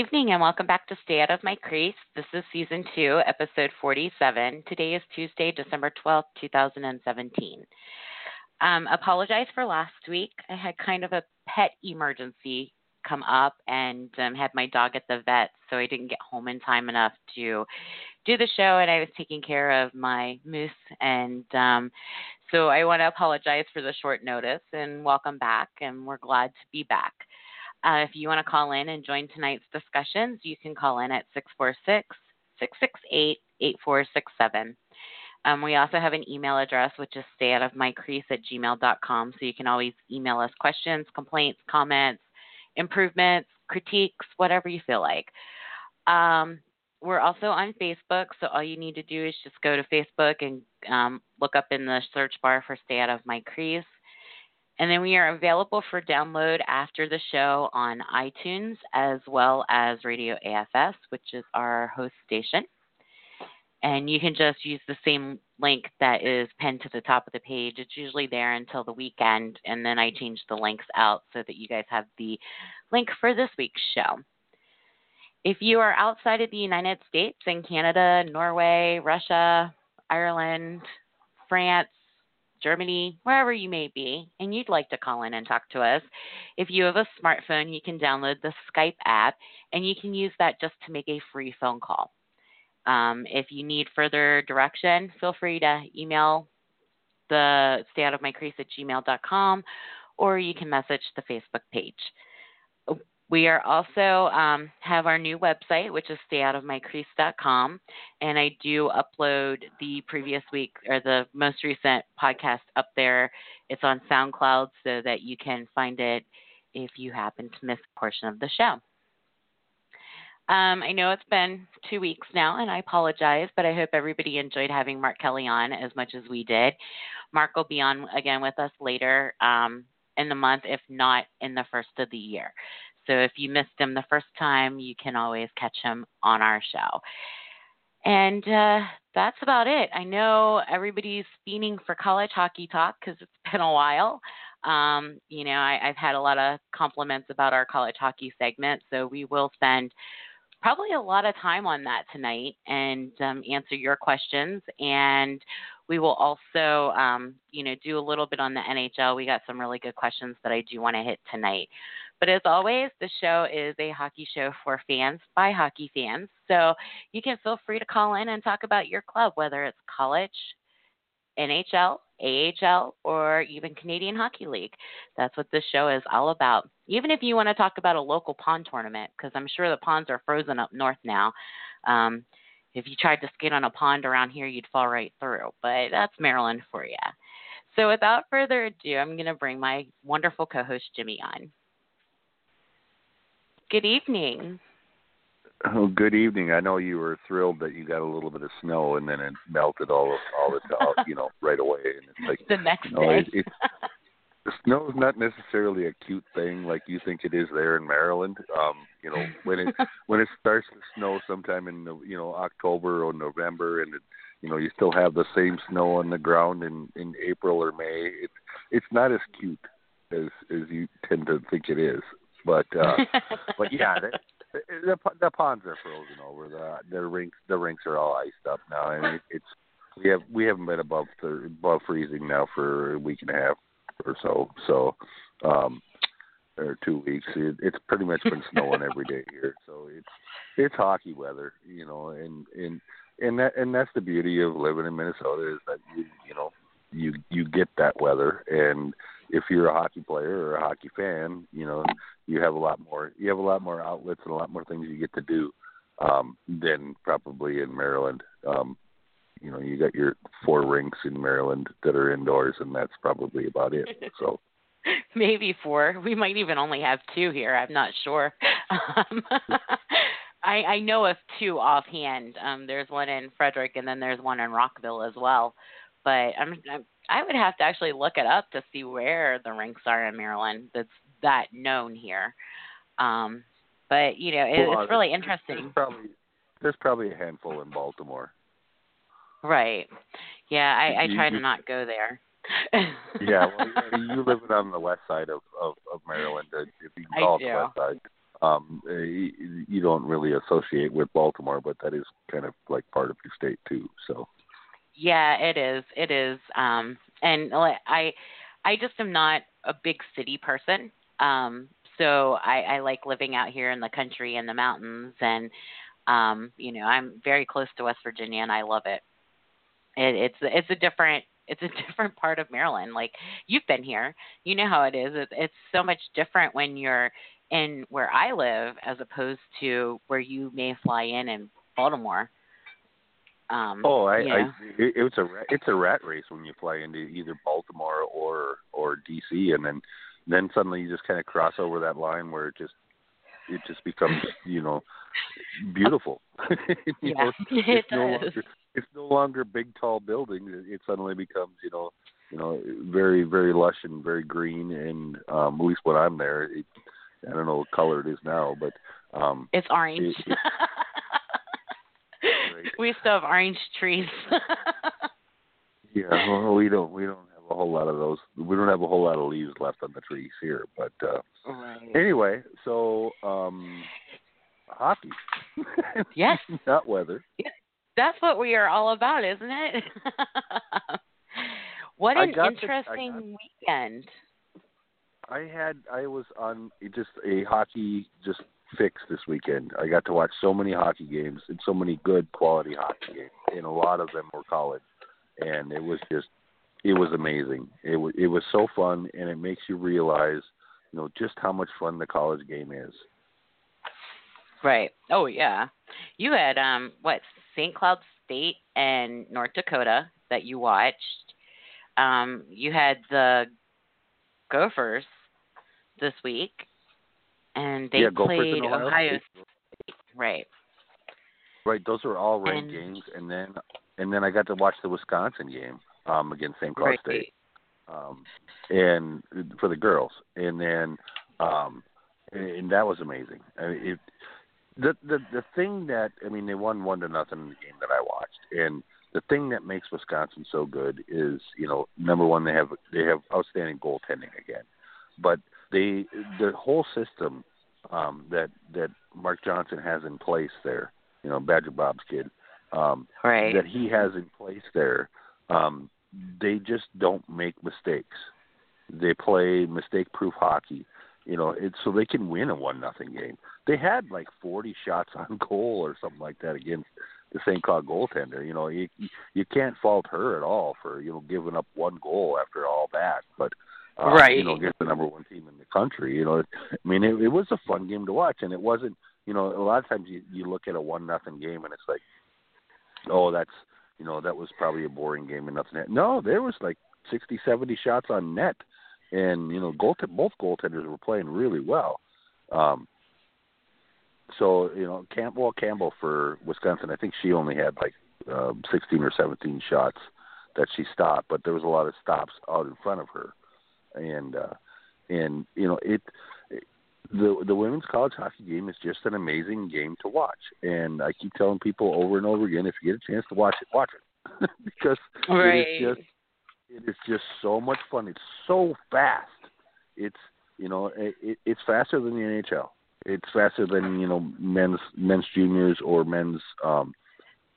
Good evening and welcome back to Stay Out of My Crease. This is season two, episode 47. Today is Tuesday, December 12th, 2017. Um, apologize for last week. I had kind of a pet emergency come up and um, had my dog at the vet, so I didn't get home in time enough to do the show, and I was taking care of my moose. And um, so I want to apologize for the short notice and welcome back, and we're glad to be back. Uh, if you want to call in and join tonight's discussions, you can call in at 646 668 8467. Um, we also have an email address, which is stayoutofmycrease at gmail.com. So you can always email us questions, complaints, comments, improvements, critiques, whatever you feel like. Um, we're also on Facebook, so all you need to do is just go to Facebook and um, look up in the search bar for Stay Out of My Crease. And then we are available for download after the show on iTunes as well as Radio AFS, which is our host station. And you can just use the same link that is pinned to the top of the page. It's usually there until the weekend, and then I change the links out so that you guys have the link for this week's show. If you are outside of the United States in Canada, Norway, Russia, Ireland, France, Germany, wherever you may be, and you'd like to call in and talk to us, if you have a smartphone, you can download the Skype app and you can use that just to make a free phone call. Um, if you need further direction, feel free to email the stayoutofmycrease at gmail.com or you can message the Facebook page. We are also um, have our new website, which is stayoutofmycrease.com, and I do upload the previous week or the most recent podcast up there. It's on SoundCloud, so that you can find it if you happen to miss a portion of the show. Um, I know it's been two weeks now, and I apologize, but I hope everybody enjoyed having Mark Kelly on as much as we did. Mark will be on again with us later um, in the month, if not in the first of the year. So if you missed him the first time, you can always catch him on our show. And uh, that's about it. I know everybody's fiending for college hockey talk because it's been a while. Um, you know, I, I've had a lot of compliments about our college hockey segment, so we will spend probably a lot of time on that tonight and um, answer your questions. And we will also, um, you know, do a little bit on the NHL. We got some really good questions that I do want to hit tonight. But as always, the show is a hockey show for fans by hockey fans. So you can feel free to call in and talk about your club, whether it's college, NHL, AHL, or even Canadian Hockey League. That's what this show is all about. Even if you want to talk about a local pond tournament, because I'm sure the ponds are frozen up north now. Um, if you tried to skate on a pond around here, you'd fall right through. But that's Maryland for you. So without further ado, I'm going to bring my wonderful co host, Jimmy, on. Good evening. Oh, good evening. I know you were thrilled that you got a little bit of snow and then it melted all all the all, you know right away and it's like the next you know, day. It, it, the snow is not necessarily a cute thing like you think it is there in Maryland. Um, you know, when it when it starts to snow sometime in you know October or November and it, you know you still have the same snow on the ground in in April or May, it's it's not as cute as as you tend to think it is. But uh, but yeah, the, the the ponds are frozen over. The the rinks the rinks are all iced up now, and it, it's we have we haven't been above the above freezing now for a week and a half or so. So um, or two weeks. It, it's pretty much been snowing every day here, so it's it's hockey weather, you know, and and and that and that's the beauty of living in Minnesota is that you you know you you get that weather and if you're a hockey player or a hockey fan, you know, you have a lot more you have a lot more outlets and a lot more things you get to do um than probably in Maryland. Um you know, you got your four rinks in Maryland that are indoors and that's probably about it. So maybe four. We might even only have two here. I'm not sure. Um, I, I know of two offhand. Um, there's one in Frederick, and then there's one in Rockville as well. But I'm, I'm I would have to actually look it up to see where the rinks are in Maryland. That's that known here. Um, but you know, it, well, it's really interesting. There's probably there's probably a handful in Baltimore. Right. Yeah, I, I try you- to not go there. yeah, well, you, live on the west side of of, of Maryland. uh, If you call it the west side. um, uh, you don't really associate with Baltimore, but that is kind of like part of your state too. So. Yeah, it is. It is. Um, and I, I just am not a big city person. Um, so I, I like living out here in the country in the mountains, and um, you know, I'm very close to West Virginia, and I love it. it it's it's a different it's a different part of Maryland. Like you've been here, you know how it is. It's, it's so much different when you're in where I live as opposed to where you may fly in in Baltimore. Um, oh, I, yeah. I it, it's a it's a rat race when you fly into either Baltimore or or DC, and then then suddenly you just kind of cross over that line where it just it just becomes you know beautiful. you yeah, know, it it's does. no longer it's no longer big tall buildings. It, it suddenly becomes you know you know very very lush and very green, and um, at least when I'm there, it, I don't know what color it is now, but um, it's orange. It, it, we still have orange trees. yeah, well, we don't we don't have a whole lot of those. We don't have a whole lot of leaves left on the trees here, but uh right. anyway, so um hockey. Yes. Not weather. That's what we are all about, isn't it? what an got the- interesting I got- weekend. I had I was on just a hockey just fix this weekend. I got to watch so many hockey games and so many good quality hockey games, and a lot of them were college, and it was just it was amazing. It was it was so fun, and it makes you realize, you know, just how much fun the college game is. Right. Oh yeah. You had um what St. Cloud State and North Dakota that you watched. Um you had the Gophers this week and they yeah, played and Ohio, State. Right. Right, those are all ranked And- games, and then and then I got to watch the Wisconsin game um, against St. Cloud Right. State, um, and for the girls, and then um, and that was amazing. I mean, it, the the the thing that I mean, they won one to nothing in the game that I watched, and the thing that makes Wisconsin so good is you know number one they have they have outstanding goaltending again, but they the whole system um, that that Mark Johnson has in place there, you know Badger Bob's kid, um, Right. that he has in place there, um, they just don't make mistakes. They play mistake-proof hockey, you know, it's so they can win a one nothing game. They had like 40 shots on goal or something like that against the St. Cloud goaltender. You know, you you can't fault her at all for you know giving up one goal after all that, but. Uh, Right. You know, against the number one team in the country. You know, I mean, it, it was a fun game to watch, and it wasn't. You know, a lot of times you you look at a one nothing game, and it's like, oh, that's you know that was probably a boring game and nothing. No, there was like sixty, seventy shots on net, and you know goal both goaltenders were playing really well. Um, so you know Campbell Campbell for Wisconsin, I think she only had like um, sixteen or seventeen shots that she stopped, but there was a lot of stops out in front of her, and uh, and you know it. it the the women's college hockey game is just an amazing game to watch, and I keep telling people over and over again, if you get a chance to watch it, watch it because Right. it is just it is just so much fun. It's so fast. It's you know it, it, it's faster than the NHL. It's faster than you know men's men's juniors or men's um,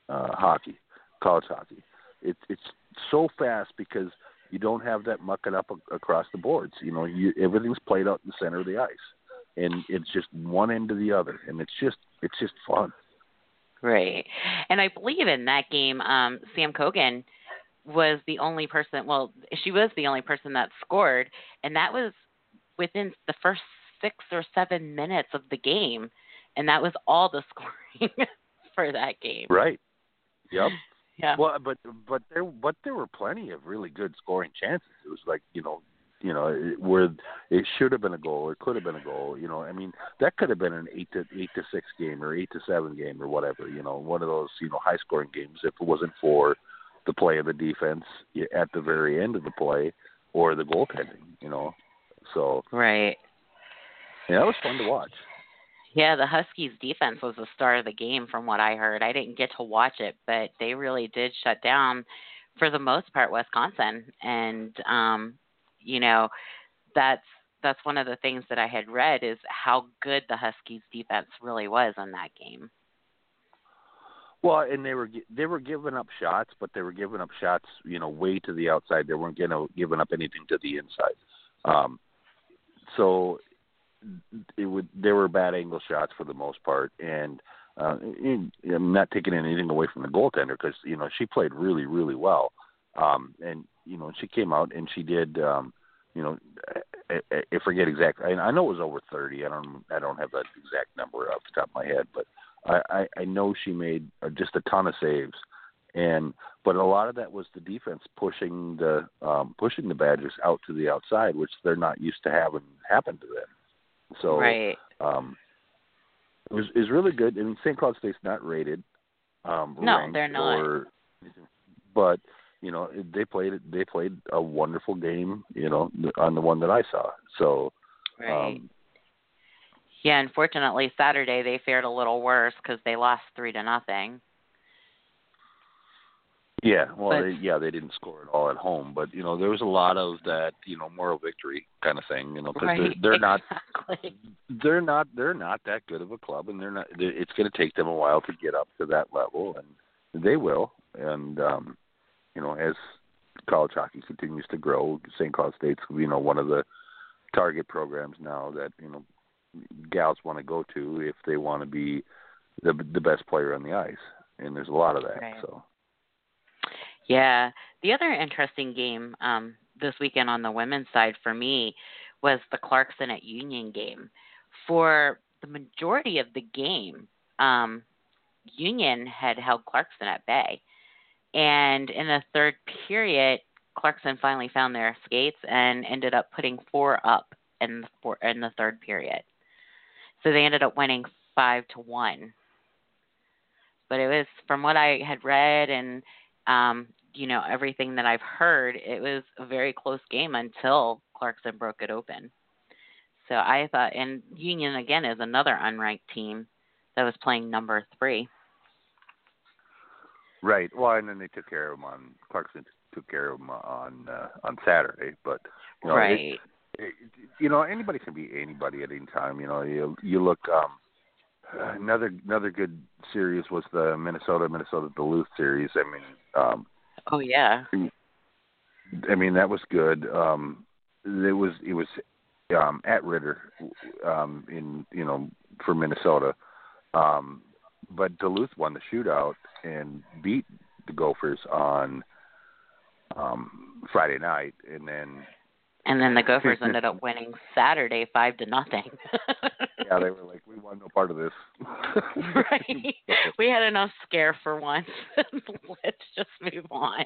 uh, hockey, college hockey. It's it's so fast because you don't have that mucking up a- across the boards. You know, you, everything's played out in the center of the ice, and it's just one end to the other, and it's just it's just fun. Right. And I believe in that game, um, Sam Cogan was the only person, well, she was the only person that scored, and that was within the first six or seven minutes of the game. And that was all the scoring for that game. Right. Yep. Yeah. Well, but but there but there were plenty of really good scoring chances. It was like you know you know it, where it should have been a goal, it could have been a goal. You know, I mean that could have been an eight to eight to six game or eight to seven game or whatever. You know, one of those you know high scoring games if it wasn't for the play of the defense at the very end of the play or the goaltending. You know, so Right. yeah, it was fun to watch. Yeah, the Huskies defense was the star of the game from what I heard. I didn't get to watch it, but they really did shut down for the most part Wisconsin and um you know that's that's one of the things that I had read is how good the Huskies defense really was in that game. Well, and they were they were giving up shots, but they were giving up shots, you know, way to the outside. They weren't getting giving up anything to the inside. Um, so it would they were bad angle shots for the most part, and uh, I'm not taking anything away from the goaltender because you know she played really really well, um, and you know she came out and she did. Um, you know, I, I forget exactly. I, I know it was over thirty. I don't. I don't have that exact number off the top of my head, but I, I, I know she made uh, just a ton of saves, and but a lot of that was the defense pushing the um, pushing the Badgers out to the outside, which they're not used to having happen to them. So right. um, it was is really good. And St. Cloud State's not rated. Um, no, they're not. Or, but you know they played they played a wonderful game you know on the one that I saw so right. um yeah unfortunately Saturday they fared a little worse cuz they lost 3 to nothing yeah well but, they, yeah they didn't score at all at home but you know there was a lot of that you know moral victory kind of thing you know cuz right, they're, they're not they're not they're not that good of a club and they're not it's going to take them a while to get up to that level and they will and um you know, as college hockey continues to grow, St. Cloud State's you know one of the target programs now that you know gals want to go to if they want to be the the best player on the ice, and there's a lot of that. Right. So. Yeah, the other interesting game um, this weekend on the women's side for me was the Clarkson at Union game. For the majority of the game, um, Union had held Clarkson at bay. And in the third period, Clarkson finally found their skates and ended up putting four up in the four, in the third period. So they ended up winning five to one. But it was from what I had read and um, you know everything that I've heard, it was a very close game until Clarkson broke it open. So I thought, and Union again is another unranked team that was playing number three. Right. Well, and then they took care of them on Clarkson took care of them on uh, on Saturday, but you know, right. It, it, you know, anybody can be anybody at any time. You know, you you look. um Another another good series was the Minnesota Minnesota Duluth series. I mean, um oh yeah. I mean that was good. Um It was it was um at Ridder um in you know for Minnesota. Um but Duluth won the shootout and beat the Gophers on um Friday night, and then and then the Gophers ended up winning Saturday five to nothing. yeah, they were like, we want no part of this. right. We had enough scare for once. Let's just move on.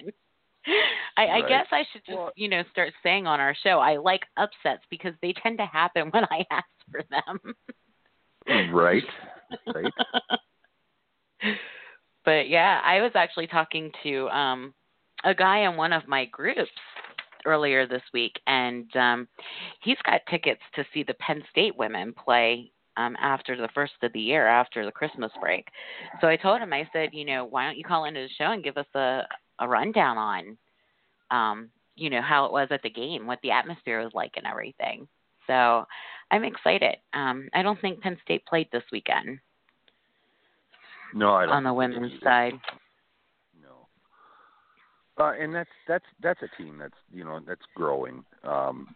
I, right. I guess I should just, well, you know, start saying on our show I like upsets because they tend to happen when I ask for them. right. Right but yeah, I was actually talking to um a guy in one of my groups earlier this week and um he's got tickets to see the Penn State women play um after the first of the year after the Christmas break. So I told him I said, you know, why don't you call into the show and give us a a rundown on um you know how it was at the game, what the atmosphere was like and everything. So I'm excited. Um I don't think Penn State played this weekend. No, I don't. On the women's side. Uh, and that's that's that's a team that's you know that's growing. Um,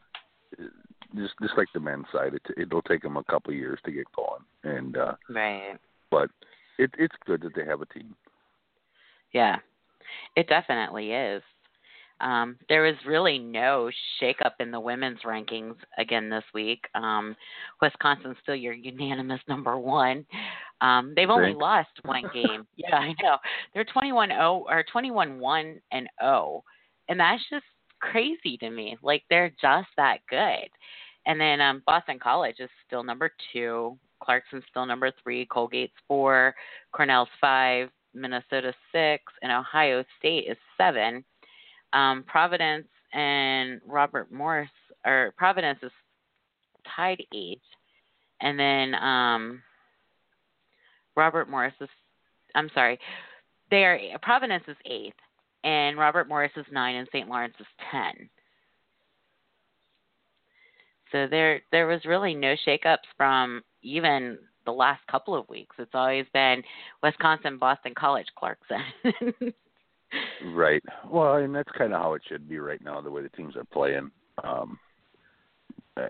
just just like the men's side, it it'll take them a couple of years to get going. And uh, right. But it it's good that they have a team. Yeah, it definitely is. Um, there was really no shakeup in the women's rankings again this week. Um, Wisconsin's still your unanimous number one. Um, they've only lost one game. yeah, I know. They're 21 0 or 21 1 and 0. And that's just crazy to me. Like they're just that good. And then um, Boston College is still number two. Clarkson's still number three. Colgate's four. Cornell's five. Minnesota six. And Ohio State is seven um, Providence and Robert Morris, or Providence is tied eighth, and then um, Robert Morris is, I'm sorry, they are Providence is eighth, and Robert Morris is nine, and St. Lawrence is ten. So there there was really no shakeups from even the last couple of weeks. It's always been Wisconsin, Boston College, Clarkson. right. Well, and that's kind of how it should be right now, the way the teams are playing. Um, uh,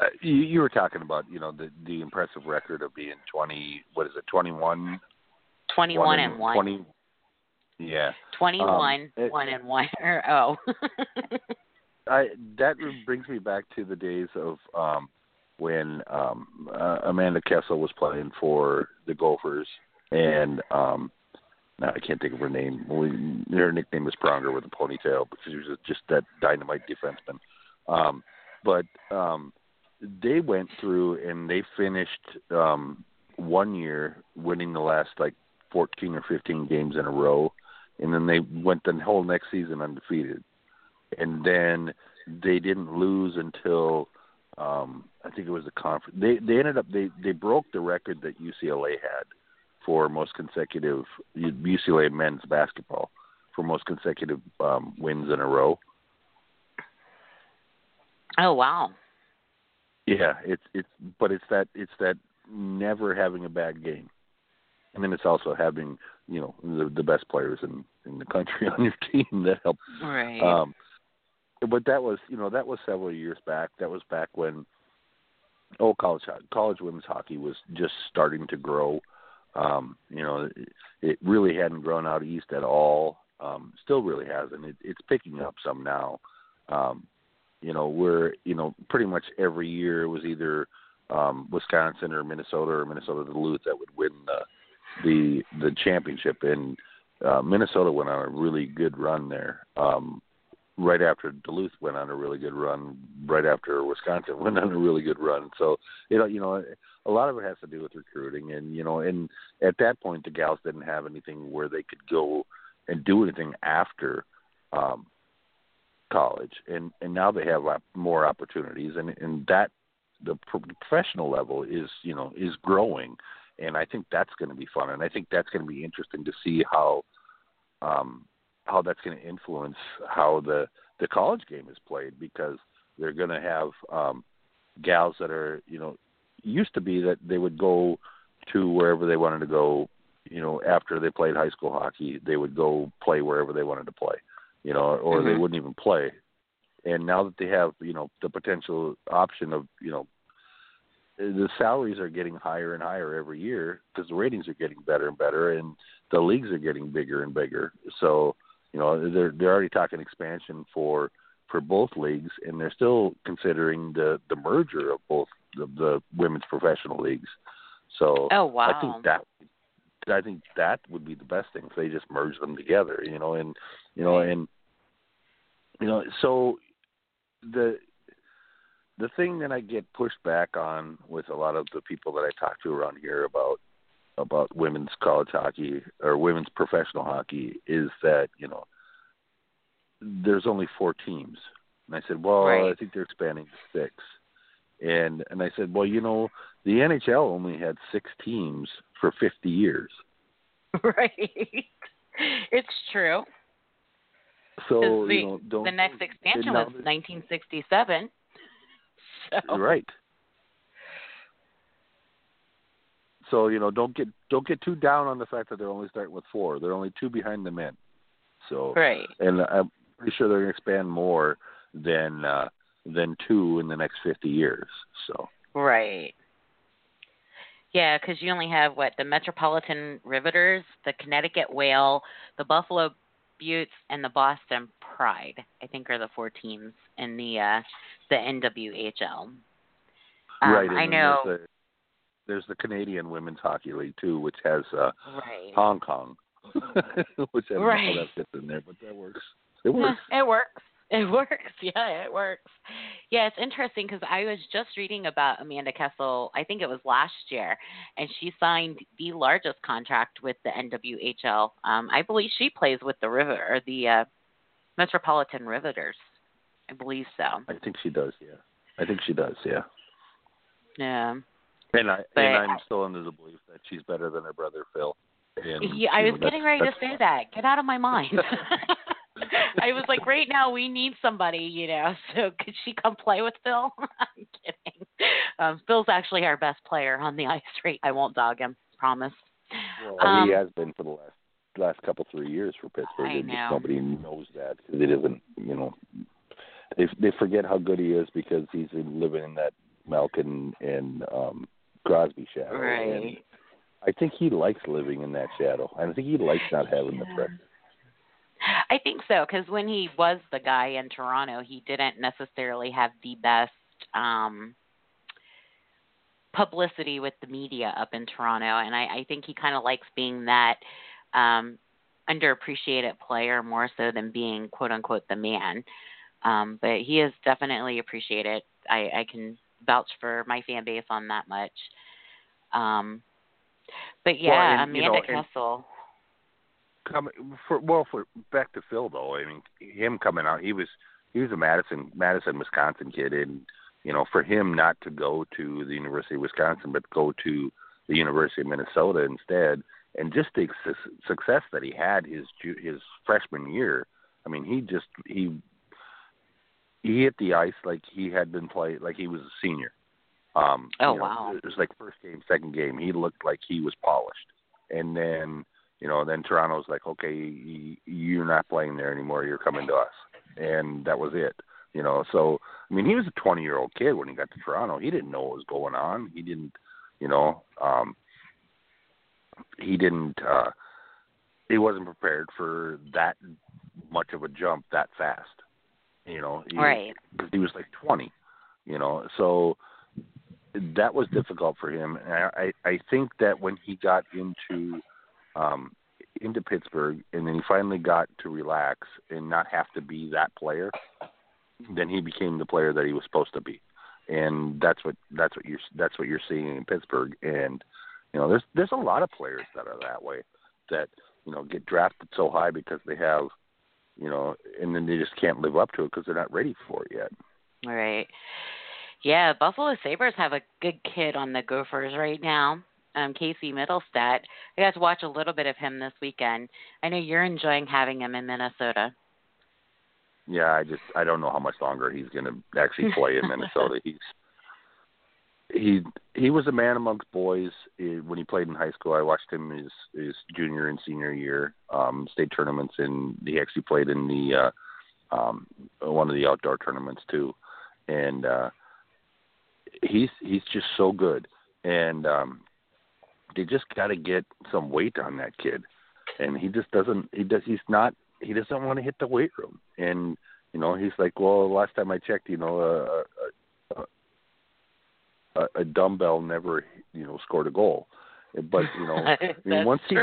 uh, you, you were talking about, you know, the the impressive record of being twenty. What is it? Twenty one. Twenty one and one. Twenty. Yeah. Twenty one, um, one and one. Or oh. I that brings me back to the days of um when um uh, Amanda Kessel was playing for the Gophers and um I can't think of her name. Her nickname is Pronger with a ponytail because she was just that dynamite defenseman. Um, but um, they went through and they finished um, one year winning the last like 14 or 15 games in a row, and then they went the whole next season undefeated. And then they didn't lose until um, I think it was the conference. They they ended up they they broke the record that UCLA had for most consecutive UCLA men's basketball for most consecutive um, wins in a row. Oh wow! Yeah, it's it's but it's that it's that never having a bad game, and then it's also having you know the the best players in in the country on your team that help. Right. Um, but that was you know that was several years back. That was back when oh college college women's hockey was just starting to grow. Um, you know, it, it really hadn't grown out east at all. Um, still really hasn't. It, it's picking up some now. Um, you know, where you know pretty much every year it was either um, Wisconsin or Minnesota or Minnesota Duluth that would win the the the championship, and uh, Minnesota went on a really good run there. Um, right after Duluth went on a really good run, right after Wisconsin went on a really good run. So you know, you know, a lot of it has to do with recruiting, and you know, and at that point the gals didn't have anything where they could go and do anything after um, college, and and now they have more opportunities, and and that the professional level is you know is growing, and I think that's going to be fun, and I think that's going to be interesting to see how um, how that's going to influence how the the college game is played because they're going to have um, gals that are you know used to be that they would go to wherever they wanted to go you know after they played high school hockey they would go play wherever they wanted to play you know, or mm-hmm. they wouldn't even play. And now that they have, you know, the potential option of, you know, the salaries are getting higher and higher every year because the ratings are getting better and better, and the leagues are getting bigger and bigger. So, you know, they're they're already talking expansion for for both leagues, and they're still considering the the merger of both the, the women's professional leagues. So, oh wow, I think that I think that would be the best thing if they just merge them together, you know, and you know, and you know, so the the thing that I get pushed back on with a lot of the people that I talk to around here about about women's college hockey or women's professional hockey is that you know there's only four teams, and I said, well, right. I think they're expanding to six, and and I said, well, you know, the NHL only had six teams for 50 years. Right. It's true. So the, you know, don't, the next expansion was 1967. So. Right. So you know, don't get don't get too down on the fact that they're only starting with four. They're only two behind the men. So right. And I'm pretty sure they're going to expand more than uh, than two in the next 50 years. So. Right. Yeah, because you only have what the Metropolitan Riveters, the Connecticut Whale, the Buffalo Beauts, and the Boston Pride. I think are the four teams in the uh, the NWHL. Um, right. I know. The, there's the, Canadian Women's Hockey League too, which has uh, right. Hong Kong, which I don't right. know how that fits in there, but that works. It works. it works. It works. Yeah, it works. Yeah, it's interesting because I was just reading about Amanda Kessel. I think it was last year, and she signed the largest contract with the NWHL. Um, I believe she plays with the River or the uh, Metropolitan Riveters. I believe so. I think she does. Yeah, I think she does. Yeah. Yeah. And I but, and I'm still under the belief that she's better than her brother Phil. And, yeah, I was know, getting ready to say that. Get out of my mind. I was like, right now we need somebody, you know. So could she come play with Phil? I'm kidding. Um, Phil's actually our best player on the ice right. I won't dog him, promise. Well, um, he has been for the last last couple three years for Pittsburgh. I know. nobody knows that because it isn't. You know, they they forget how good he is because he's living in that Malkin and um Crosby shadow. Right. And I think he likes living in that shadow. I think he likes not having yeah. the pressure. I think so because when he was the guy in Toronto, he didn't necessarily have the best um publicity with the media up in Toronto, and I, I think he kind of likes being that um underappreciated player more so than being quote unquote the man. Um, but he is definitely appreciated. I, I can vouch for my fan base on that much. Um, but yeah, well, and, Amanda you know, Kessel. For well, for back to Phil though. I mean, him coming out, he was he was a Madison Madison Wisconsin kid, and you know, for him not to go to the University of Wisconsin, but go to the University of Minnesota instead, and just the success that he had his his freshman year. I mean, he just he he hit the ice like he had been playing, like he was a senior. Um, oh you know, wow! It was like first game, second game. He looked like he was polished, and then you know, then Toronto's like, okay, you're not playing there anymore. You're coming to us, and that was it. You know, so I mean, he was a 20 year old kid when he got to Toronto. He didn't know what was going on. He didn't, you know, um, he didn't. uh He wasn't prepared for that much of a jump that fast. You know, he, right? Because he was like 20. You know, so that was difficult for him. And I I think that when he got into um into Pittsburgh and then he finally got to relax and not have to be that player, then he became the player that he was supposed to be. And that's what that's what you're that's what you're seeing in Pittsburgh and you know there's there's a lot of players that are that way that you know get drafted so high because they have you know and then they just can't live up to it because they're not ready for it yet. Right. Yeah, Buffalo Sabres have a good kid on the Gophers right now. Um, Casey Mittelstadt. I got to watch a little bit of him this weekend. I know you're enjoying having him in Minnesota. Yeah, I just I don't know how much longer he's going to actually play in Minnesota. he's he he was a man amongst boys when he played in high school. I watched him his his junior and senior year um state tournaments and he actually played in the uh um one of the outdoor tournaments too. And uh he's he's just so good, and um, they just got to get some weight on that kid, and he just doesn't. He does. He's not. He doesn't want to hit the weight room, and you know he's like, well, last time I checked, you know, a, a, a, a dumbbell never, you know, scored a goal, but you know, I mean, once he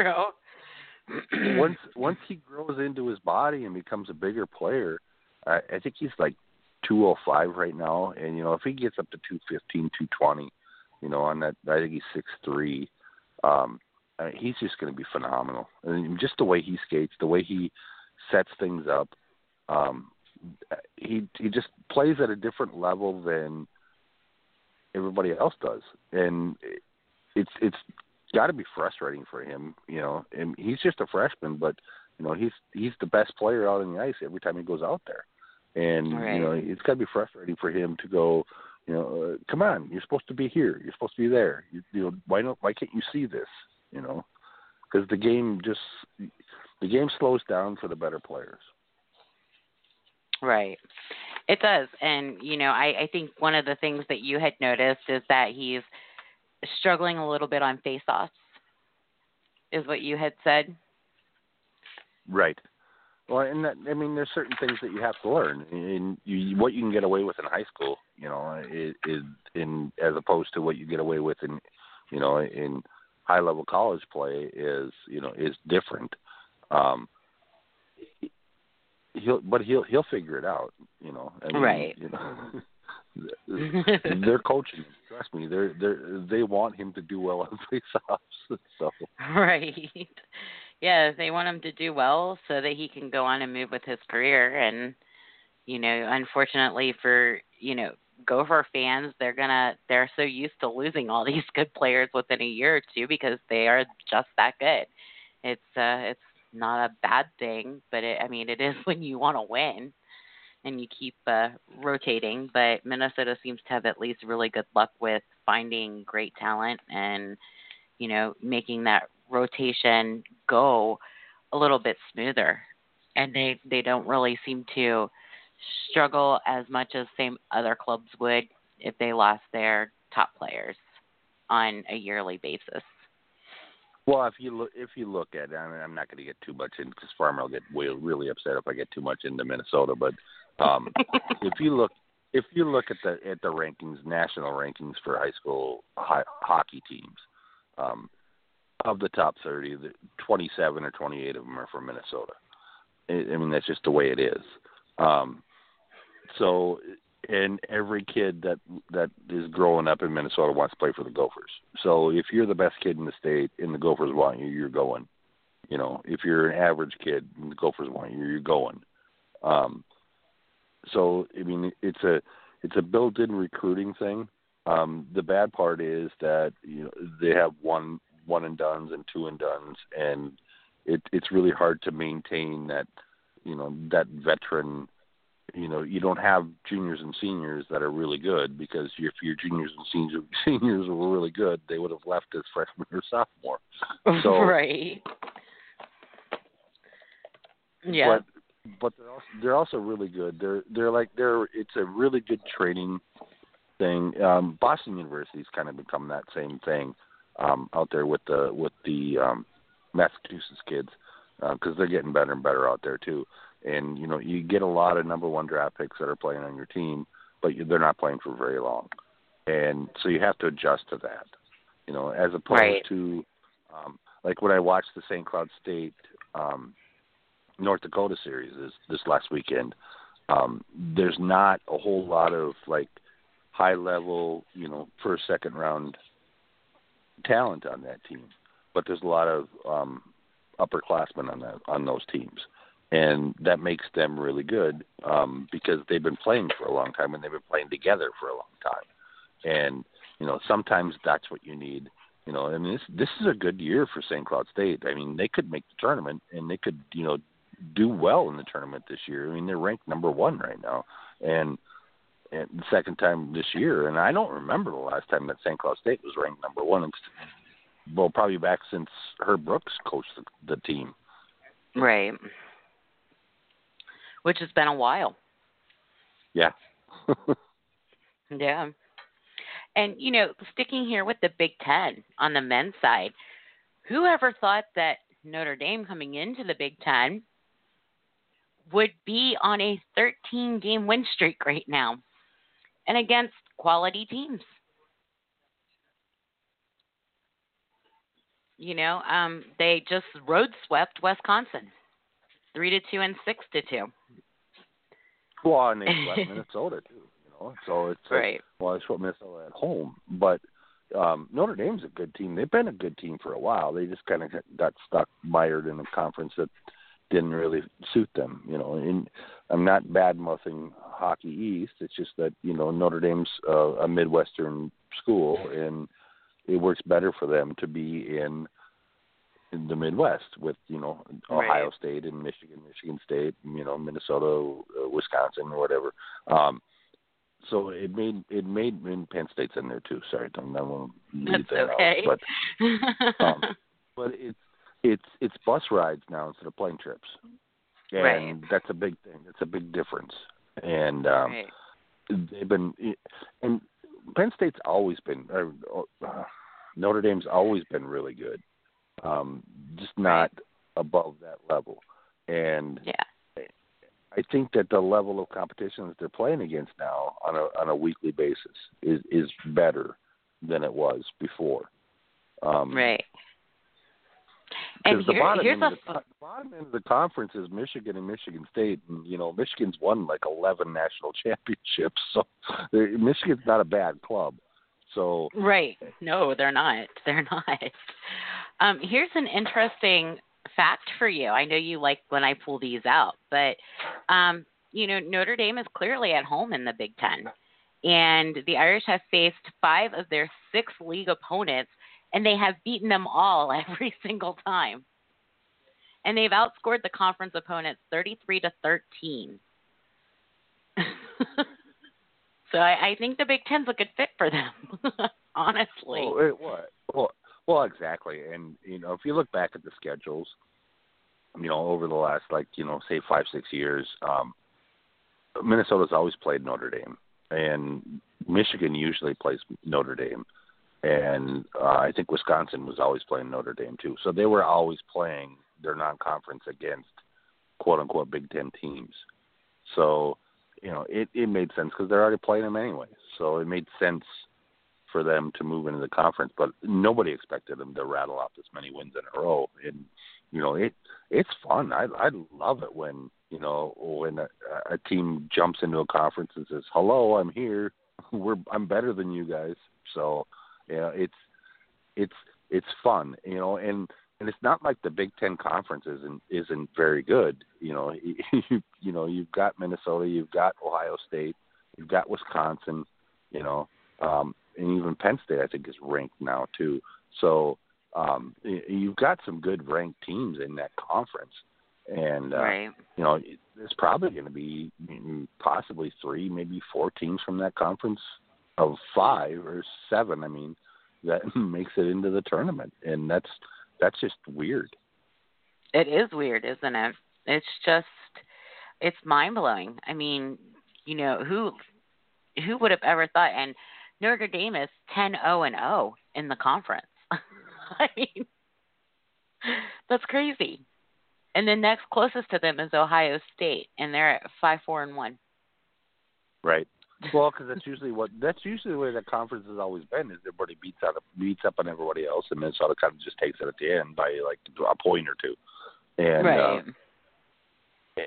once once he grows into his body and becomes a bigger player, I, I think he's like 205 right now, and you know if he gets up to 215, 220, you know on that I think he's six three. Um, I mean, he's just going to be phenomenal. Mean, just the way he skates, the way he sets things up, um, he he just plays at a different level than everybody else does, and it's it's got to be frustrating for him, you know. And he's just a freshman, but you know he's he's the best player out on the ice every time he goes out there. And right. you know it's got to be frustrating for him to go you know uh, come on you're supposed to be here. You're supposed to be there. You, you know why don't why can't you see this? You know because the game just the game slows down for the better players right. It does. And you know i i think one of the things that you had noticed is that he's struggling a little bit on face offs is what you had said? Right. Well, and that, I mean, there's certain things that you have to learn, and you, what you can get away with in high school, you know, is, is in as opposed to what you get away with in, you know, in high level college play is, you know, is different. Um, he'll, but he'll he'll figure it out, you know. I mean, right. You know, they're coaching. Trust me, they're they are they want him to do well on face-offs. So right yeah, they want him to do well so that he can go on and move with his career. And you know, unfortunately for you know Gopher fans, they're gonna they're so used to losing all these good players within a year or two because they are just that good. It's uh it's not a bad thing, but it, I mean, it is when you want to win and you keep uh, rotating. But Minnesota seems to have at least really good luck with finding great talent and you know making that rotation go a little bit smoother. And they they don't really seem to struggle as much as same other clubs would if they lost their top players on a yearly basis. Well, if you look, if you look at, I mean, I'm not going to get too much in because Farmer will get really upset if I get too much into Minnesota. But um, if you look, if you look at the at the rankings, national rankings for high school hi- hockey teams, um, of the top 30, the 27 or 28 of them are from Minnesota. I, I mean, that's just the way it is. Um, so and every kid that that is growing up in Minnesota wants to play for the Gophers. So if you're the best kid in the state and the Gophers want you, you're going. You know, if you're an average kid and the Gophers want you, you're going. Um, so I mean, it's a it's a built-in recruiting thing. Um, the bad part is that you know they have one one and duns and two and duns, and it, it's really hard to maintain that you know that veteran you know you don't have juniors and seniors that are really good because if your juniors and seniors seniors were really good, they would have left as freshman or sophomore. So, right. Yeah. But but they're also, they're also really good. They're they're like they're it's a really good training thing. Um, Boston University's kind of become that same thing um, out there with the with the um, Massachusetts kids because uh, they're getting better and better out there too and you know you get a lot of number one draft picks that are playing on your team, but they're not playing for very long, and so you have to adjust to that. You know, as opposed right. to um, like when I watched the St. Cloud State um, North Dakota series this, this last weekend. Um, there's not a whole lot of like high level, you know, first second round talent on that team, but there's a lot of um, upperclassmen on that on those teams and that makes them really good um, because they've been playing for a long time and they've been playing together for a long time. And you know, sometimes that's what you need. You know, I mean, this this is a good year for St. Cloud State. I mean, they could make the tournament and they could, you know, do well in the tournament this year. I mean, they're ranked number one right now, and and the second time this year. And I don't remember the last time that St. Cloud State was ranked number one. Well, probably back since Herb Brooks coached the, the team. Right which has been a while. Yeah. yeah. And, you know, sticking here with the Big Ten on the men's side, who ever thought that Notre Dame coming into the Big Ten would be on a 13 game win streak right now and against quality teams? You know, um, they just road swept Wisconsin, three to two and six to two. Well, and they swept Minnesota too. You know, so it's right. Like, well, they swept Minnesota at home, but um Notre Dame's a good team. They've been a good team for a while. They just kind of got stuck mired in a conference that didn't really suit them. You know, and I'm not bad mouthing Hockey East. It's just that you know Notre Dame's uh, a Midwestern school, and it works better for them to be in in the Midwest with you know Ohio right. State and Michigan, Michigan State, you know Minnesota, uh, Wisconsin, or whatever. Um, so it made it made and Penn State's in there too. Sorry, don't I won't leave That's that okay. out. But um, but it's it's it's bus rides now instead of plane trips, and right. that's a big thing. That's a big difference. And um, right. they've been and Penn State's always been uh, uh, Notre Dame's always been really good um, just not above that level. And yeah. I think that the level of competition that they're playing against now on a on a weekly basis is is better than it was before. Um, right. And the bottom here's end a the, the bottom end of the conference is Michigan and Michigan State, and you know Michigan's won like eleven national championships, so Michigan's not a bad club. So right, no, they're not. They're not. Um, here's an interesting fact for you. I know you like when I pull these out, but um, you know Notre Dame is clearly at home in the Big Ten, and the Irish have faced five of their six league opponents, and they have beaten them all every single time. and they've outscored the conference opponents 33 to 13. so I, I think the Big Ten's a good fit for them, honestly. Well, it, what? Well, well, exactly. And you know, if you look back at the schedules, you know, over the last like you know, say five six years, um, Minnesota's always played Notre Dame, and Michigan usually plays Notre Dame, and uh, I think Wisconsin was always playing Notre Dame too. So they were always playing their non-conference against quote unquote Big Ten teams. So you know, it it made sense because they're already playing them anyway. So it made sense for them to move into the conference, but nobody expected them to rattle off this many wins in a row. And you know, it it's fun. I I love it when you know when a, a team jumps into a conference and says, "Hello, I'm here. We're I'm better than you guys." So, yeah, it's it's it's fun, you know, and and it's not like the Big Ten conference isn't isn't very good. You know, you you know you've got Minnesota, you've got Ohio State, you've got Wisconsin, you know, um, and even Penn State I think is ranked now too. So um, you've got some good ranked teams in that conference, and uh, right. you know there's probably going to be possibly three, maybe four teams from that conference of five or seven. I mean, that makes it into the tournament, and that's that's just weird. It is weird, isn't it? It's just it's mind blowing. I mean, you know, who who would have ever thought and Notre Dame is 10 0 and 0 in the conference. I mean, that's crazy. And the next closest to them is Ohio State, and they're at five four and one. Right. Well, because that's usually what that's usually the way the conference has always been. Is everybody beats out beats up on everybody else, and Minnesota kind of just takes it at the end by like a point or two. And right. uh,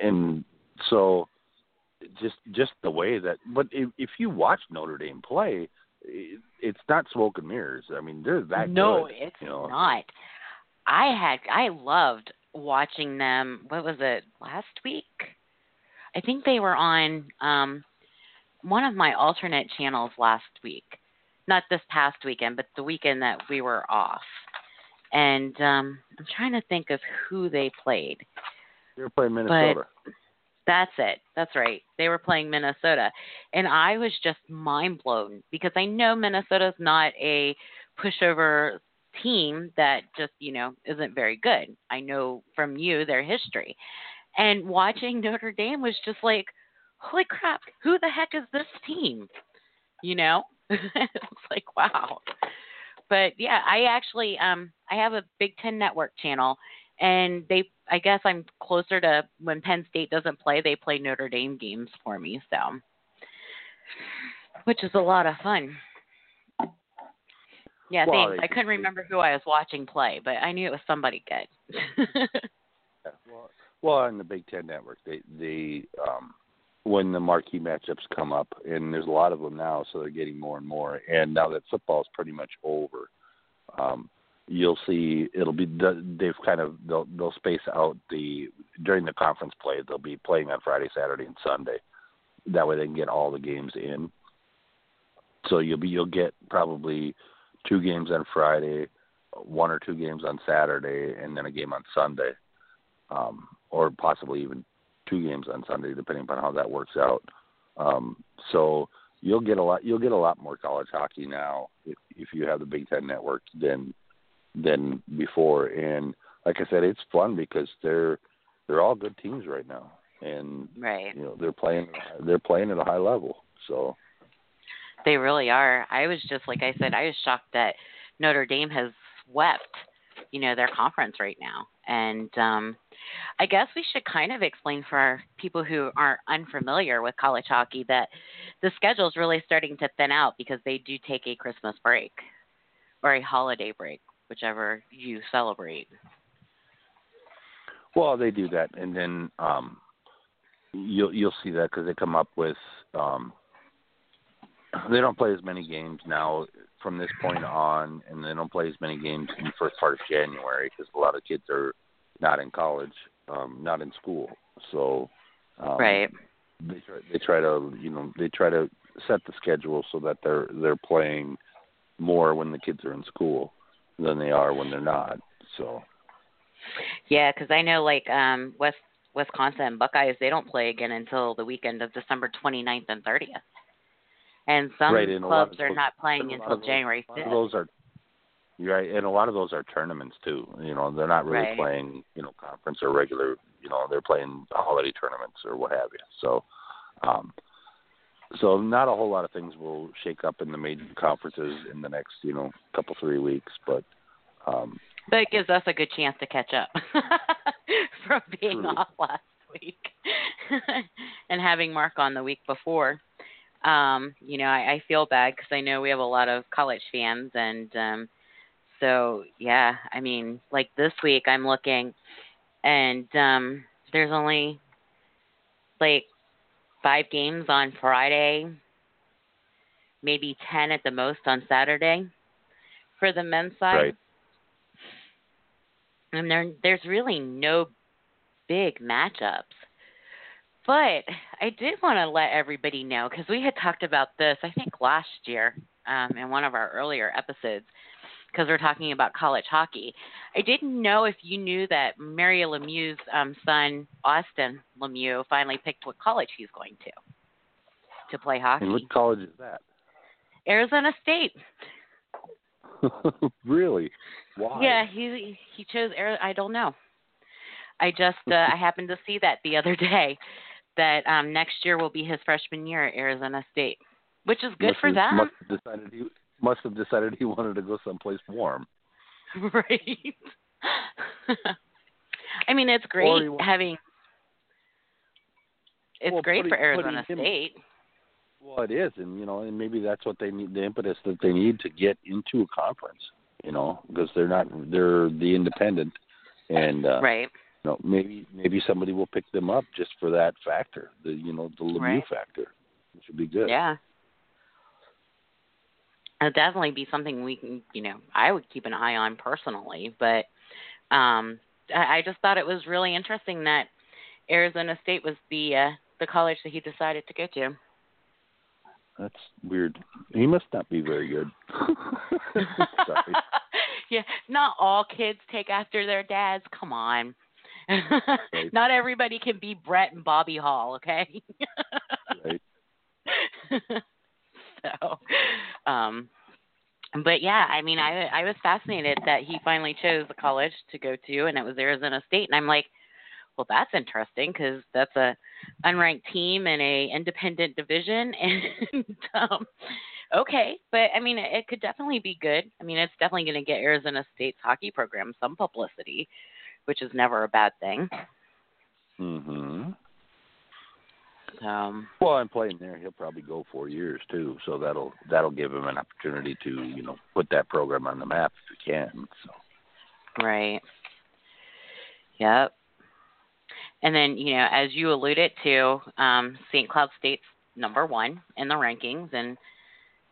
and so just just the way that, but if, if you watch Notre Dame play, it, it's not smoke and mirrors. I mean, they're that no, good. it's you know? not. I had I loved watching them. What was it last week? I think they were on um one of my alternate channels last week. Not this past weekend, but the weekend that we were off. And um I'm trying to think of who they played. They were playing Minnesota. But that's it. That's right. They were playing Minnesota. And I was just mind blown because I know Minnesota's not a pushover team that just, you know, isn't very good. I know from you their history. And watching Notre Dame was just like, holy crap, who the heck is this team? You know? it's like, wow. But yeah, I actually um I have a Big Ten network channel and they I guess I'm closer to when Penn State doesn't play, they play Notre Dame games for me, so which is a lot of fun. Yeah, well, thanks. I couldn't remember who I was watching play, but I knew it was somebody good. yeah, well, well, on the Big Ten Network, they they um, when the marquee matchups come up, and there's a lot of them now, so they're getting more and more. And now that football is pretty much over, um, you'll see it'll be they've kind of they'll they'll space out the during the conference play they'll be playing on Friday, Saturday, and Sunday. That way they can get all the games in. So you'll be you'll get probably two games on Friday, one or two games on Saturday, and then a game on Sunday, um, or possibly even two games on Sunday, depending upon how that works out. Um, so you'll get a lot you'll get a lot more college hockey now if if you have the Big Ten network than than before. And like I said, it's fun because they're they're all good teams right now, and right. you know they're playing they're playing at a high level. So they really are. I was just like I said, I was shocked that Notre Dame has swept, you know, their conference right now. And um I guess we should kind of explain for our people who aren't unfamiliar with college hockey that the schedule is really starting to thin out because they do take a Christmas break or a holiday break whichever you celebrate. Well, they do that, and then um, you'll you'll see that because they come up with um, they don't play as many games now from this point on, and they don't play as many games in the first part of January because a lot of kids are not in college, um, not in school, so um, right. They try, they try to you know they try to set the schedule so that they're they're playing more when the kids are in school than they are when they're not. So Yeah, because I know like um West Wisconsin and Buckeyes they don't play again until the weekend of December 29th and 30th, and some right, and clubs those, are not playing until those, January 5th. those are right, and a lot of those are tournaments too. You know, they're not really Right. playing you know conference or regular. You know, they're playing holiday tournaments or what have you. So. um so not a whole lot of things will shake up in the major conferences in the next, you know, couple three weeks, but um But it gives us a good chance to catch up from being True. off last week and having Mark on the week before. Um, you know, I, I feel bad because I know we have a lot of college fans, and um, so yeah, I mean, like this week I'm looking, and um, there's only like five games on Friday, maybe ten at the most on Saturday for the men's side right. and there there's really no big matchups. But I did want to let everybody know because we had talked about this, I think last year, um, in one of our earlier episodes, because we're talking about college hockey. I didn't know if you knew that Mario Lemieux's um, son, Austin Lemieux, finally picked what college he's going to to play hockey. And what college is that? Arizona State. really? Why? Yeah, he he chose Ari- I don't know. I just uh, I happened to see that the other day that um next year will be his freshman year at Arizona State, which is good must for have, them, Must have decided he must have decided he wanted to go someplace warm. right? I mean, it's great having. It's Well, great putting- for Arizona him- State. Well, it is, and you know, and maybe that's what they need—the impetus that they need to get into a conference. You know, because they're not they're the independent, and uh, Right. you know, maybe maybe somebody will pick them up just for that factor, the you know the Lemieux Right. factor, which would be good. Yeah. It'd definitely be something we can, you know, I would keep an eye on personally. But um, I, I just thought it was really interesting that Arizona State was the uh, the college that he decided to go to. That's weird. He must not be very good. Yeah, not all kids take after their dads. Come on. Right. Not everybody can be Brett and Bobby Hull, okay? Right. so, um, but yeah, I mean, I I was fascinated that he finally chose the college to go to, and it was Arizona State, and I'm like, well, that's interesting because that's a unranked team in a independent division, and um, okay, but I mean, it, it could definitely be good. I mean, it's definitely going to get Arizona State's hockey program some publicity, which is never a bad thing. Mhm. Um, Well, I'm playing there. He'll probably go four years too, so that'll that'll give him an opportunity to you know put that program on the map if he can. So Right. Yep. And then, you know, as you alluded to, um, St. Cloud State's number one in the rankings, and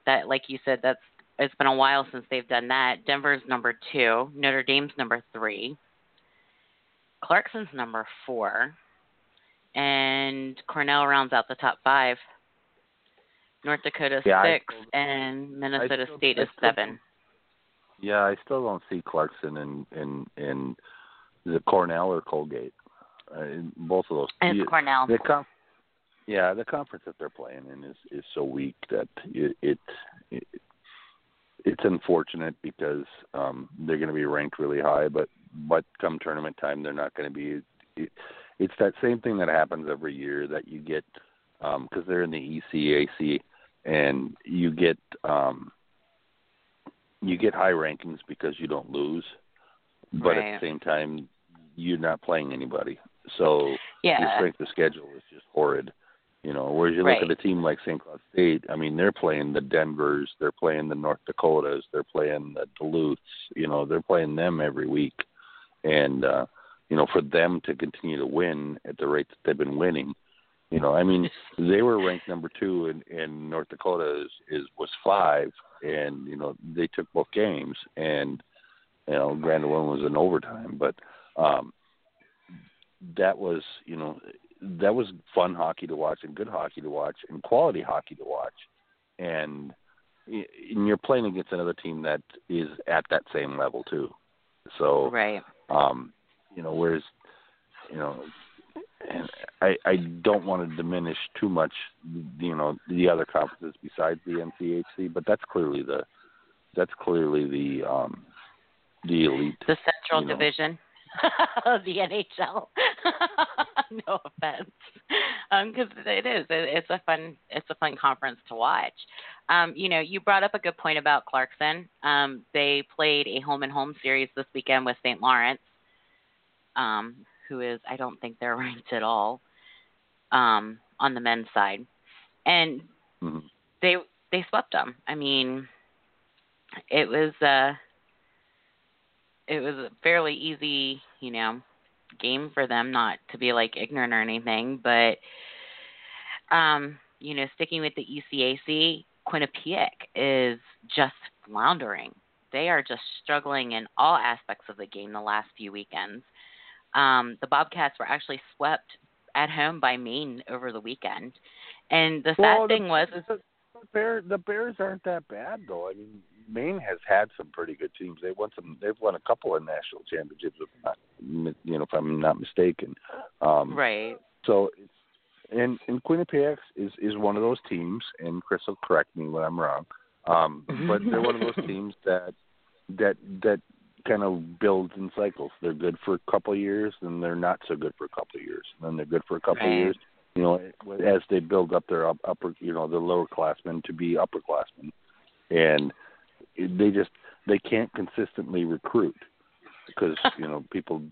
that, like you said, that's it's been a while since they've done that. Denver's number two, Notre Dame's number three, Clarkson's number four, and Cornell rounds out the top five. North Dakota Yeah, six, still- and Minnesota still- State is still seven. yeah, I still don't see Clarkson and and and the Cornell or Colgate? Uh, in both of those. You- it's Cornell. The com- yeah, the conference that they're playing in is is so weak that it, it, it it's unfortunate because um they're going to be ranked really high, but but come tournament time they're not going to be. It, it's that same thing that happens every year that you get because they're in the ECAC and you get um you get high rankings because you don't lose, but Right. at the same time you're not playing anybody. So your Yeah. strength of schedule is just horrid. You know, whereas you Right. look at a team like St. Cloud State, I mean, they're playing the Denvers, they're playing the North Dakotas, they're playing the Duluths, you know, they're playing them every week. And uh, you know, for them to continue to win at the rate that they've been winning, you know, I mean, they were ranked number two in, in North Dakota is, is was five and, you know, they took both games and you know, Grand one was in overtime, but um that was, you know, that was fun hockey to watch and good hockey to watch and quality hockey to watch. And and you're playing against another team that is at that same level too. So Right. um you know, whereas, you know, and I I don't want to diminish too much, you know, the other conferences besides the NCHC, but that's clearly the that's clearly the um the elite. The Central you know. Division of the NHL. no offense, because um, it is. It, it's a fun. It's a fun conference to watch. Um, you know, you brought up a good point about Clarkson. Um, they played a home and home series this weekend with St. Lawrence, um, who is I don't think they're ranked at all um, on the men's side, and mm-hmm. they they swept them. I mean, it was. Uh, it was a fairly easy, you know, game for them not to be like ignorant or anything, but um, you know, sticking with the ECAC, Quinnipiac is just floundering. They are just struggling in all aspects of the game the last few weekends. Um, the Bobcats were actually swept at home by Maine over the weekend. And the well, sad thing was the, the Bears the Bears aren't that bad though. I mean, Maine has had some pretty good teams. They won some. They've won a couple of national championships, if not, you know, if I'm not mistaken. Um, right. So, and and Quinnipiac is is one of those teams. And Chris will correct me when I'm wrong. Um, but they're one of those teams that that that kind of builds in cycles. They're good for a couple of years, and they're not so good for a couple of years, then they're good for a couple right. of years. You know, as they build up their upper, you know, the lower classmen to be upperclassmen, and they just they can't consistently recruit because you know people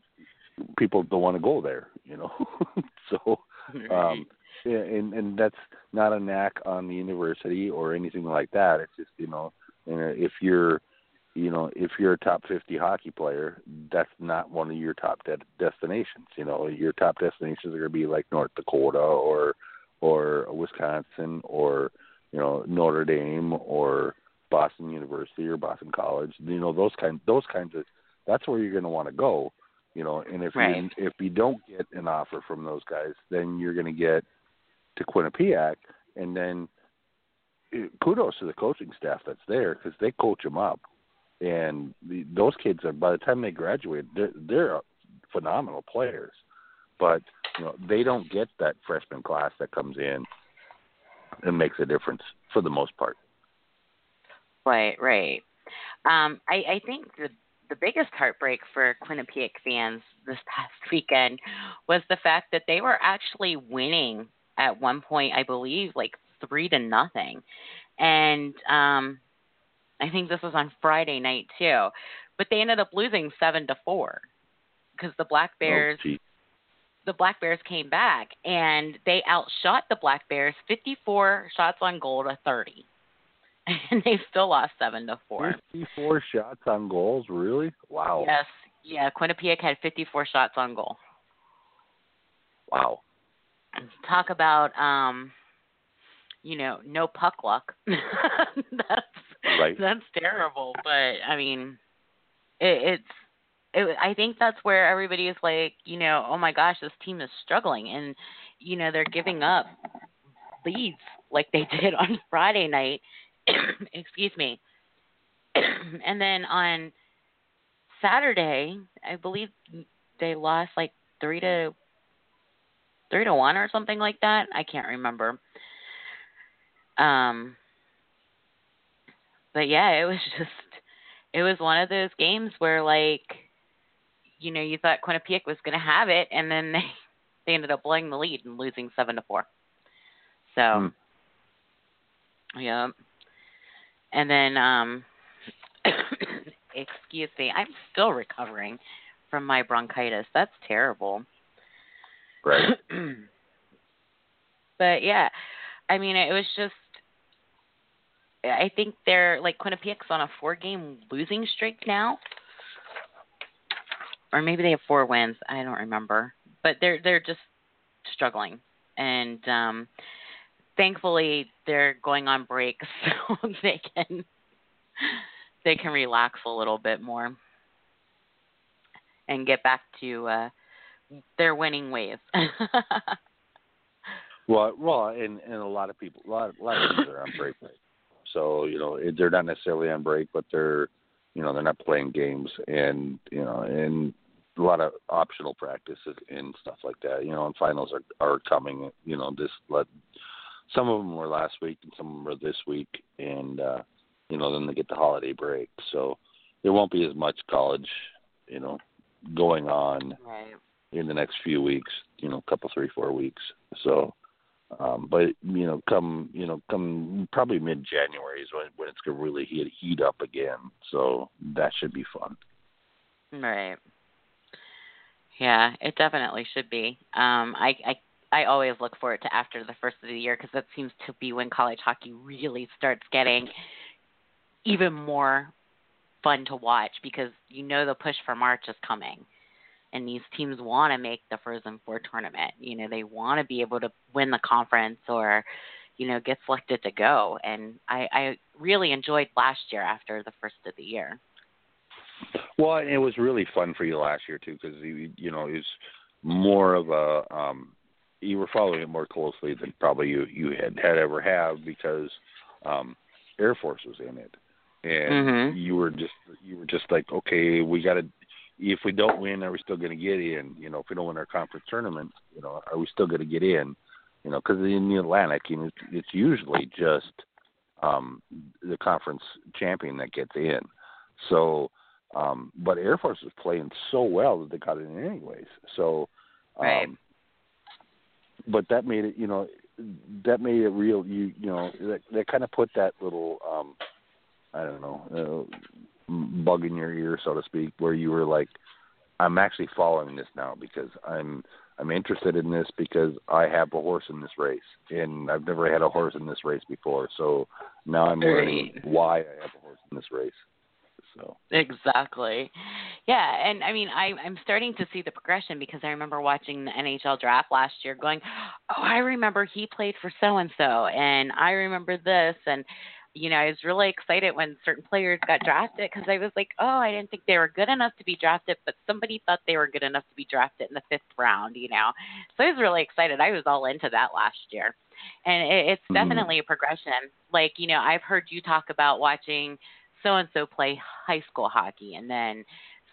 people don't want to go there you know so um and and that's not a knack on the university or anything like that it's just you know if you're you know if you're a top 50 hockey player that's not one of your top de- destinations you know your top destinations are going to be like north dakota or or wisconsin or you know notre dame or Boston University or Boston College. You know those kind those kinds of that's where you're going to want to go. You know, and if right. you if you don't get an offer from those guys, then you're going to get to Quinnipiac, and then eh, kudos to the coaching staff that's there because they coach them up, and the, those kids are by the time they graduate, they're they're phenomenal players, but you know they don't get that freshman class that comes in and makes a difference for the most part. Right, right. Um, I, I think the the biggest heartbreak for Quinnipiac fans this past weekend was the fact that they were actually winning at one point, I believe, like three to nothing, and um, I think this was on Friday night too. But they ended up losing seven to four because the Black Oh, Bears. Oh, the Black Bears came back and they outshot the Black Bears 54 shots on goal to 30. and they still lost seven to four. Fifty-four shots on goals, really? Wow. Yes, yeah. Quinnipiac had fifty-four shots on goal. Wow. Talk about, um, you know, no puck luck. that's right. That's terrible. But I mean, it, it's. It, I think that's where everybody is like, you know, oh my gosh, this team is struggling, and you know they're giving up leads like they did on Friday night excuse me. and then on Saturday, I believe they lost like three to three to one or something like that. I can't remember. Um, but yeah, it was just it was one of those games where like you know you thought Quinnipiac was going to have it, and then they they ended up blowing the lead and losing seven to four. So, hmm. yeah. And then, um, excuse me, I'm still recovering from my bronchitis. That's terrible. Right. but yeah, I mean, it was just. I think they're like Quinnipiac's on a four-game losing streak now, or maybe they have four wins. I don't remember, but they're they're just struggling, and um, thankfully they're going on break so they can they can relax a little bit more and get back to uh their winning ways. well, well, and and a lot of people, a lot, a lot of people are on break right. So you know they're not necessarily on break, but they're you know they're not playing games, and you know and a lot of optional practices and stuff like that. You know, and finals are are coming. You know, this let some of them were last week and some of them were this week, and uh, you know, then they get the holiday break, so there won't be as much college, you know, going on right. in the next few weeks. You know, couple, three, four weeks. So, um, but you know, come you know, come probably mid January is when when it's gonna really heat heat up again. So that should be fun. Right. Yeah, it definitely should be. Um, I, I I always look forward to after the first of the year because that seems to be when college hockey really starts getting even more fun to watch because you know the push for March is coming. And these teams want to make the Frozen Four tournament. You know, they want to be able to win the conference or, you know, get selected to go. And I, I really enjoyed last year after the first of the year. Well, it was really fun for you last year too, because you you know it was more of a um you were following it more closely than probably you you had had ever have because um Air Force was in it, and mm-hmm. you were just you were just like okay we got to if we don't win are we still going to get in you know if we don't win our conference tournament you know are we still going to get in you know because in the Atlantic you know it's usually just um the conference champion that gets in so um, but Air Force was playing so well that they got in anyways. So, um, right. but that made it, you know, that made it real. You, you know, that, that kind of put that little, um, I don't know, uh, bug in your ear, so to speak, where you were like, I'm actually following this now because I'm I'm interested in this because I have a horse in this race, and I've never had a horse in this race before. So now I'm learning why I have a horse in this race. So exactly, yeah, and I mean, I I'm starting to see the progression because I remember watching the NHL draft last year, going, oh, I remember he played for so and so, and I remember this, and you know, I was really excited when certain players got drafted because I was like, oh, I didn't think they were good enough to be drafted, but somebody thought they were good enough to be drafted in the fifth round, you know. So I was really excited. I was all into that last year. And it, it's mm-hmm. definitely a progression. Like, you know, I've heard you talk about watching so and so play high school hockey and then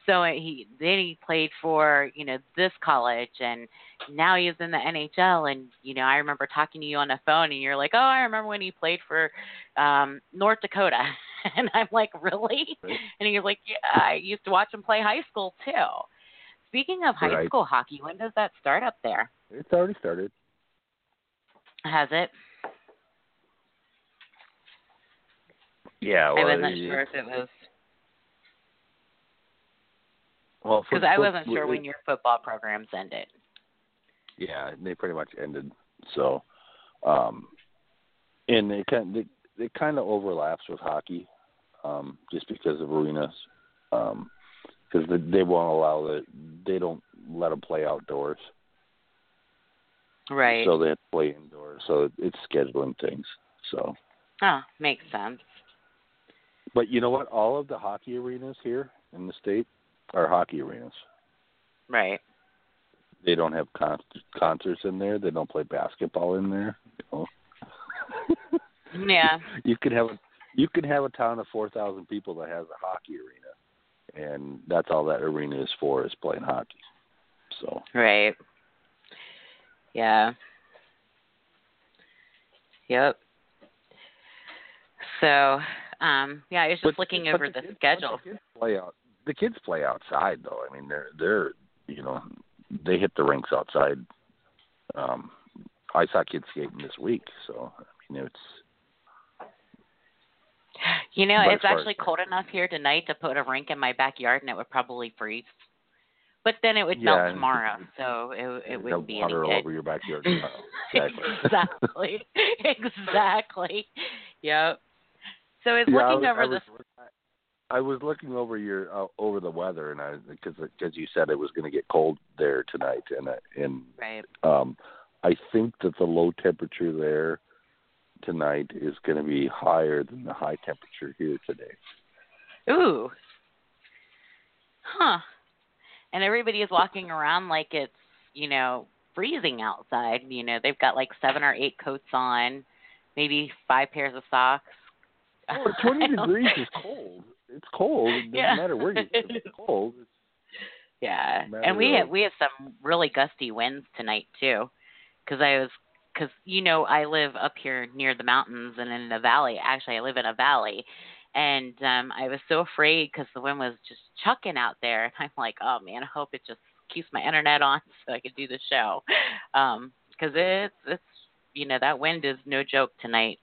so he then he played for you know this college and now he's in the NHL and you know I remember talking to you on the phone and you're like oh I remember when he played for um North Dakota. And I'm like really? Right. and he's like yeah I used to watch him play high school too. Speaking of high right. school hockey when does that start up there? It's already started. Has it? Yeah, well, I wasn't sure if it was well because I wasn't sure when your football programs ended. Yeah, they pretty much ended. So, um, and they kind they, it kind of overlaps with hockey, um, just because of arenas, um, because they, they won't allow the They don't let them play outdoors. Right. So they have to play indoors. So it's scheduling things. So. Oh, makes sense. But you know what? All of the hockey arenas here in the state are hockey arenas. Right. They don't have con- concerts in there. They don't play basketball in there. You know? yeah. You could have a you could have a town of four thousand people that has a hockey arena, and that's all that arena is for is playing hockey. So. Right. Yeah. Yep. So um, yeah, I was just but, looking over the, the kids, schedule. The play out. The kids play outside though. I mean, they're they're you know they hit the rinks outside. Um, I saw kids skating this week, so I mean it's. You know, it's actually cold enough here tonight to put a rink in my backyard, and it would probably freeze. But then it would yeah, melt tomorrow, so it it wouldn't be water all over your backyard. Exactly. exactly. exactly. Yep. So it's yeah, looking I, over I this. I was looking over your uh, over the weather, and I because because you said it was going to get cold there tonight, and uh, and right. um, I think that the low temperature there tonight is going to be higher than the high temperature here today. Ooh. Huh. And everybody is walking around like it's, you know, freezing outside. You know, they've got like seven or eight coats on, maybe five pairs of socks. Well, 20 degrees is cold. It's cold. It doesn't yeah. matter where you live. It's cold. It's, Yeah, and we have we have some really gusty winds tonight too, because I was because you know I live up here near the mountains and in the valley. Actually, I live in a valley, and um I was so afraid because the wind was just chucking out there, and I'm like, oh man, I hope it just keeps my internet on so I could do the show, um because it's it's you know that wind is no joke tonight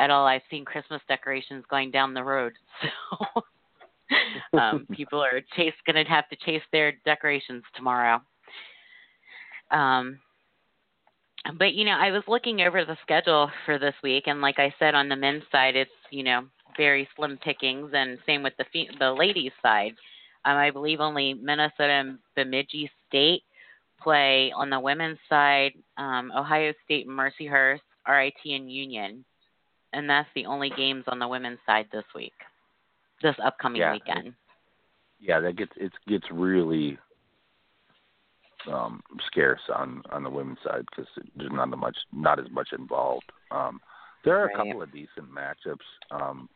at all. I've seen Christmas decorations going down the road, so um, people are chase going to have to chase their decorations tomorrow. Um, but you know, I was looking over the schedule for this week, and like I said, on the men's side, it's you know very slim pickings, and same with the the ladies' side. Um, I believe only Minnesota and Bemidji State play on the women's side. Um, Ohio State and Mercyhurst, RIT, and Union, and that's the only games on the women's side this week, this upcoming yeah, weekend. yeah, that gets it gets really um, scarce on on the women's side because there's not much not as much involved. Um, there are right. a couple of decent matchups um,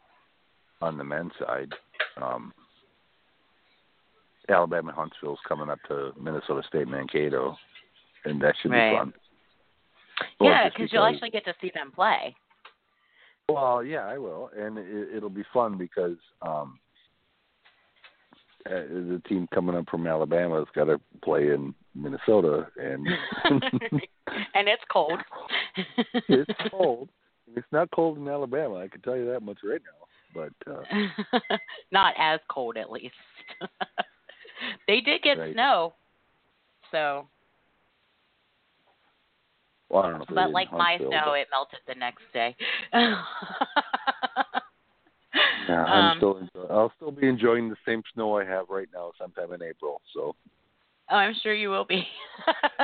on the men's side. Um, Alabama Huntsville's coming up to Minnesota State Mankato, and that should right. be fun. Well, yeah, because you'll actually get to see them play. Well, yeah, I will, and it, it'll be fun because um, uh, the team coming up from Alabama has got to play in Minnesota, and and it's cold. it's cold. It's not cold in Alabama. I can tell you that much right now. But uh, not as cold, at least. they did get right. snow, so. Well, I don't know but like my snow, but... it melted the next day. Yeah, I'm um, still. Enjoy- I'll still be enjoying the same snow I have right now, sometime in April. So. Oh, I'm sure you will be.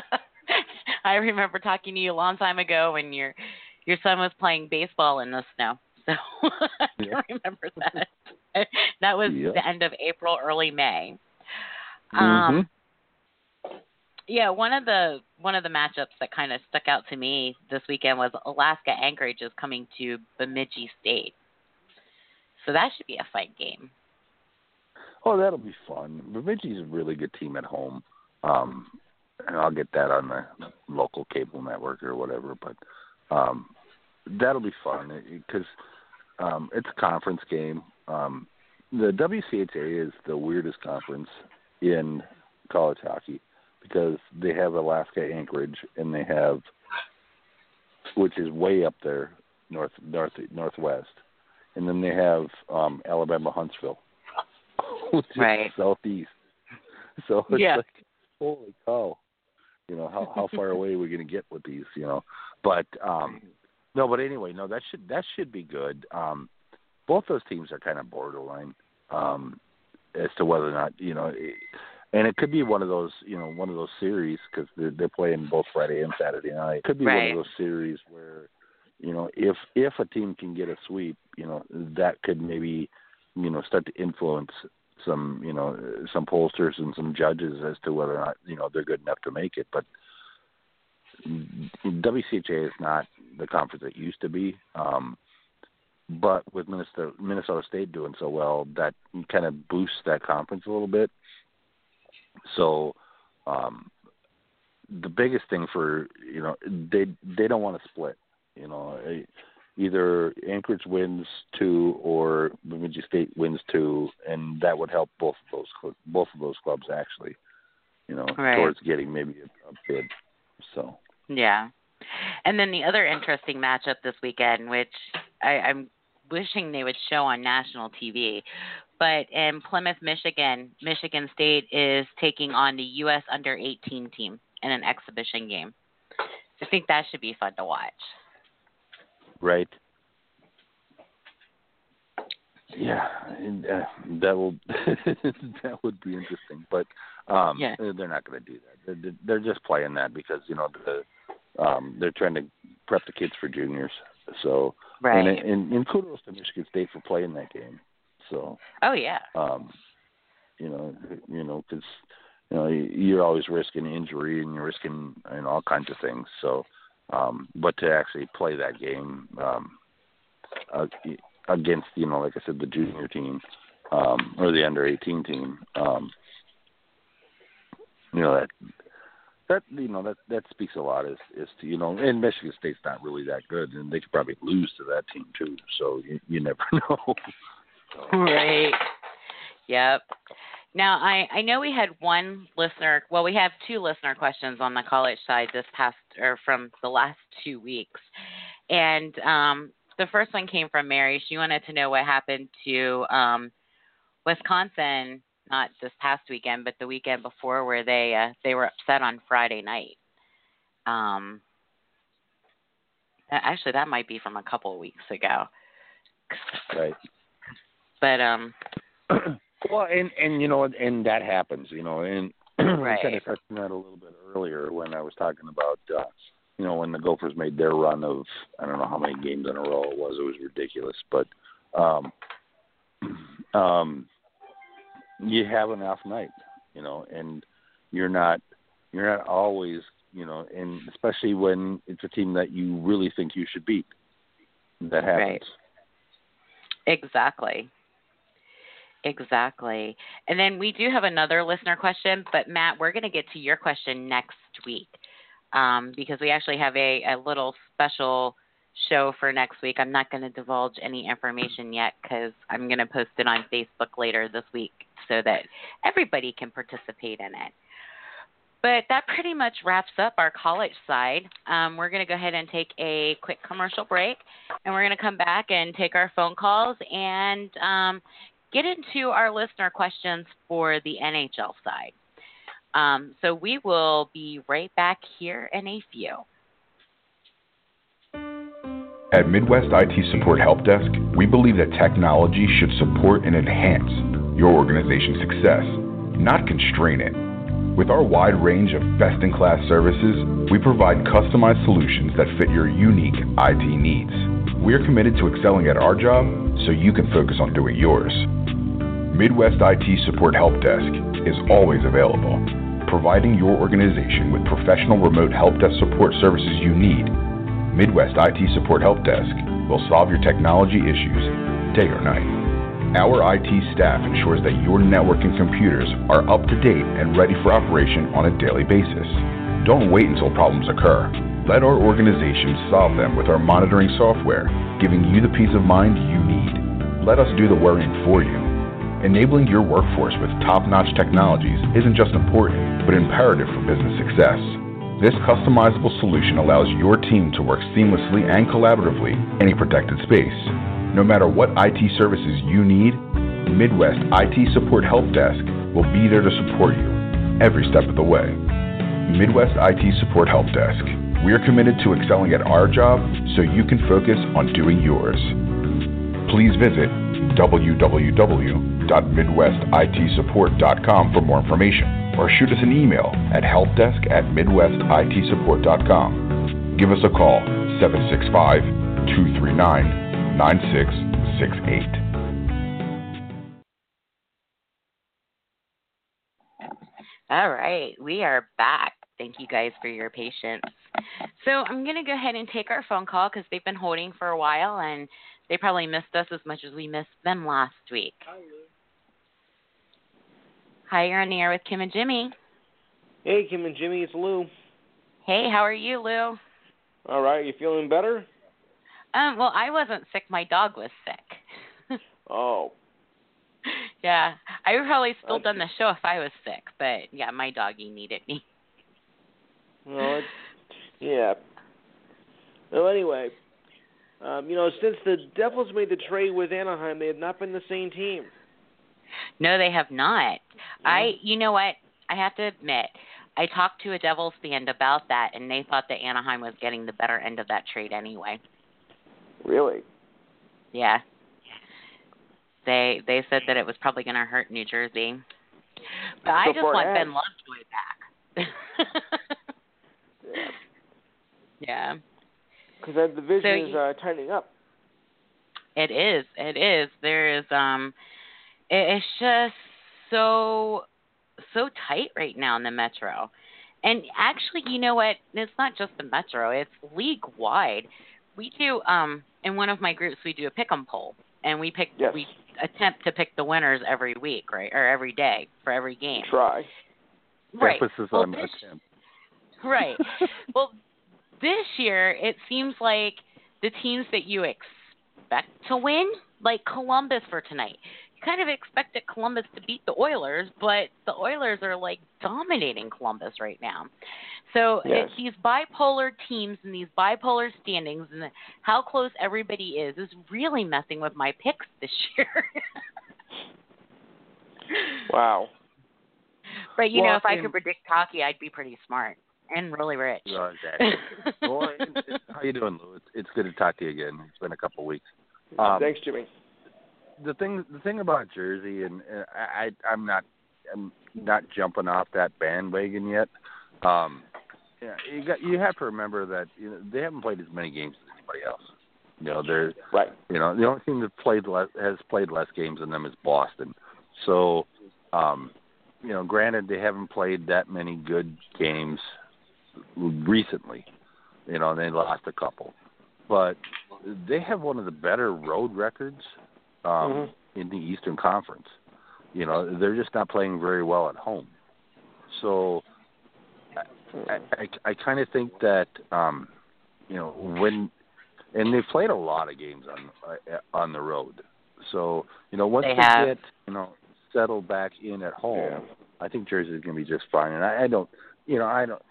I remember talking to you a long time ago when your your son was playing baseball in the snow. So I yeah. remember that. that was yeah. the end of April, early May. Mm-hmm. Yeah, one of the one of the matchups that kind of stuck out to me this weekend was Alaska Anchorage is coming to Bemidji State. So that should be a fun game. Oh, that'll be fun. Bemidji's a really good team at home. Um, and I'll get that on the local cable network or whatever. But um, that'll be fun because um, it's a conference game. Um, the WCHA is the weirdest conference in college hockey because they have Alaska Anchorage and they have, which is way up there north north northwest, and then they have um, Alabama Huntsville, which right. is southeast. So it's yeah. like, holy cow, you know how how far away are we going to get with these? You know, but um, no, but anyway, no, that should that should be good. Um, both those teams are kind of borderline um, as to whether or not you know, it, and it could be one of those you know one of those series because they're, they're playing both Friday and Saturday night. It could be right. one of those series where you know if if a team can get a sweep, you know that could maybe you know start to influence some you know some pollsters and some judges as to whether or not you know they're good enough to make it, but. WCHA is not the conference it used to be. Um, but with Minnesota, Minnesota State doing so well, that kind of boosts that conference a little bit. So, um, the biggest thing for you know they they don't want to split. You know, either Anchorage wins two or Bemidji State wins two, and that would help both of those both of those clubs actually. You know, right. towards getting maybe a, a bid. So. Yeah. And then the other interesting matchup this weekend, which I, I'm wishing they would show on national TV, but in Plymouth, Michigan, Michigan State is taking on the U.S. Under 18 team in an exhibition game. I think that should be fun to watch. Right. Yeah, and, uh, that will that would be interesting, but um, yeah. they're not going to do that. They're, they're just playing that because you know the um, they're trying to prep the kids for juniors. So right, and, and, and kudos to Michigan State for playing that game. So oh yeah, um, you know, you know, because you know you're always risking injury and you're risking you know, all kinds of things. So, um, but to actually play that game um, uh, against you know, like I said, the junior team um, or the under 18 team. Um, you know that that you know that that speaks a lot. Is is to you know, and Michigan State's not really that good, and they could probably lose to that team too. So you, you never know. Right. Yep. Now I I know we had one listener. Well, we have two listener questions on the college side this past or from the last two weeks, and um, the first one came from Mary. She wanted to know what happened to um, Wisconsin, not this past weekend, but the weekend before, where they uh, they were upset on Friday night. Um, actually, that might be from a couple of weeks ago. Right. But um. well, and and you know, and that happens, you know, and right. I kind of touched on that a little bit earlier when I was talking about. uh you know, when the Gophers made their run of I don't know how many games in a row it was, it was ridiculous. But um um you have an off night, you know, and you're not you're not always, you know, and especially when it's a team that you really think you should beat. That happens. Right. Exactly. Exactly. And then we do have another listener question, but Matt, we're going to get to your question next week um, because we actually have a, a little special show for next week. I'm not going to divulge any information yet because I'm going to post it on Facebook later this week so that everybody can participate in it. But that pretty much wraps up our college side. Um, we're going to go ahead and take a quick commercial break, and we're going to come back and take our phone calls and um, get into our listener questions for the NHL side. Um, so we will be right back here in a few. At Midwest IT Support Help Desk, we believe that technology should support and enhance your organization's success, not constrain it. With our wide range of best in class services, we provide customized solutions that fit your unique IT needs. We are committed to excelling at our job so you can focus on doing yours. Midwest IT Support Help Desk is always available providing your organization with professional remote help desk support services you need, Midwest IT Support Help Desk will solve your technology issues day or night. Our IT staff ensures that your networking computers are up to date and ready for operation on a daily basis. Don't wait until problems occur. Let our organization solve them with our monitoring software, giving you the peace of mind you need. Let us do the worrying for you. Enabling your workforce with top notch technologies isn't just important, but imperative for business success. This customizable solution allows your team to work seamlessly and collaboratively in a protected space. No matter what IT services you need, Midwest IT Support Help Desk will be there to support you every step of the way. Midwest IT Support Help Desk. We are committed to excelling at our job so you can focus on doing yours. Please visit www helpdesk.midwestitsupport.com for more information or shoot us an email at helpdesk at midwestitsupport.com. Give us a call 765 239 9668. All right, we are back. Thank you guys for your patience. So I'm going to go ahead and take our phone call because they've been holding for a while and they probably missed us as much as we missed them last week. Hi, you're on the air with Kim and Jimmy. Hey, Kim and Jimmy, it's Lou. Hey, how are you, Lou? All right, you feeling better? Um, well, I wasn't sick. My dog was sick. oh. Yeah, I would probably still That's... done the show if I was sick, but yeah, my doggy needed me. Well, it's, yeah. Well, anyway, um, you know, since the Devils made the trade with Anaheim, they have not been the same team. No, they have not. I, you know what? I have to admit, I talked to a Devils fan about that, and they thought that Anaheim was getting the better end of that trade anyway. Really? Yeah. They they said that it was probably going to hurt New Jersey. But I just want Ben Lovejoy back. yeah. Yeah. Because that division so, is uh, tightening up. It is. It is. There is um it's just so so tight right now in the metro. And actually, you know what? It's not just the metro; it's league wide. We do um in one of my groups we do a pick 'em poll, and we pick yes. we attempt to pick the winners every week, right, or every day for every game. Try. right. Emphasis well, on this, attempt. Right. well, this year it seems like the teams that you expect to win, like Columbus for tonight, you kind of expected Columbus to beat the Oilers, but the Oilers are like dominating Columbus right now. So Yes. it, these bipolar teams and these bipolar standings and how close everybody is is really messing with my picks this year. Wow. but you Well, know, if I and- could predict hockey, I'd be pretty smart and really rich. Yeah, exactly. well, it, it, how you doing, Lou? It's, it's good to talk to you again. It's been a couple of weeks. Um, Thanks, Jimmy. The thing the thing about Jersey and I I- I'm not I'm not jumping off that bandwagon yet. Um yeah, you got you have to remember that you know they haven't played as many games as anybody else. You know, they're Right. you know, the only team that played less has played less games than them is Boston. So um you know, granted they haven't played that many good games recently. You know, they lost a couple. But they have one of the better road records um Mhm. in the Eastern Conference. You know, they're just not playing very well at home. So I I, I kind of think that um you know when and they've played a lot of games on uh, on the road. So you know once They they, have. get you know settled back in at home, Yeah. I think Jersey's going to be just fine. And I, I don't you know I don't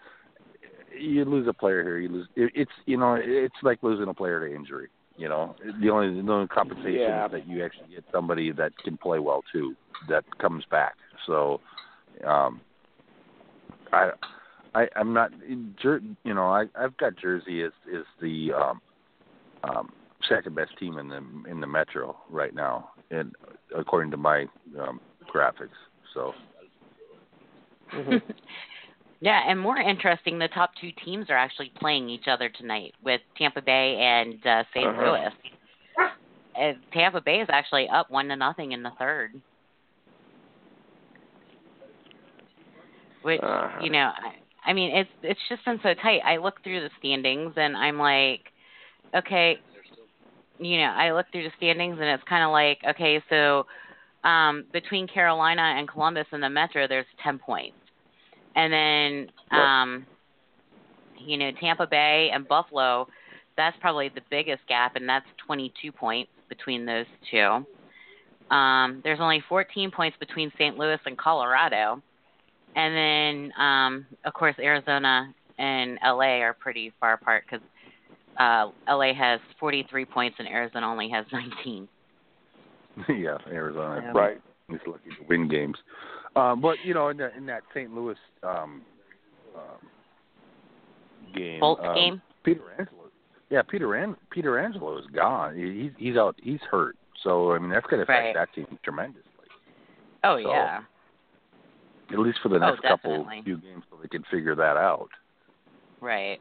you lose a player here, you lose. It, it's you know it's like losing a player to injury. You know the only the only compensation Yeah. is that you actually get somebody that can play well too that comes back. So um I I I'm not you know I I've got Jersey as is the um um second best team in the in the metro right now and according to my um graphics. So Mhm. yeah, and more interesting, the top two teams are actually playing each other tonight with Tampa Bay and uh, saint Uh-huh. Louis. And Tampa Bay is actually up one to nothing in the third. Which Uh-huh. you know, I, I mean, it's it's just been so tight. I look through the standings and I'm like, okay, you know, I look through the standings and it's kind of like, okay, so um, between Carolina and Columbus in the Metro, there's ten points, and then um, you know, Tampa Bay and Buffalo, that's probably the biggest gap, and that's 22 points between those two. Um, there's only 14 points between St. Louis and Colorado, and then um, of course Arizona and LA are pretty far apart because uh, LA has 43 points and Arizona only has 19. yeah, Arizona Yeah. Right. is lucky to win games. Um, but you know, in that in that St. Louis um, um, game, Bolt um, game. Peter Angelo, yeah, Peter An- Pietrangelo is gone. He, he's he's out. He's hurt. So I mean, that's going to affect Right. that team tremendously. Oh so- yeah. At least for the Oh, next couple definitely. few games, so they can figure that out. Right.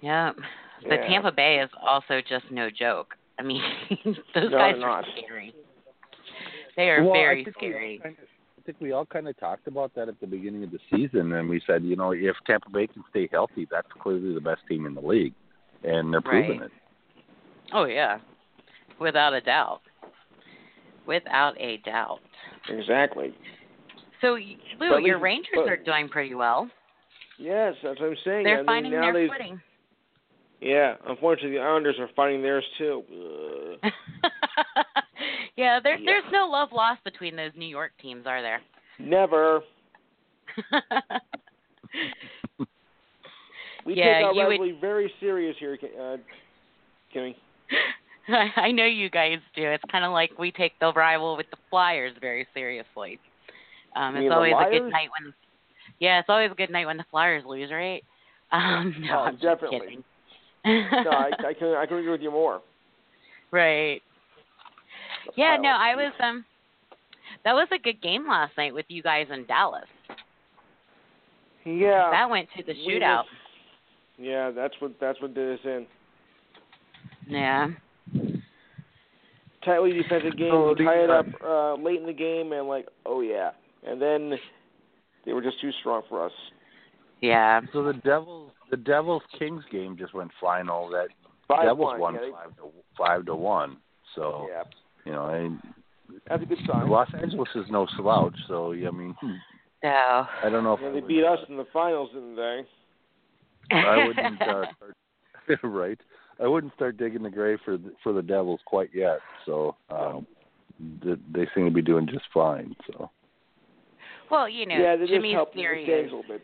Yeah. But Yeah. Tampa Bay is also just no joke. I mean, those No, guys they're are not. scary. They are well, very I think we all scary. kinda- I think we all kind of talked about that at the beginning of the season, and we said, you know, if Tampa Bay can stay healthy, that's clearly the best team in the league, and they're proving Right. it. Oh yeah. Without a doubt. Without a doubt. Exactly. So Lou, But we- your Rangers but- are doing pretty well. Yes, that's what I'm saying. They're I mean, finding now their they footing. Yeah, unfortunately, the Islanders are finding theirs too. Ugh. yeah, there, Yeah. there's no love lost between those New York teams, are there? Never. We Yeah, take our you would- rivalry very serious here, uh, Kimmy. I I know you guys do. It's kind of like we take the rival with the Flyers very seriously. Um, it's always a good night when. Yeah, it's always a good night when the Flyers lose, right? Um, no, Oh, I'm definitely. No, I, I can I can agree with you more. right. The Yeah, no, I was um. That was a good game last night with you guys in Dallas. Yeah. That went to the we shootout. just- yeah, that's what that's what did us in. Yeah. Tightly defensive game. So we the, tied it up uh, late in the game, and like, oh yeah, and then they were just too strong for us. Yeah. So the Devils, the Devils Kings game just went final. That Five Devils one. won yeah, five to five to one. So yeah. You know, and That's a good sign. Los Angeles is no slouch, so I mean, So I don't know if Yeah, they beat us in the finals, didn't they? I wouldn't uh, start, right. I wouldn't start digging the grave for the, for the Devils quite yet. So um, th- they seem to be doing just fine. So well, you know, yeah, Jimmy's helped the theory is a little bit.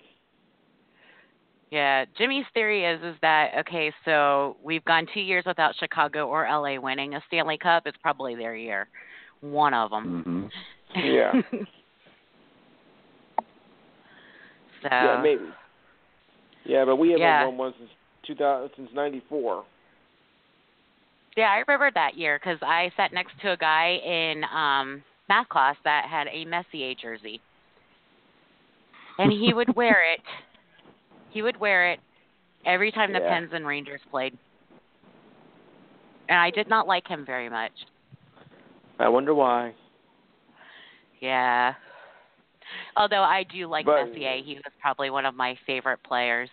Yeah, Jimmy's theory is is that okay, so we've gone two years without Chicago or LA winning a Stanley Cup. It's probably their year, one of them. hmm Yeah. so Yeah, maybe. Yeah, but we haven't Yeah. won one since 2000 since '94. yeah, I remember that year because I sat next to a guy in um math class that had a Messier jersey, and he would wear it. He would wear it every time the Pens and Rangers played, and I did not like him very much. I wonder why. Yeah. Although I do like But- Messier, he was probably one of my favorite players.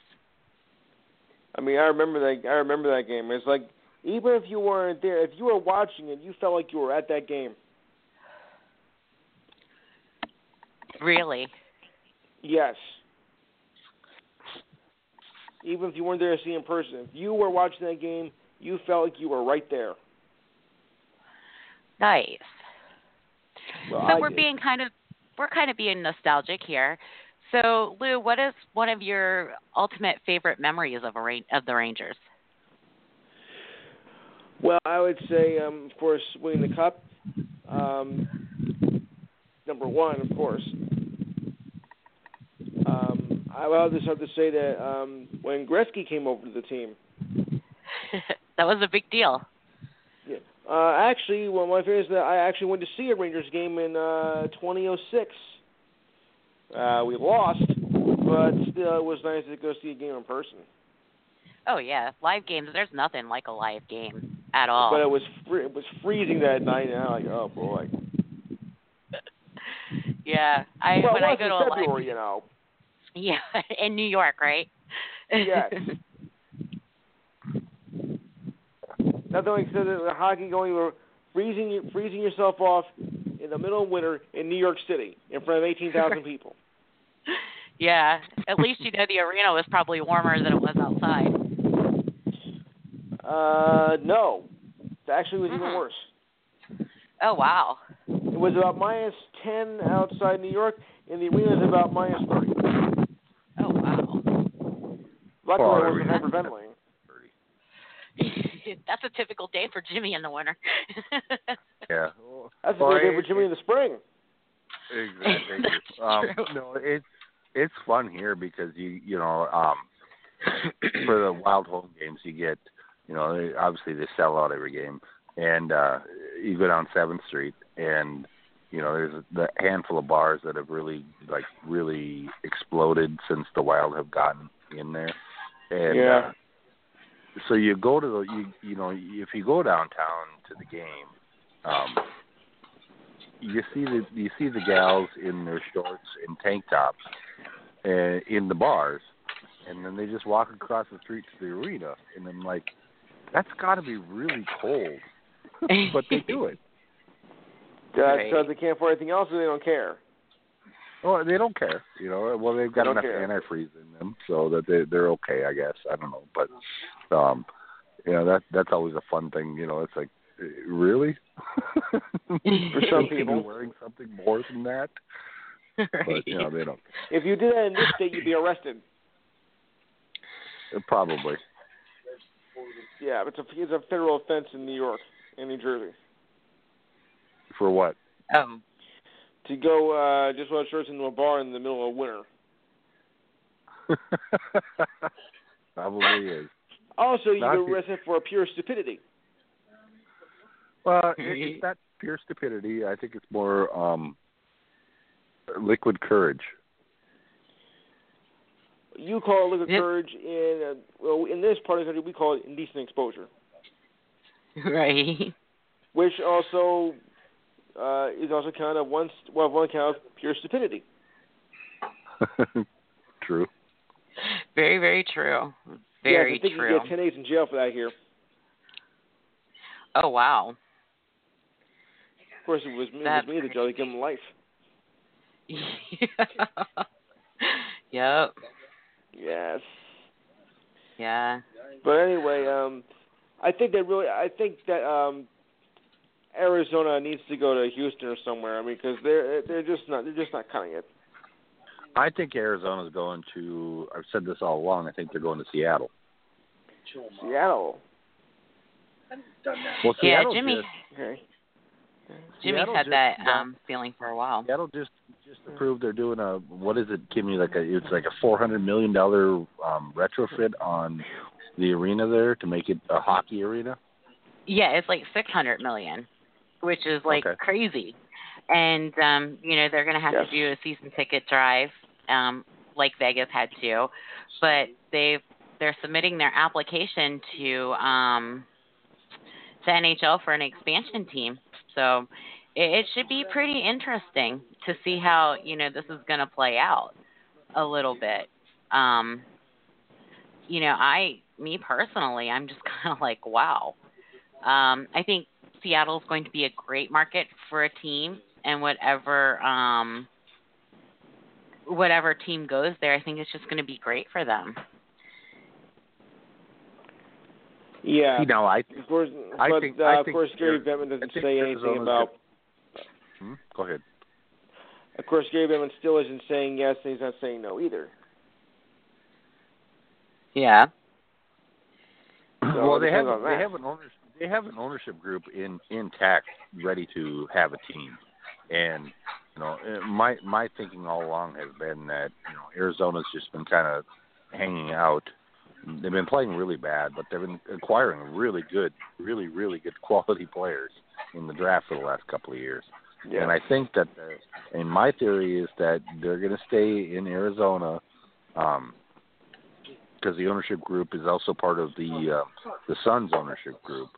I mean, I remember that. I remember that game. It's like even if you weren't there, if you were watching it, you felt like you were at that game. Really. Yes. Even if you weren't there to see in person, if you were watching that game, you felt like you were right there. Nice. Well, so I we're did. being kind of we're kind of being nostalgic here. So Lou, what is one of your ultimate favorite memories of a of the Rangers? Well, I would say, um, of course, winning the cup. Um, number one, of course. I would just have to say that um, when Gretzky came over to the team, that was a big deal. yeah, uh, actually, one of my favorites is that I actually went to see a Rangers game in uh, 2006. Uh, we lost, but still, it was nice to go see a game in person. Oh yeah, live games. There's nothing like a live game at all. But it was free, it was freezing that night, and I'm like, oh boy. yeah, I well, when I was go to a live February, you know. Yeah, in New York, right? Yes. Nothing like said that the hockey going freezing freezing yourself off in the middle of winter in New York City in front of eighteen thousand people. yeah, at least you know the arena was probably warmer than it was outside. Uh, no, it actually was even Mhm. worse. Oh wow. It was about minus ten outside New York, and the arena was about minus thirty. Wow. Luckily, Well, I wasn't arena- hyperventilating. That's a typical day for Jimmy in the winter. yeah, That's a Well, good day for Jimmy in the spring. exactly. That's um, true. no, it's it's fun here because you you know um, for the wild home games you get you know they, obviously they sell out every game and uh, you go down Seventh Street and you know there's the handful of bars that have really like really exploded since the Wild have gotten in there and Yeah. uh, so you go to the you you know if you go downtown to the game um you see the you see the gals in their shorts and tank tops uh, in the bars and then they just walk across the street to the arena and I'm like that's got to be really cold but they do it That's Right. because they can't afford anything else, or they don't care. Well they don't care you know. Well they've got They enough care. antifreeze in them so that they they're okay I guess. I don't know but um you know that that's always a fun thing you know. It's like uh, really? For some Should you be people. wearing something more than that? But you know they don't If you did that in this state, you'd be arrested. Uh, probably. Yeah, it's a it's a federal offense in New York and New Jersey. For what? Um, to go uh, just without shirts into a bar in the middle of winter. Probably is. Also, you Not get the- arrested for pure stupidity. Well, it, it's not pure stupidity. I think it's more um liquid courage. You call it liquid Yep. courage in uh, well in this part of the country we call it indecent exposure, right. which also uh, is also kind of one well one kind of pure stupidity. True. Very, very true. yeah, Very I think true. you get ten days in jail for that here. Oh wow. Of course, it was me. That's it was me that Jelly gave him life. yep. Yes. Yeah. But anyway, um, I think that really, I think that um, Arizona needs to go to Houston or somewhere. I mean, because they're they're just not they're just not cutting it. I think Arizona's going to. I've said this all along. I think they're going to Seattle. Seattle. Well, Yeah, Seattle Jimmy. Just, Okay. Jimmy's Seattle had just that got- um feeling for a while. Seattle just just approved they're doing a what is it, Kimmy? Like a it's like a four hundred million dollar um, retrofit on the arena there to make it a hockey arena. Yeah, it's like six hundred million, which is like Okay. crazy. And um, you know, they're gonna have Yes. to do a season ticket drive, um, like Vegas had to. But they've they're submitting their application to um to NHL for an expansion team. So it, it should be pretty interesting to see how, you know, this is gonna play out a little bit. Um you know, I me personally, I'm just kind of like, wow. Um, I think Seattle's going to be a great market for a team, and whatever um, whatever team goes there, I think it's just going to be great for them. Yeah. You know, I Of course, I but think- uh, I of think, course, Gary Bettman doesn't think say anything about. hmm? go ahead. Of course, Gary Bettman still isn't saying yes, and he's not saying no either. Yeah. So well, they have depends on they have an ownership they have an ownership group in intact, ready to have a team, and you know uh, my my thinking all along has been that you know Arizona's just been kind of hanging out. They've been playing really bad, but they've been acquiring really good, really really good quality players in the draft for the last couple of years. Yeah. And I think that, the, and my theory is that they're going to stay in Arizona, um, because the ownership group is also part of the uh, the Suns ownership group,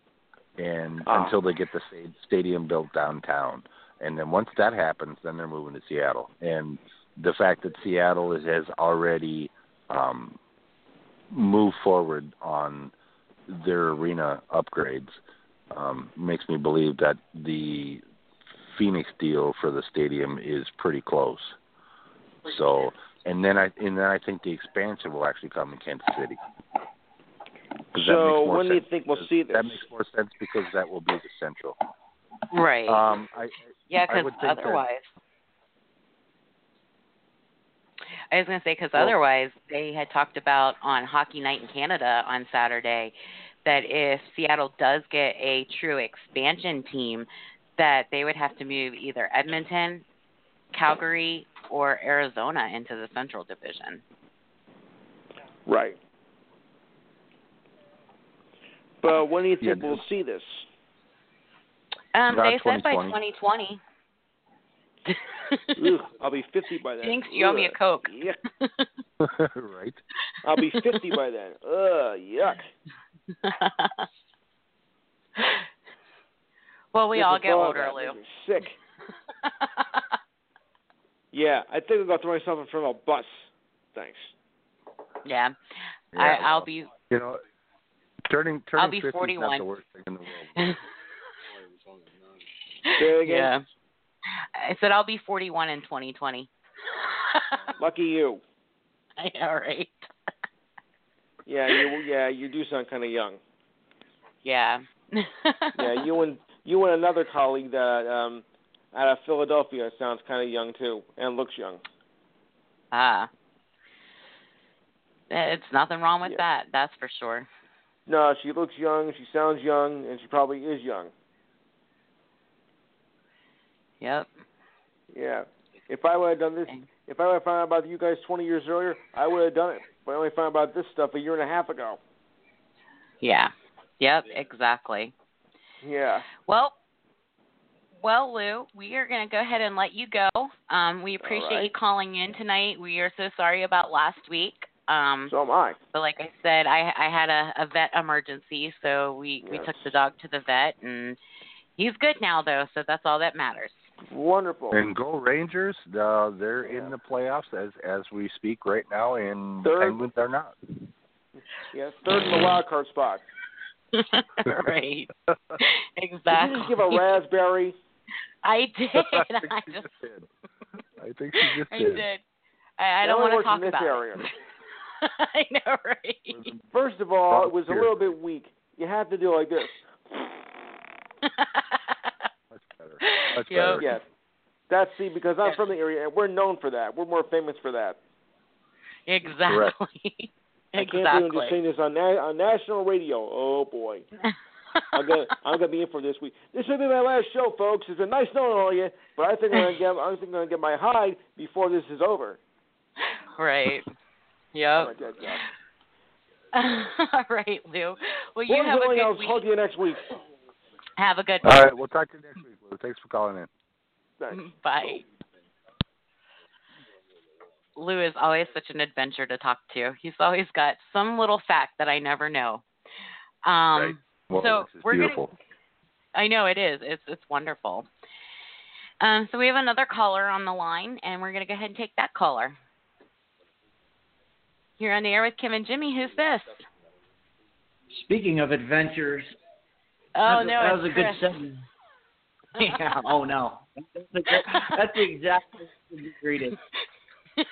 and Ah. until they get the stadium built downtown, and then once that happens, then they're moving to Seattle. And the fact that Seattle is, has already um, moved forward on their arena upgrades um, makes me believe that the Phoenix deal for the stadium is pretty close. So, and then I and then I think the expansion will actually come in Kansas City. 'Cause So more when do you think we'll because- see this? That makes more sense because that will be the central. Right. Um, I, yeah, because would think that- otherwise. I was going to say because Well- otherwise they had talked about on Hockey Night in Canada on Saturday that if Seattle does get a true expansion team, that they would have to move either Edmonton, Calgary, or Arizona into the Central Division. Right. But when do you Yeah, think we'll see this? Um, they said by 2020. 2020. Ugh, I'll be 50 by then. Jinx, you owe me a Coke. Yuck. right? I'll be 50 by then. Ugh, yuck. well, we Just all get older, that Lou. Sick. Yeah, I think I'm going to throw myself in front of a bus. Thanks. yeah. Yeah, I, I'll well, be. You know, turning turning I'll be 50 is not 41. the worst thing in the world. Say again. yeah. I said I'll be 41 in 2020. Lucky you. All right. Yeah, you yeah, you do sound kind of young. Yeah. Yeah, you and you and another colleague that um out of Philadelphia sounds kind of young too and looks young. Ah. It's nothing wrong with Yeah. that. That's for sure. No, she looks young, she sounds young, and she probably is young. Yep. Yeah. If I would have done this, if I would have found out about you guys 20 years earlier, I would have done it. But I only found out about this stuff a year and a half ago. Yeah. Yep. Exactly. Yeah. Well. Well, Lou, we are going to go ahead and let you go. Um, we appreciate right. you calling in tonight. We are so sorry about last week. Um, So am I. But like I said, I I had a, a vet emergency, so we we took the dog to the vet, and he's good now though, so that's all that matters. Wonderful. And go Rangers! Uh, they're Yeah. in the playoffs as as we speak right now, and Third. the Penguins are not. Yes, third in the wild card spot. right. Did Exactly. you give a raspberry? I did. I think I she just, just did. I think she just I did. did. I, I don't want to talk about area. it. I know, right? First of all, it was a little bit weak. You have to do it like this. Much better. Much Yep. better. Yes. That's see because I'm Yeah. from the area and we're known for that. We're more famous for that. exactly. exactly. I can't believe I'm just exactly. saying this on na- on national radio. Oh boy. I'm gonna I'm gonna be in for this week. This will be my last show, folks. It's a nice knowing all you, but I think I'm gonna get I think I'm gonna get my hide before this is over. right. Yep. my God, God. All right, Lou. Well, you Well, have a good I'll week. talk to you next week. Have a good All right, we'll talk to you next week. Lou. Thanks for calling in. Thanks. Bye. Lou is always such an adventure to talk to. He's always got some little fact that I never know. Um, Right. Well, so this is we're gonna- beautiful. I know it is. It's it's wonderful. Um, so we have another caller on the line, and we're gonna go ahead and take that caller. You're on the air with Kim and Jimmy. Who's this? Speaking of adventures, Oh that, no, that it's was a Chris. good segment. yeah. Oh no, that's, the, that's the exact way to greet it.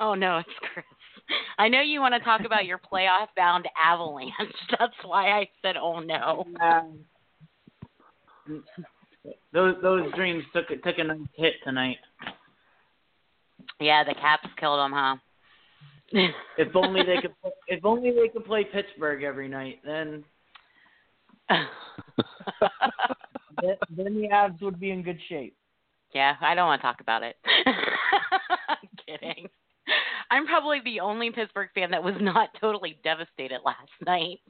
oh no, it's Chris. I know you want to talk about your playoff bound avalanche. That's why I said, "Oh no." Um, those those dreams took took a nice hit tonight. Yeah, the Caps killed them, huh? If only they could. If only they could play Pittsburgh every night, then then then the Avs would be in good shape. yeah, I don't want to talk about it. I'm kidding. I'm probably the only Pittsburgh fan that was not totally devastated last night.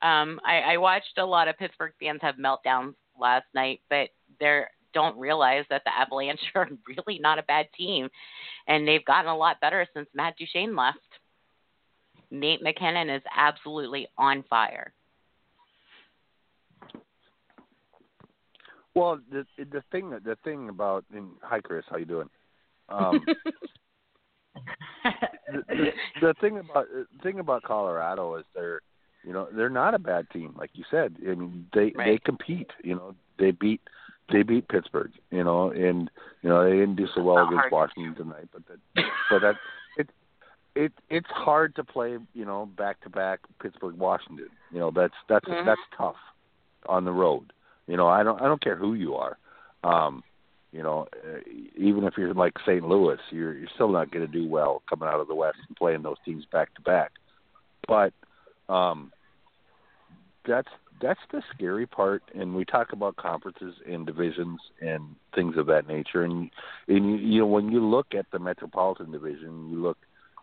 Um, I, I watched a lot of Pittsburgh fans have meltdowns last night, but they don't realize that the Avalanche are really not a bad team, and they've gotten a lot better since Matt Duchene left. Nate MacKinnon is absolutely on fire. Well, the the thing the thing about and hi Chris, how you doing? Um, the, the, the thing about the thing about Colorado is they're you know they're not a bad team like you said. I mean they they compete. You know they beat they beat Pittsburgh. You know and you know they didn't do so well against. Washington tonight, but that but that it it it's hard to play you know back to back Pittsburgh Washington. You know that's that's Mhm. that's tough on the road. You know I don't I don't care who you are. Um, you know, uh, even if you're like St. Louis, you're you're still not going to do well coming out of the West and playing those teams back to back. But um, that's that's the scary part. And we talk about conferences and divisions and things of that nature. And and you, you know when you look at the Metropolitan Division, you look,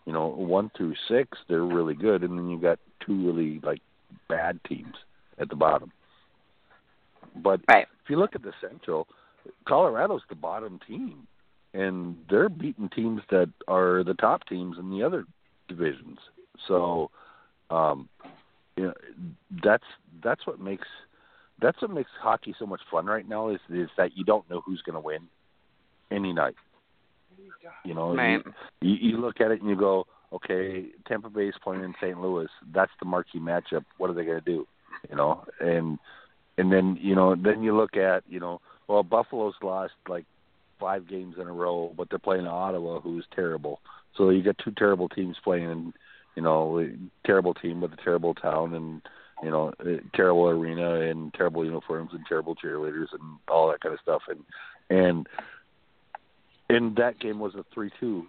you know, one through six, they're really good, and then you got two really like bad teams at the bottom. But Right. if you look at the Central, Colorado's the bottom team, and they're beating teams that are the top teams in the other divisions. So, um, you know, that's that's what makes that's what makes hockey so much fun right now is is that you don't know who's going to win any night. You know, Right. you, you look at it and you go, okay, Tampa Bay's playing in St. Louis. That's the marquee matchup. What are they going to do? You know, and and then you know then you look at you know well Buffalo's lost like five games in a row, but they're playing Ottawa, who's terrible. So you got two terrible teams playing, in, you know, a terrible team with a terrible town and you know, a terrible arena and terrible uniforms and terrible cheerleaders and all that kind of stuff. And and and that game was a three-two.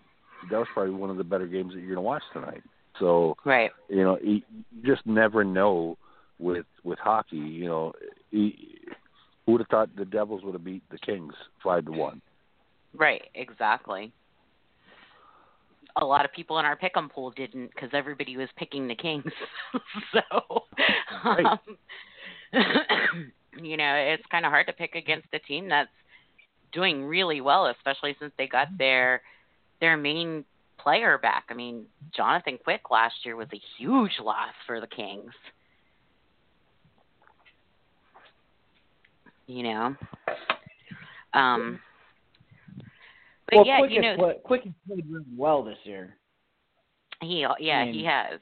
That was probably one of the better games that you're going to watch tonight. So Right. you know, you just never know with with hockey. You know, who would have thought the Devils would have beat the Kings five to one? Right, exactly. A lot of people in our pick'em pool didn't because everybody was picking the Kings. so, um, you know, it's kind of hard to pick against a team that's doing really well, especially since they got their their main player back. I mean, Jonathan Quick last year was a huge loss for the Kings. You know, um, but well, yeah, Quick you has know, play, Quick has played really well this year. He yeah, mean- he has.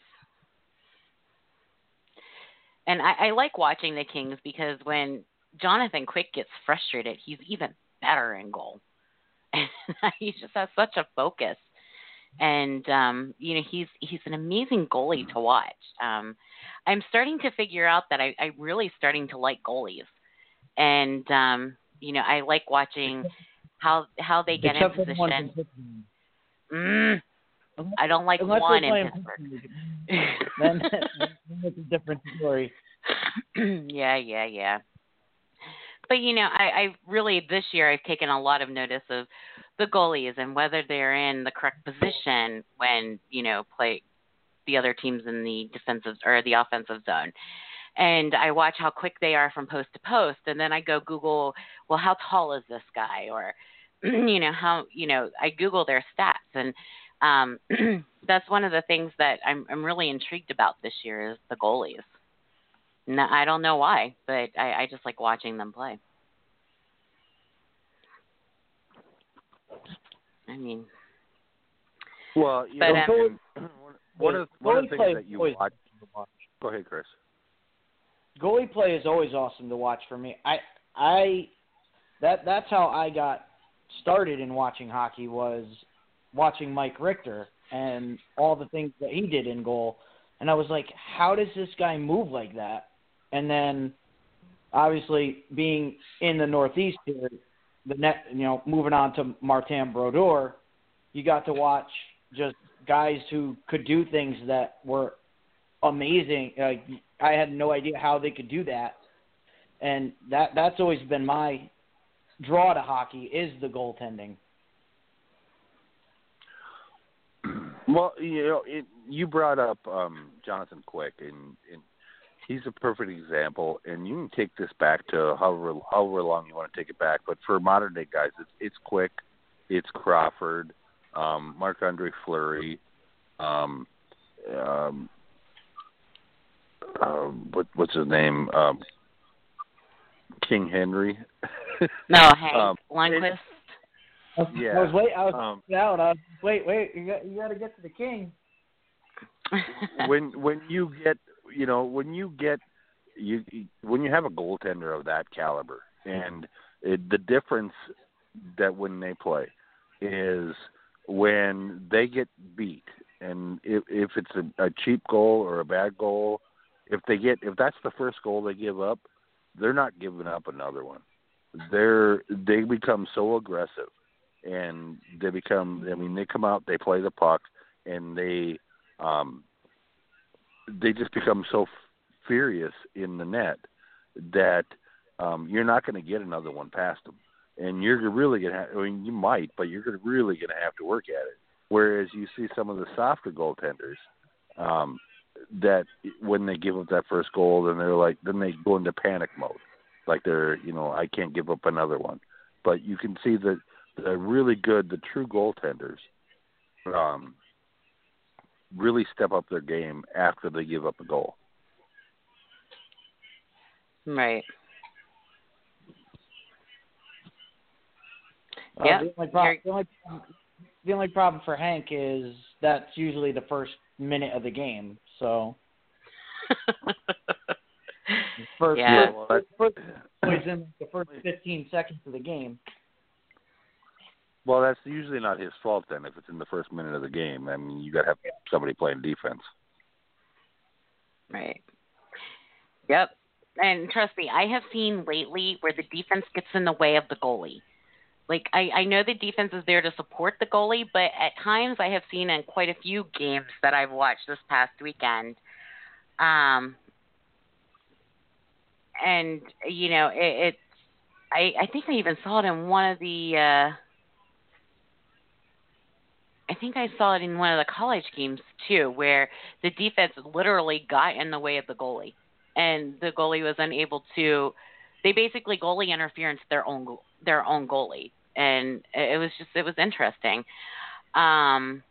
And I, I like watching the Kings because when Jonathan Quick gets frustrated, he's even better in goal. And he just has such a focus. And um, you know, he's he's an amazing goalie to watch. Um, I'm starting to figure out that I, I'm really starting to like goalies. And um, you know, I like watching how how they get Except in position. in Mm, Unless- I don't like one in Pittsburgh. then, then it's a different story. yeah, yeah, yeah. But you know, I, I really this year I've taken a lot of notice of the goalies and whether they're in the correct position when you know play the other teams in the defensive or the offensive zone. And I watch how quick they are from post to post, and then I go Google, well, how tall is this guy, or you know how you know I Google their stats, and um, that's one of the things that I'm I'm really intrigued about this year is the goalies. No, I don't know why, but I, I just like watching them play. I mean, Well, you But, know, um, and one of one of the things that you always watch. watch. Go ahead, Chris. Goalie play is always awesome to watch for me. I I that that's how I got started in watching hockey was watching Mike Richter and all the things that he did in goal. And I was like, how does this guy move like that? And then obviously being in the Northeast here, the net, you know, moving on to Martin Brodeur, you got to watch just guys who could do things that were amazing. Like I had no idea how they could do that, and that that's always been my draw to hockey is the goaltending. Well, you know, it, you brought up um, Jonathan Quick, and, and he's a perfect example. And you can take this back to however however long you want to take it back. But for modern day guys, it's it's Quick, it's Crawford, um, Marc Andre Fleury, um, um, um, what what's his name? Um, King Henry. no, hey, Um, Lundqvist. Yeah. I was wait. I was Um, out. I was, wait, wait. You got you got to get to the king. when when you get you know when you get you when you have a goaltender of that caliber and it, the difference that when they play is when they get beat and if if it's a, a cheap goal or a bad goal if they get if that's the first goal they give up they're not giving up another one they're they become so aggressive and they become i mean they come out they play the puck and they um, they just become so f- furious in the net that um, you're not going to get another one past them, and you're really going to. have I mean, you might, but you're really going to have to work at it. Whereas you see some of the softer goaltenders um, that when they give up that first goal, then they're like, then they go into panic mode, like they're, you know, I can't give up another one. But you can see that the really good, the true goaltenders. Um, really step up their game after they give up a goal. right. Uh, Yeah, the only problem, the only the only problem for Hank is that's usually the first minute of the game. So first, Yeah. first, first, first always in the first 15 seconds of the game. Well, that's usually not his fault then if it's in the first minute of the game. I mean, you got to have somebody playing defense. Right. Yep. And trust me, I have seen lately where the defense gets in the way of the goalie. Like I, I know the defense is there to support the goalie, but at times I have seen in quite a few games that I've watched this past weekend. Um and you know, it, it's I, I think I even saw it in one of the uh I think I saw it in one of the college games too, where the defense literally got in the way of the goalie, and the goalie was unable to. They basically goalie interference their own go- their own goalie, and it was just it was interesting. Um,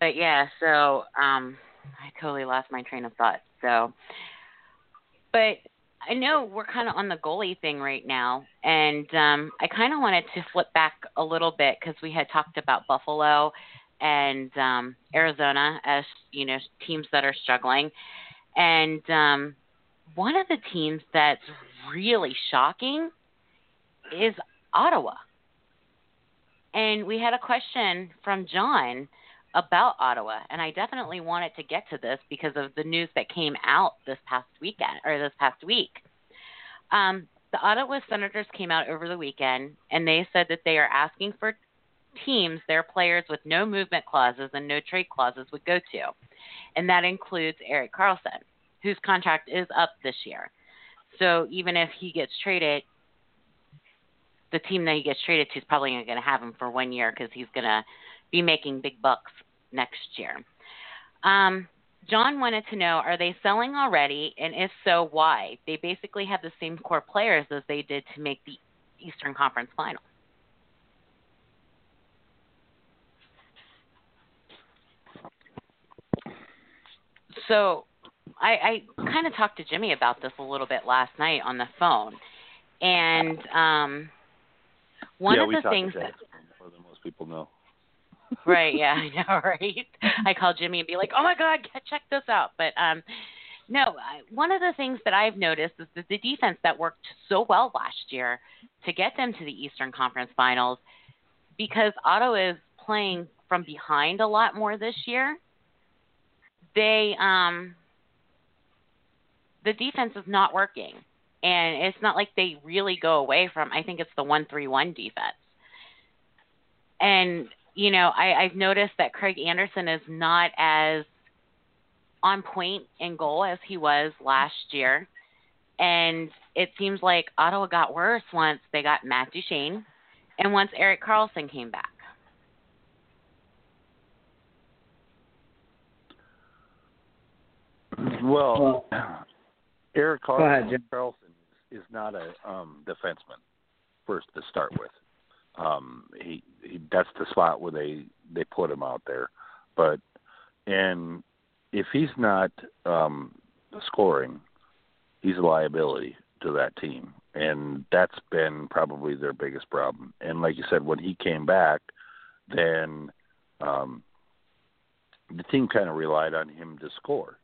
but yeah, so um, I totally lost my train of thought. So, but I know we're kind of on the goalie thing right now, and um, I kind of wanted to flip back a little bit because we had talked about Buffalo and um, Arizona as you know teams that are struggling, and um, one of the teams that's really shocking is Ottawa. And we had a question from John about Ottawa, and I definitely wanted to get to this because of the news that came out this past weekend or this past week. Um, the Ottawa Senators came out over the weekend, and they said that they are asking for teams their players with no movement clauses and no trade clauses would go to, and that includes Erik Karlsson, whose contract is up this year. So even if he gets traded, the team that he gets traded to is probably going to have him for one year because he's going to be making big bucks next year. Um, John wanted to know are they selling already, and if so, why? They basically have the same core players as they did to make the Eastern Conference final. So I, I kind of talked to Jimmy about this a little bit last night on the phone, and um, one yeah, of the things that more than most people know. right, yeah, I know, right? I call Jimmy and be like, "Oh my God, check this out!" But um, no, I, one of the things that I've noticed is that the defense that worked so well last year to get them to the Eastern Conference Finals, because Otto is playing from behind a lot more this year. They um, the defense is not working, and it's not like they really go away from. I think it's the one three one defense, and you know, I, I've noticed that Craig Anderson is not as on point in goal as he was last year. And it seems like Ottawa got worse once they got Matt Duchene and once Erik Karlsson came back. Well, Erik Karlsson, ahead, Karlsson is not a um, defenseman. First to start with, um, he, he that's the spot where they they put him out there. But and if he's not um, scoring, he's a liability to that team, and that's been probably their biggest problem. And like you said, when he came back, then um, the team kind of relied on him to score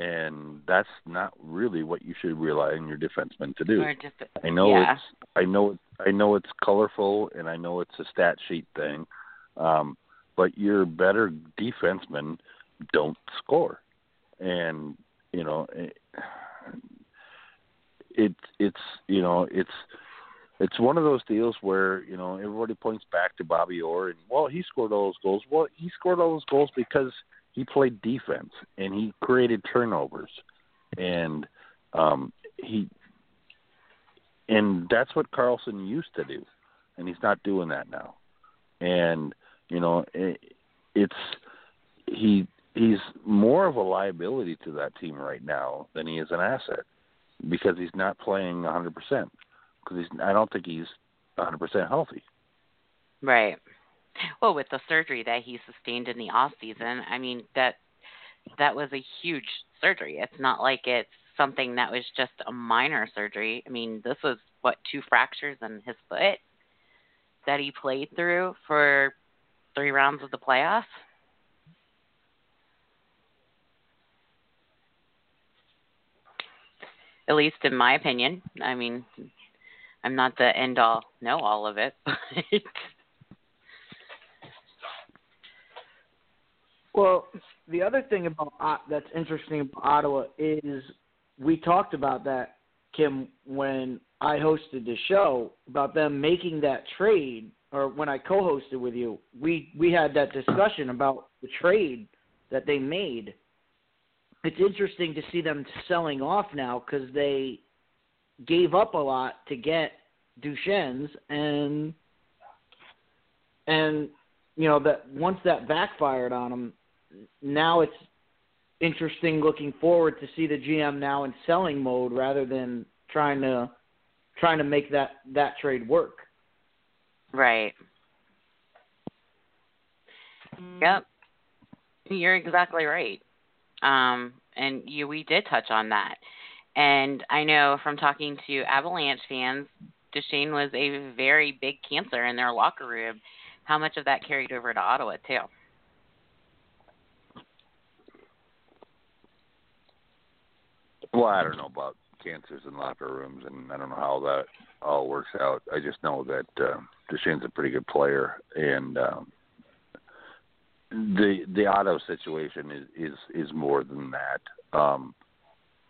and that's not really what you should rely on your defenseman to do. Just, I know yeah. it's I know I know it's colorful and I know it's a stat sheet thing, um, but your better defensemen don't score, and you know it, it it's you know it's it's one of those deals where you know everybody points back to Bobby Orr and well he scored all those goals. Well, he scored all those goals because he played defense and he created turnovers. And um he and that's what Karlsson used to do and he's not doing that now. And you know it, it's he he's more of a liability to that team right now than he is an asset because he's not playing 100% because he's I don't think he's 100% healthy. Right. Well, with the surgery that he sustained in the off season, I mean that that was a huge surgery. It's not like it's something that was just a minor surgery. I mean, this was what two fractures in his foot that he played through for three rounds of the playoffs. At least in my opinion. I mean, I'm not the end all know all of it, but Well, the other thing about uh, that's interesting about Ottawa is we talked about that Kim when I hosted the show about them making that trade or when I co-hosted with you. We we had that discussion about the trade that they made. It's interesting to see them selling off now cuz they gave up a lot to get Duchene's and and you know that once that backfired on them, now it's interesting looking forward to see the GM now in selling mode rather than trying to trying to make that that trade work. Right. Yep. You're exactly right. Um, and you, we did touch on that. And I know from talking to Avalanche fans, Duchene was a very big cancer in their locker room. How much of that carried over to Ottawa too? Well, I don't know about cancers in locker rooms, and I don't know how that all works out. I just know that uh, Duchene's a pretty good player, and um, the the Otto situation is is is more than that. Um,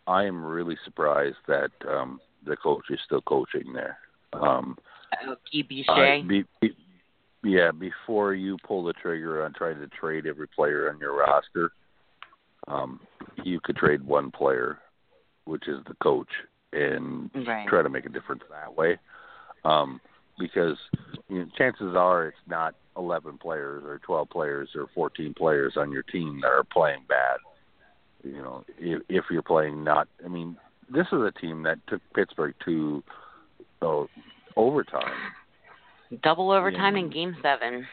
I am really surprised that um, the coach is still coaching there. Um. Uh, be, be, yeah, before you pull the trigger on trying to trade every player on your roster, um, you could trade one player, which is the coach, and right. try to make a difference that way. Um, because you know, chances are it's not 11 players or 12 players or 14 players on your team that are playing bad. You know, if, if you're playing not, I mean, this is a team that took Pittsburgh to uh, overtime. Double overtime in Game Seven.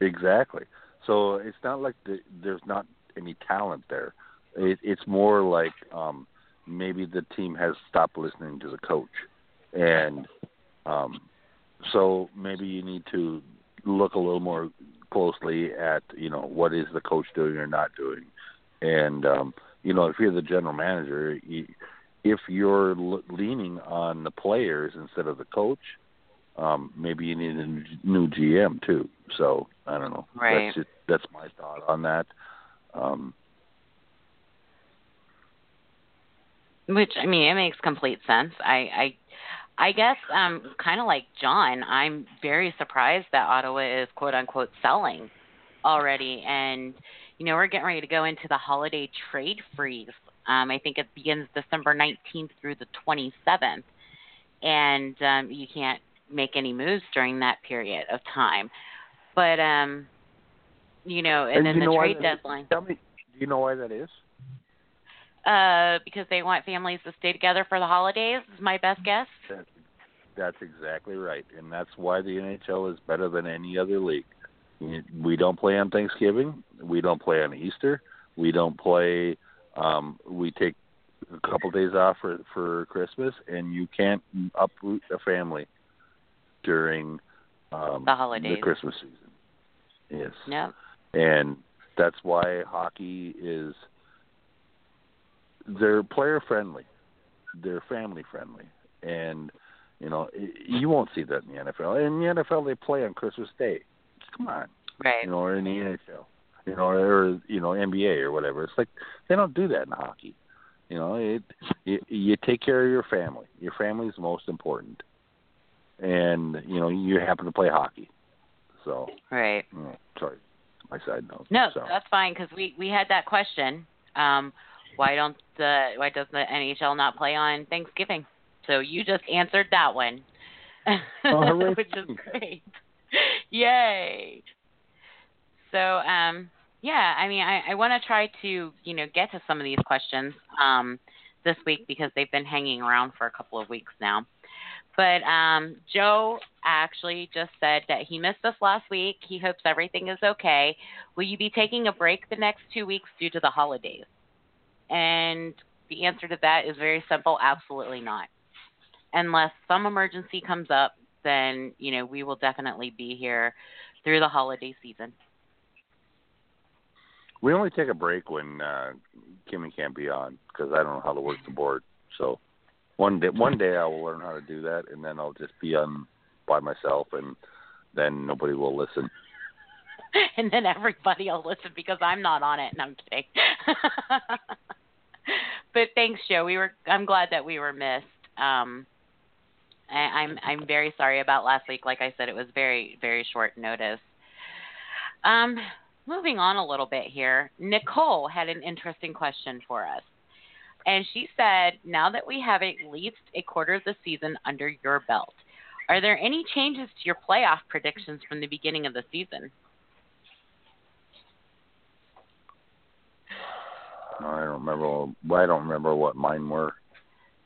Exactly. So it's not like the, there's not any talent there. It, it's more like um, maybe the team has stopped listening to the coach, and um, so maybe you need to look a little more closely at you know what is the coach doing or not doing, and um, you know if you're the general manager, you, if you're l- leaning on the players instead of the coach, um, maybe you need a new GM too. So I don't know. Right. That's just, that's my thought on that. Um, Which I mean, it makes complete sense. I I I guess um kind of like John, I'm very surprised that Ottawa is quote unquote selling already and you know, we're getting ready to go into the holiday trade freeze. Um I think it begins December 19th through the 27th. And um you can't make any moves during that period of time. But um you know, and, and then the trade deadline Tell me, do you know why that is? Uh because they want families to stay together for the holidays is my best guess. That's, that's exactly right, and that's why the NHL is better than any other league. We don't play on Thanksgiving. We don't play on Easter. We don't play. Um, we take a couple days off for for Christmas, and you can't uproot a family during um, The holidays. the Christmas season. Yes. No. and that's why hockey is they're player friendly they're family friendly and you know you won't see that in the NFL in the NFL they play on Christmas Day come on Right. you know or in the NHL you know or you know NBA or whatever it's like they don't do that in hockey you know it you, you take care of your family your family is most important and you know you happen to play hockey so Right. Oh, sorry, my side note. No, so. that's fine because we we had that question. Um, why don't the why does the NHL not play on Thanksgiving? So you just answered that one, hooray which is great. Yay! So um, yeah, I mean, I, I want to try to you know get to some of these questions um, this week because they've been hanging around for a couple of weeks now. But um, Joe actually just said that he missed us last week. He hopes everything is okay. Will you be taking a break the next two weeks due to the holidays? And the answer to that is very simple absolutely not. Unless some emergency comes up, then, you know, we will definitely be here through the holiday season. We only take a break when uh, Kimmy can't be on because I don't know how to work the board. So one day, one day I will learn how to do that, and then I'll just be on by myself, and then nobody will listen. and then everybody will listen because I'm not on it. No, I'm kidding. but thanks, Joe. We were. I'm glad that we were missed. Um, I, I'm I'm very sorry about last week. Like I said, it was very very short notice. Um, moving on a little bit here. Nicole had an interesting question for us. And she said, now that we have at least a quarter of the season under your belt, are there any changes to your playoff predictions from the beginning of the season? I don't remember. well, I don't remember what mine were.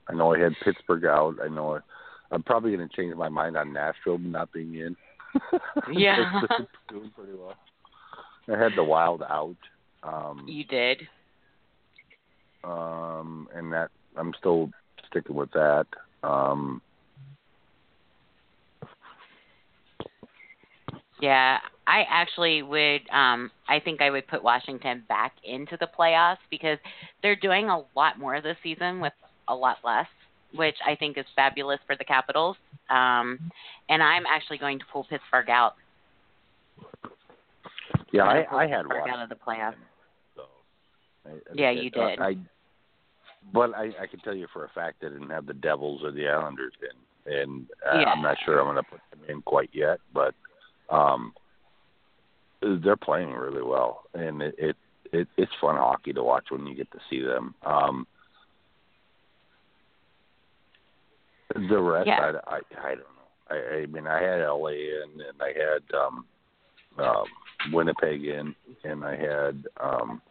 I know I had Pittsburgh out. I know I, I'm probably going to change my mind on Nashville not being in. Yeah. Doing pretty well. I had the Wild out. Um, You did. um, and that I'm still sticking with that. Um, Yeah, I actually would. Um, I think I would put Washington back into the playoffs because they're doing a lot more this season with a lot less, which I think is fabulous for the Capitals. Um, and I'm actually going to pull Pittsburgh out. Yeah, I, I had Pittsburgh one. out of the playoffs. So, I, Yeah, you I, did. I, but I, I can tell you for a fact I didn't have the Devils or the Islanders in, and uh, Yeah. I'm not sure I'm going to put them in quite yet. But um, they're playing really well, and it, it it it's fun hockey to watch when you get to see them. Um, the rest, Yeah. I, I I don't know. I, I mean, I had LA in, and I had um, um, Winnipeg in, and I had um,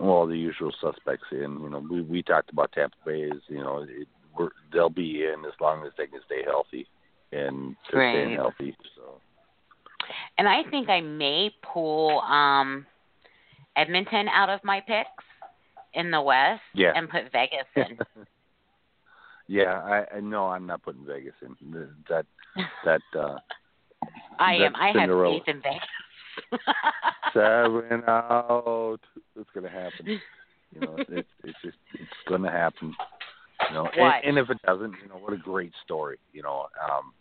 well the usual suspects in. You know, we we talked about Tampa Bay as you know it, we're, they'll be in as long as they can stay healthy, and they're staying healthy. So And I think I may pull um, Edmonton out of my picks in the West Yeah. and put Vegas in. yeah, I, I no, I'm not putting Vegas in. That that uh, I am. That's I have Cinderella. faith in Vegas. seven out. It's gonna happen. You know, it's it's just it's gonna happen. You know, and, and if it doesn't, you know, what a great story. You know, um,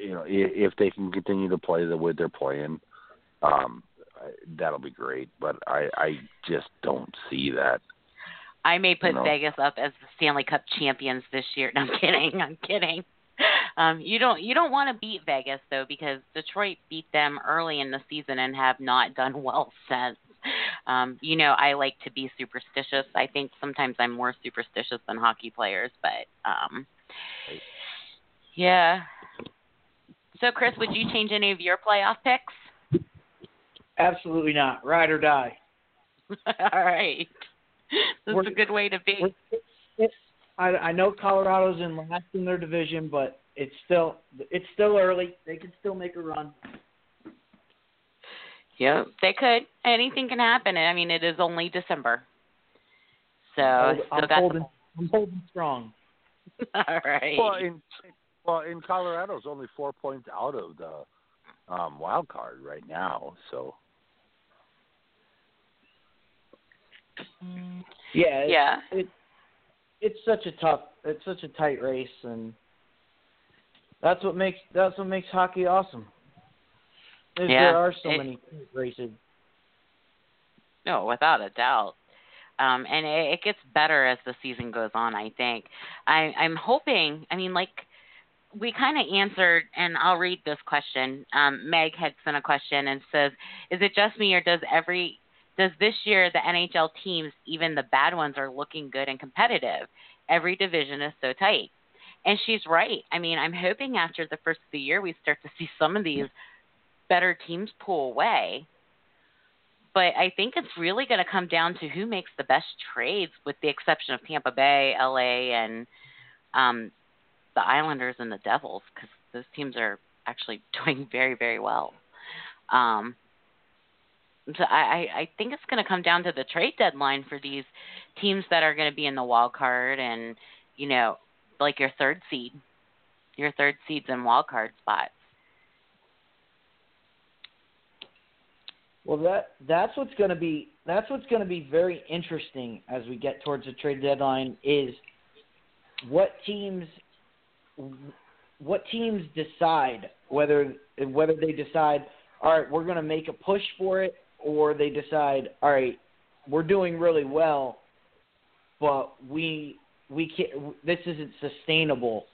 you know, if, if they can continue to play the way they're playing, um, that'll be great. But I I just don't see that. I may put No. Vegas up as the Stanley Cup champions this year. No, I'm kidding. I'm kidding. Um, you don't you don't want to beat Vegas though because Detroit beat them early in the season and have not done well since. Um, you know, I like to be superstitious. I think sometimes I'm more superstitious than hockey players, but um, yeah. So, Chris, would you change any of your playoff picks? Absolutely not. Ride or die. All right. This We're- a good way to be. I, I know Colorado's in last in their division, but it's still it's still early. They can still make a run. Yeah, they could. Anything can happen. I mean, it is only December, so I'm, still I'm got holding I'm holding strong. all right. Well, in well, in Colorado's only four points out of the um, wild card right now. So Yeah, it's, yeah, It, it's such a tough. It's such a tight race, and that's what makes that's what makes hockey awesome. Is Yeah, there are so it- many races. no, without a doubt. Um, and it, it gets better as the season goes on. I think. I, I'm hoping. I mean, like we kind of answered, and I'll read this question. Um, Meg had sent a question and says, "Is it just me, or does every does this year the NHL teams, even the bad ones, are looking good and competitive? Every division is so tight." And she's right. I mean, I'm hoping after the first of the year we start to see some of these better teams pull away. But I think it's really going to come down to who makes the best trades, with the exception of Tampa Bay, LA, and um, the Islanders and the Devils, because those teams are actually doing very, very well. Um, so I, I, think it's going to come down to the trade deadline for these teams that are going to be in the wild card and, you know, like your third seed, your third seeds and wild card spots. Well, that that's what's going to be that's what's going to be very interesting as we get towards the trade deadline is what teams what teams decide whether whether they decide all right we're going to make a push for it or they decide all right we're doing really well but we we can't this isn't sustainable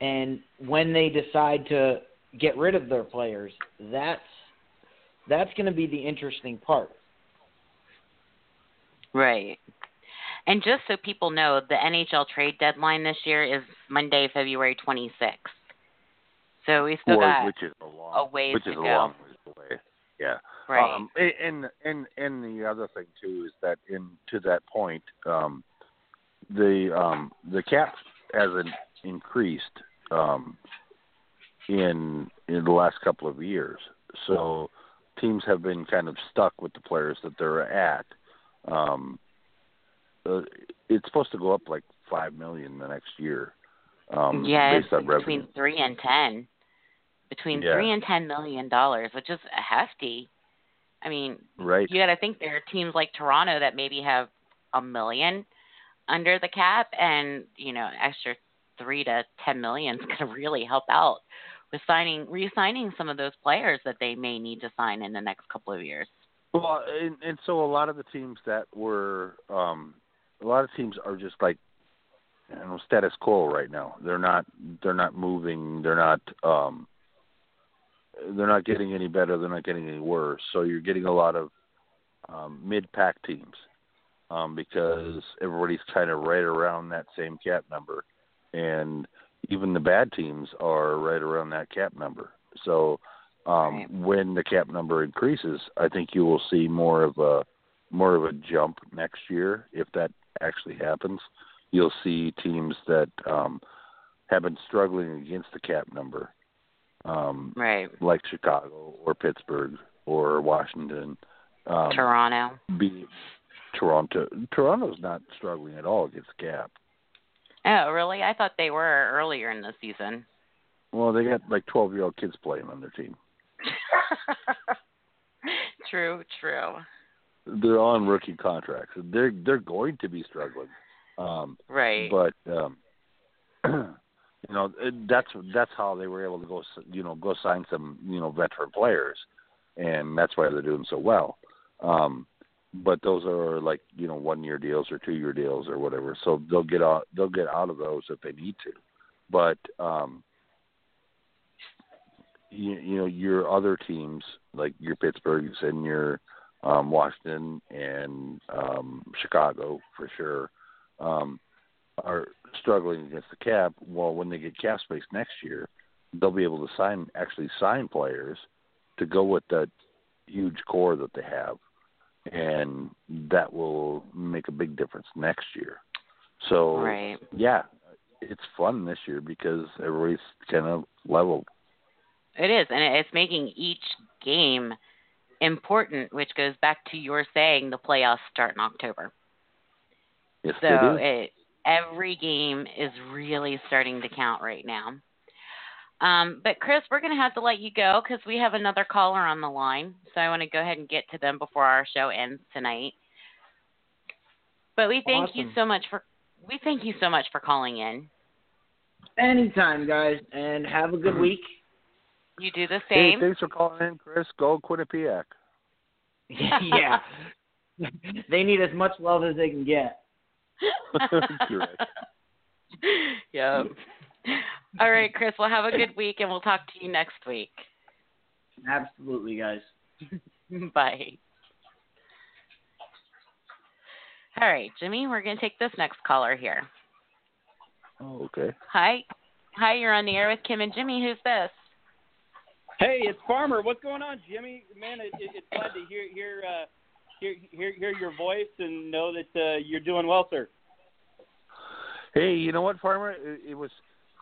and when they decide to get rid of their players that's that's going to be the interesting part. Right. And just so people know, the NHL trade deadline this year is Monday, February 26th. So we still or, got which is a long a ways which to is go. long ways away. Yeah. right. Um, and and and the other thing too is that in to that point, um, the um, the cap hasn't increased um, in in the last couple of years, so teams have been kind of stuck with the players that they're at. Um, uh, it's supposed to go up like five million the next year. Um, yeah, between revenue. three and ten. Between Yeah. three and ten million dollars, which is hefty. I mean, Right. you got to think there are teams like Toronto that maybe have a million under the cap, and you know, extra three to ten million is going to really help out with signing, re-signing some of those players that they may need to sign in the next couple of years. Well, and, and so a lot of the teams that were, um, a lot of teams are just like, you know, status quo right now. They're not, they're not moving. They're not, um, they're not getting any better. They're not getting any worse. So you're getting a lot of um, mid-pack teams um, because everybody's kind of right around that same cap number, and even the bad teams are right around that cap number. So um, right. when the cap number increases, I think you will see more of a more of a jump next year if that actually happens. You'll see teams that um, have been struggling against the cap number, um, right? Like Chicago or Pittsburgh or Washington, um, Toronto. Be Toronto. Toronto's not struggling at all against the cap. Oh, really? I thought they were earlier in the season. Well, they got like twelve-year-old kids playing on their team. true, true. They're on rookie contracts. They're they're going to be struggling. Um, right. But um, you know that's that's how they were able to go you know go sign some you know veteran players, and that's why they're doing so well. Um, but those are like you know one year deals or two year deals or whatever. So they'll get out they'll get out of those if they need to. But um, you, you know your other teams like your Pittsburghs and your um, Washington and um, Chicago for sure um, are struggling against the cap. Well, when they get cap space next year, they'll be able to sign actually sign players to go with that huge core that they have, and that will make a big difference next year. So right. yeah, it's fun this year because everybody's kind of level. It is, and it's making each game important, which goes back to your saying the playoffs start in October. Yes, so it every game is really starting to count right now. Um, but Chris, we're going to have to let you go because we have another caller on the line. So I want to go ahead and get to them before our show ends tonight. But we thank awesome. you so much for we thank you so much for calling in. Anytime, guys, and have a good week. You do the same. Hey, thanks for calling in, Chris. Go Quinnipiac. yeah. they need as much love as they can get. yep. All right, Chris. Well, have a good week, and we'll talk to you next week. Absolutely, guys. Bye. All right, Jimmy, we're going to take this next caller here. Oh, okay. Hi. Hi, you're on the air with Kim and Jimmy. Who's this? Hey, it's Farmer. What's going on, Jimmy? Man, it, it, it's glad to hear hear, uh, hear hear hear your voice and know that uh, you're doing well, sir. Hey, you know what, Farmer? It, it was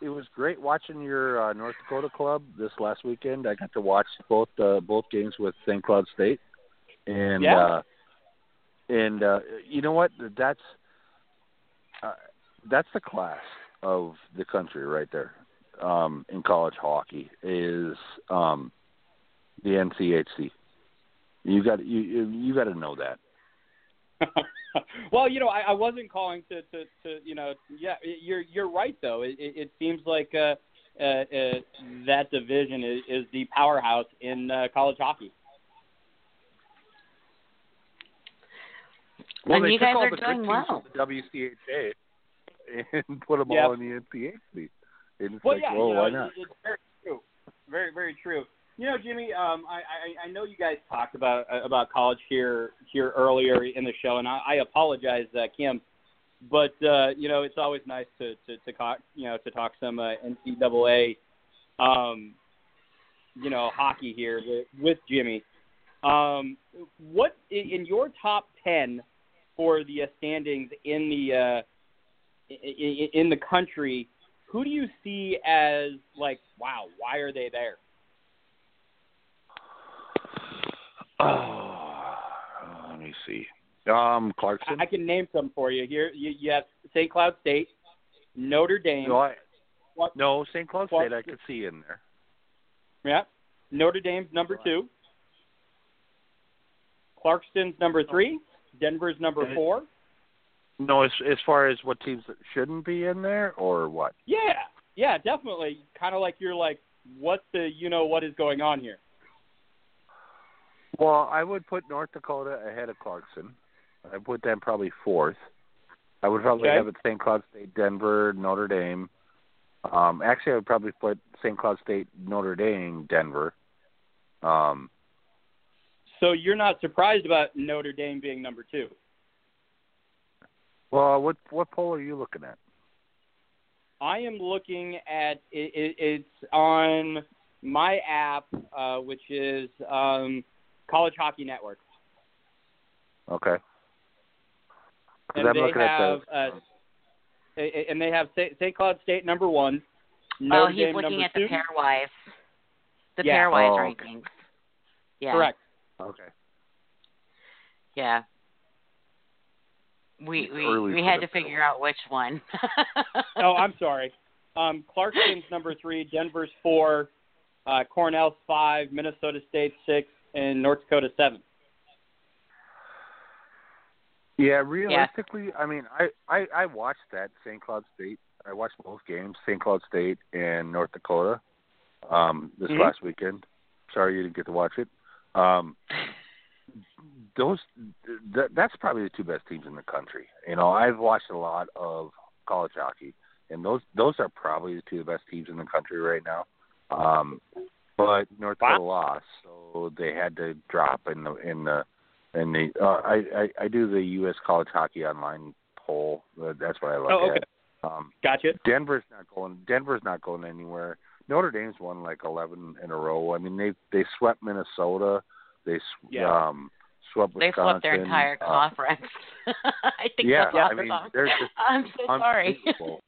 it was great watching your uh, North Dakota club this last weekend. I got to watch both uh, both games with St. Cloud State, and yeah. uh, and uh, you know what? That's uh, that's the class of the country right there um, in college hockey is um, the NCHC. You got you you got to know that. well, you know, I, I wasn't calling to, to, to, you know, yeah, you're you're right though. It, it, it seems like uh, uh, uh, that division is, is the powerhouse in uh, college hockey. Well, and they you took guys all are the doing good well. teams from the WCHA and put them Yep. all in the NCHC. And it's Well, like, yeah, well, you know, why not? it's very true. Very, very true. You know, Jimmy, um, I, I, I know you guys talked about about college here here earlier in the show, and I, I apologize, uh, Kim, but uh, you know, it's always nice to to, to talk, you know, to talk some uh, NCAA, um, you know, hockey here with, with Jimmy. Um, what in your top ten for the uh, standings in the uh, in, in the country? Who do you see as like, wow, why are they there? Oh, let me see. Um, Clarkson. I can name some for you. Here, you, you have St. Cloud State, Notre Dame. no, I, no, St. Cloud State. I could see in there. Yeah, Notre Dame's number two. Clarkson's number three. Denver's number four. No, as as far as what teams that shouldn't be in there, or what? Yeah, yeah, definitely. Kind of like you're like, what the you know what is going on here? Well, I would put North Dakota ahead of Clarkson. I put them probably fourth. I would probably Okay. have it St. Cloud State, Denver, Notre Dame. Um, actually, I would probably put St. Cloud State, Notre Dame, Denver. Um, So you're not surprised about Notre Dame being number two? Well, what what poll are you looking at? I am looking at it, it, it's on my app, uh, which is um, College Hockey Network, Okay. and I'm they looking at have uh, a- a- and they have St. St. Cloud State number one. Notre he's Dame looking at two. the pairwise. The Yeah. pairwise Oh, okay. rankings. Yeah. Correct. Okay. Yeah. We we early we had to figure out which one. oh, I'm sorry. Um, Clarkson's number three, Denver's four, uh, Cornell's five, Minnesota State six, and North Dakota seven. Yeah, realistically, I mean, I, I I watched that St. Cloud State. I watched both games, St. Cloud State and North Dakota, um, this Mhm. last weekend. Sorry you didn't get to watch it. Um, those th- that's probably the two best teams in the country. You know, I've watched a lot of college hockey, and those those are probably the two best teams in the country right now. Um, but North. Dakota lost, so they had to drop in the in the in the. Uh, I, I I do the U.S. College Hockey Online poll. Uh, That's what I look Oh, okay. at. Um, Gotcha. Denver's not going. Denver's not going anywhere. Notre Dame's won like eleven in a row. I mean, they they swept Minnesota. They Yeah. um swept they Wisconsin. flipped their entire uh, conference. I think yeah, that's I awesome. mean, they're just I'm so sorry. unbelievable.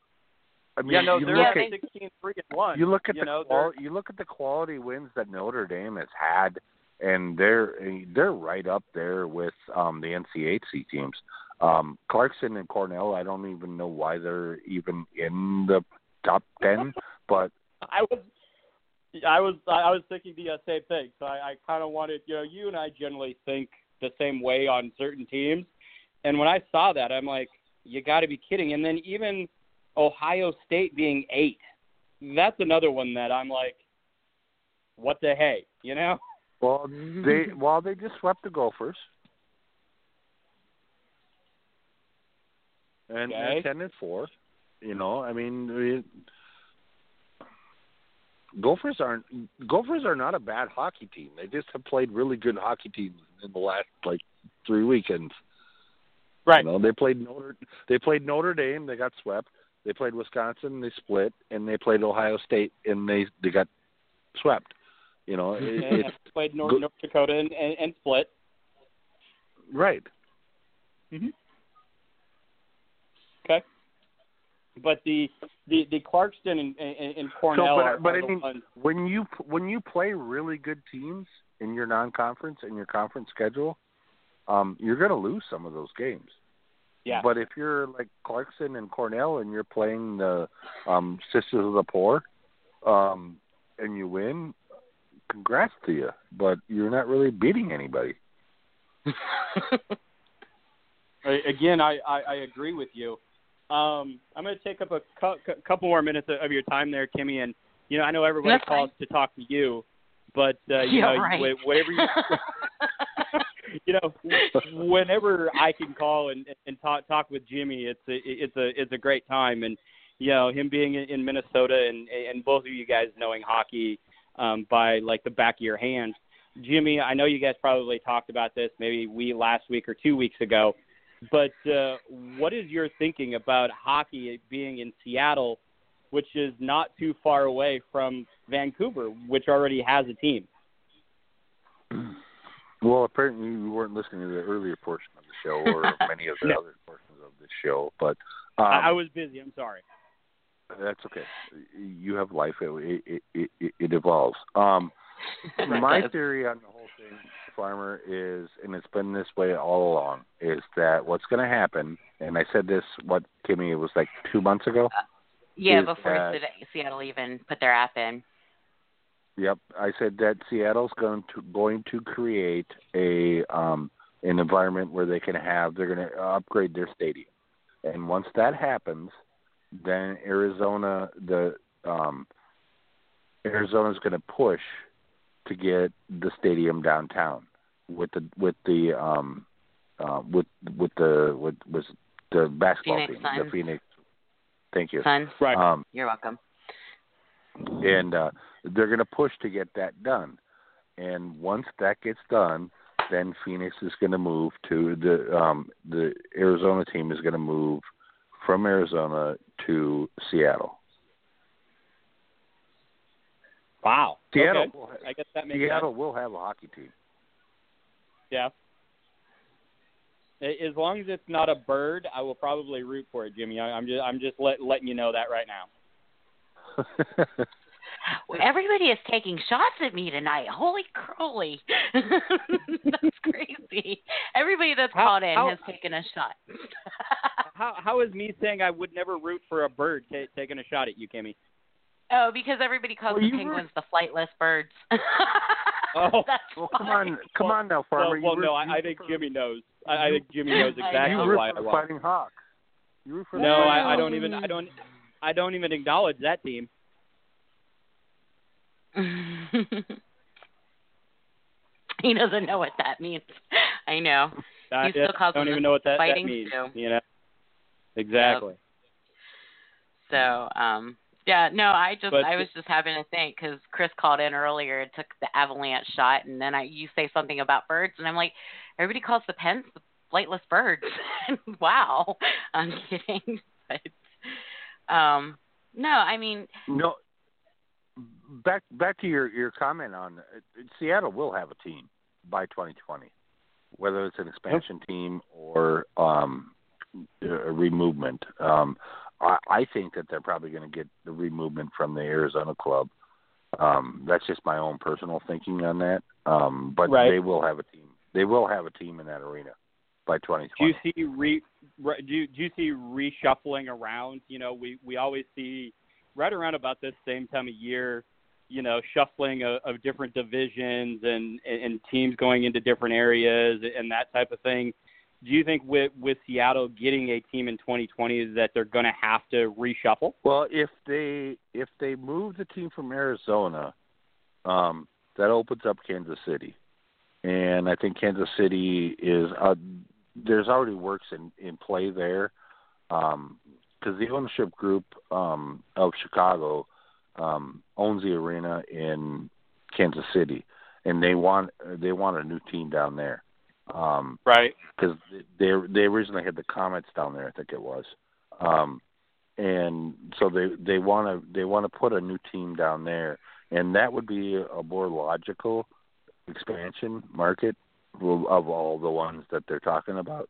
I mean, yeah, no, you they're look Yeah, at 16 3 and 1. you look at you the know, qual- you look at the quality wins that Notre Dame has had, and they're they're right up there with um the NCHC teams. Um Clarkson and Cornell, I don't even know why they're even in the top ten, but I was I was I was thinking the uh, same thing. So I, I kind of wanted, you know, you and I generally think the same way on certain teams, and when I saw that, I'm like, you got to be kidding. And then even Ohio State being eight, that's another one that I'm like, what the hey, you know? well they well they just swept the Gophers. And Okay. ten and four. You know, I mean it, Gophers aren't Gophers are not a bad hockey team. They just have played really good hockey teams in the last like three weekends. Right. You know, they played Notre they played Notre Dame, they got swept. They played Wisconsin, they split, and they played Ohio State and they they got swept. You know, it, and it's played North, go- North Dakota and, and, and split. right. Mhm. Okay. But the the the Clarkson and, and, and Cornell but- are, but I mean- ones. When you when you play really good teams in your non-conference and your conference schedule, um, you're going to lose some of those games. Yeah. But if you're like Clarkson and Cornell and you're playing the um, Sisters of the Poor, um, and you win, congrats to you. But you're not really beating anybody. Again, I, I, I agree with you. Um, I'm going to take up a cu- couple more minutes of your time there, Kimmy. And you know, I know everybody That's calls to talk to you, but uh, you Yeah, know, right. wh- whatever you, you know, whenever I can call and, and talk talk with Jimmy, it's a it's a it's a great time. And you know, him being in, in Minnesota and and both of you guys knowing hockey um, by like the back of your hand. Jimmy, I know you guys probably talked about this maybe we last week or two weeks ago, but uh, what is your thinking about hockey being in Seattle, which is not too far away from Vancouver, which already has a team? Well, apparently you weren't listening to the earlier portion of the show or many of the No. other portions of the show, but um, I, I was busy. I'm sorry. That's okay. You have life. It it it, it, it evolves. Um, my theory on the whole thing, Farmer, is, and it's been this way all along, is that what's going to happen, and I said this, what Kimmy, it was like two months ago. yeah, is before Seattle even put their app in. Yep, I said that Seattle's going to going to create a um an environment where they can have they're going to upgrade their stadium. and once that happens, then Arizona the um, Arizona's going to push to get the stadium downtown with the with the um uh with with the with was the basketball Phoenix team Suns. the Phoenix thank you Suns. Right. um You're welcome. and uh they're going to push to get that done and once that gets done then Phoenix is going to move to the um the Arizona team is going to move from Arizona to Seattle Wow. Seattle Okay. will I guess that makes Seattle sense. will have a hockey team Yeah. As long as it's not a bird, I will probably root for it, Jimmy. I- I'm just I'm just let, letting you know that right now. Well, Everybody is taking shots at me tonight. Holy crowley. that's crazy. Everybody that's How- called in how- has taken a shot. How how is me saying I would never root for a bird ta taking a shot at you, Kimmy? Oh, because everybody calls Well, the you penguins the flightless birds. Oh. that's well come on come on now farmer well You no, I, I think root Jimmy knows. I, I think Jimmy knows exactly know. you why I was. fighting hawks you root for No, I, I don't even I don't I don't even acknowledge that team. he doesn't know what that means. I know. I, He still I calls don't them even know what that, that fighting means. too. You know. Exactly. So, um, yeah, no, I just But- I was just having to think because Chris called in earlier and took the avalanche shot, and then I you say something about birds, and I'm like, everybody calls the Pens the flightless birds. wow, I'm kidding, but um, no, I mean, No, back back to your your comment on uh, Seattle will have a team by 2020, whether it's an expansion team or um, a removement. Um, I, I think that they're probably going to get the removement from the Arizona club. Um, that's just my own personal thinking on that. Um, but Right. they will have a team. They will have a team in that arena by 2020. Do you see re, re do, you, do you see reshuffling around? You know, we we always see right around about this same time of year, you know, shuffling of, of different divisions and, and and teams going into different areas and that type of thing. Do you think with with Seattle getting a team in 2020 is that they're going to have to reshuffle? Well, if they if they move the team from Arizona, um, that opens up Kansas City, and I think Kansas City is uh, there's already works in in play there, because the ownership group um, of Chicago um, owns the arena in Kansas City, and they want they want a new team down there. Um, Right. because they they originally had the Comets down there, I think it was, um, and so they they want to they want to put a new team down there, and that would be a more logical expansion market of all the ones that they're talking about,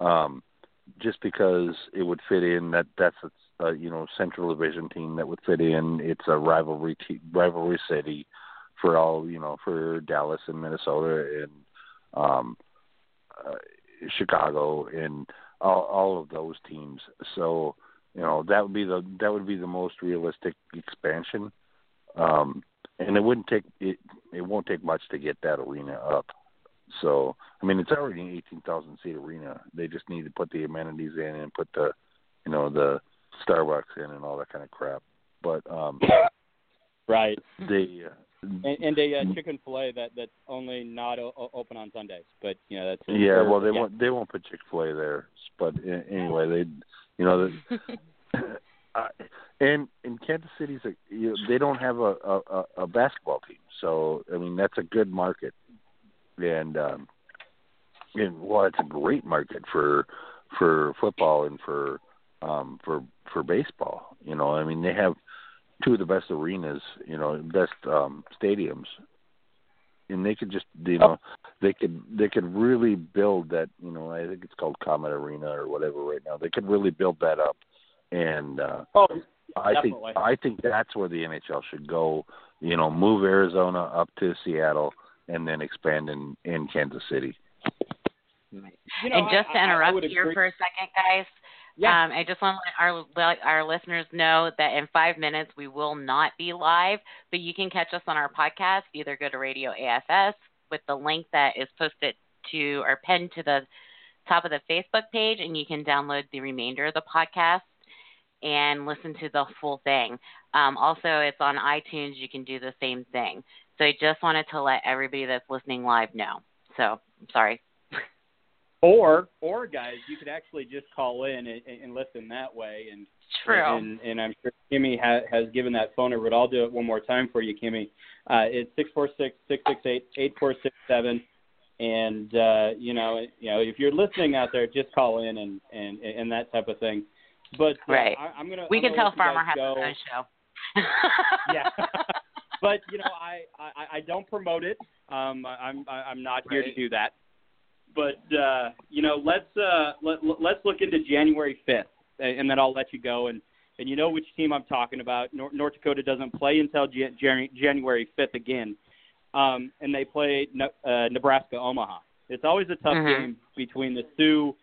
um, just because it would fit in that that's a, you know Central Division team that would fit in. It's a rivalry te- rivalry city for all you know for Dallas and Minnesota and um, Chicago and all, all of those teams. So you know that would be the that would be the most realistic expansion. Um, and it wouldn't take it. It won't take much to get that arena up. So I mean, it's already an eighteen thousand seat arena. They just need to put the amenities in and put the, you know, the Starbucks in and all that kind of crap. But um, Right. they uh, And, and a uh, chicken fillet that that's only not o- open on Sundays, but you know that's Yeah, well, they yeah. won't they won't put Chick Fil A there, but anyway, they, you know, the, uh, and in Kansas City's, a, you know, they don't have a, a a- a basketball team, so I mean that's a good market, and um, and well, it's a great market for for football and for um for for baseball. You know, I mean they have two of the best arenas, you know, best um stadiums. And they could just you know they could they could really build that you know I think it's called Comet Arena or whatever right now. They could really build that up. And uh Oh, I definitely. think I think that's where the NHL should go you know move Arizona up to Seattle and then expand in in Kansas City. You know, and just I- to I- I interrupt here agree. for a second, guys, Yeah. um, I just want to let our our listeners know that in five minutes we will not be live, but you can catch us on our podcast. Either go to Radio AFS with the link that is posted to or pinned to the top of the Facebook page, and you can download the remainder of the podcast and listen to the full thing. Um, also, it's on iTunes. You can do the same thing. So I just wanted to let everybody that's listening live know. So I'm sorry. Or, or guys, you could actually just call in and, and listen that way. And True. And, and I'm sure Kimmy ha, has given that phone number, but I'll do it one more time for you, Kimmy. Uh, it's six four six six six eight eight four six seven. And uh, you know, you know, if you're listening out there, just call in and and and that type of thing. But uh, right, I, I'm gonna. We I'm can gonna tell Farmer has go. a show. yeah. but you know, I, I I don't promote it. Um, I'm I'm not here to do that. But uh, you know, let's uh, let let's look into January 5th, and then I'll let you go. And and you know which team I'm talking about. North, North Dakota doesn't play until Jan- Jan- January 5th again, um, and they play Ne- uh, Nebraska Omaha. It's always a tough Mhm. game between the Sioux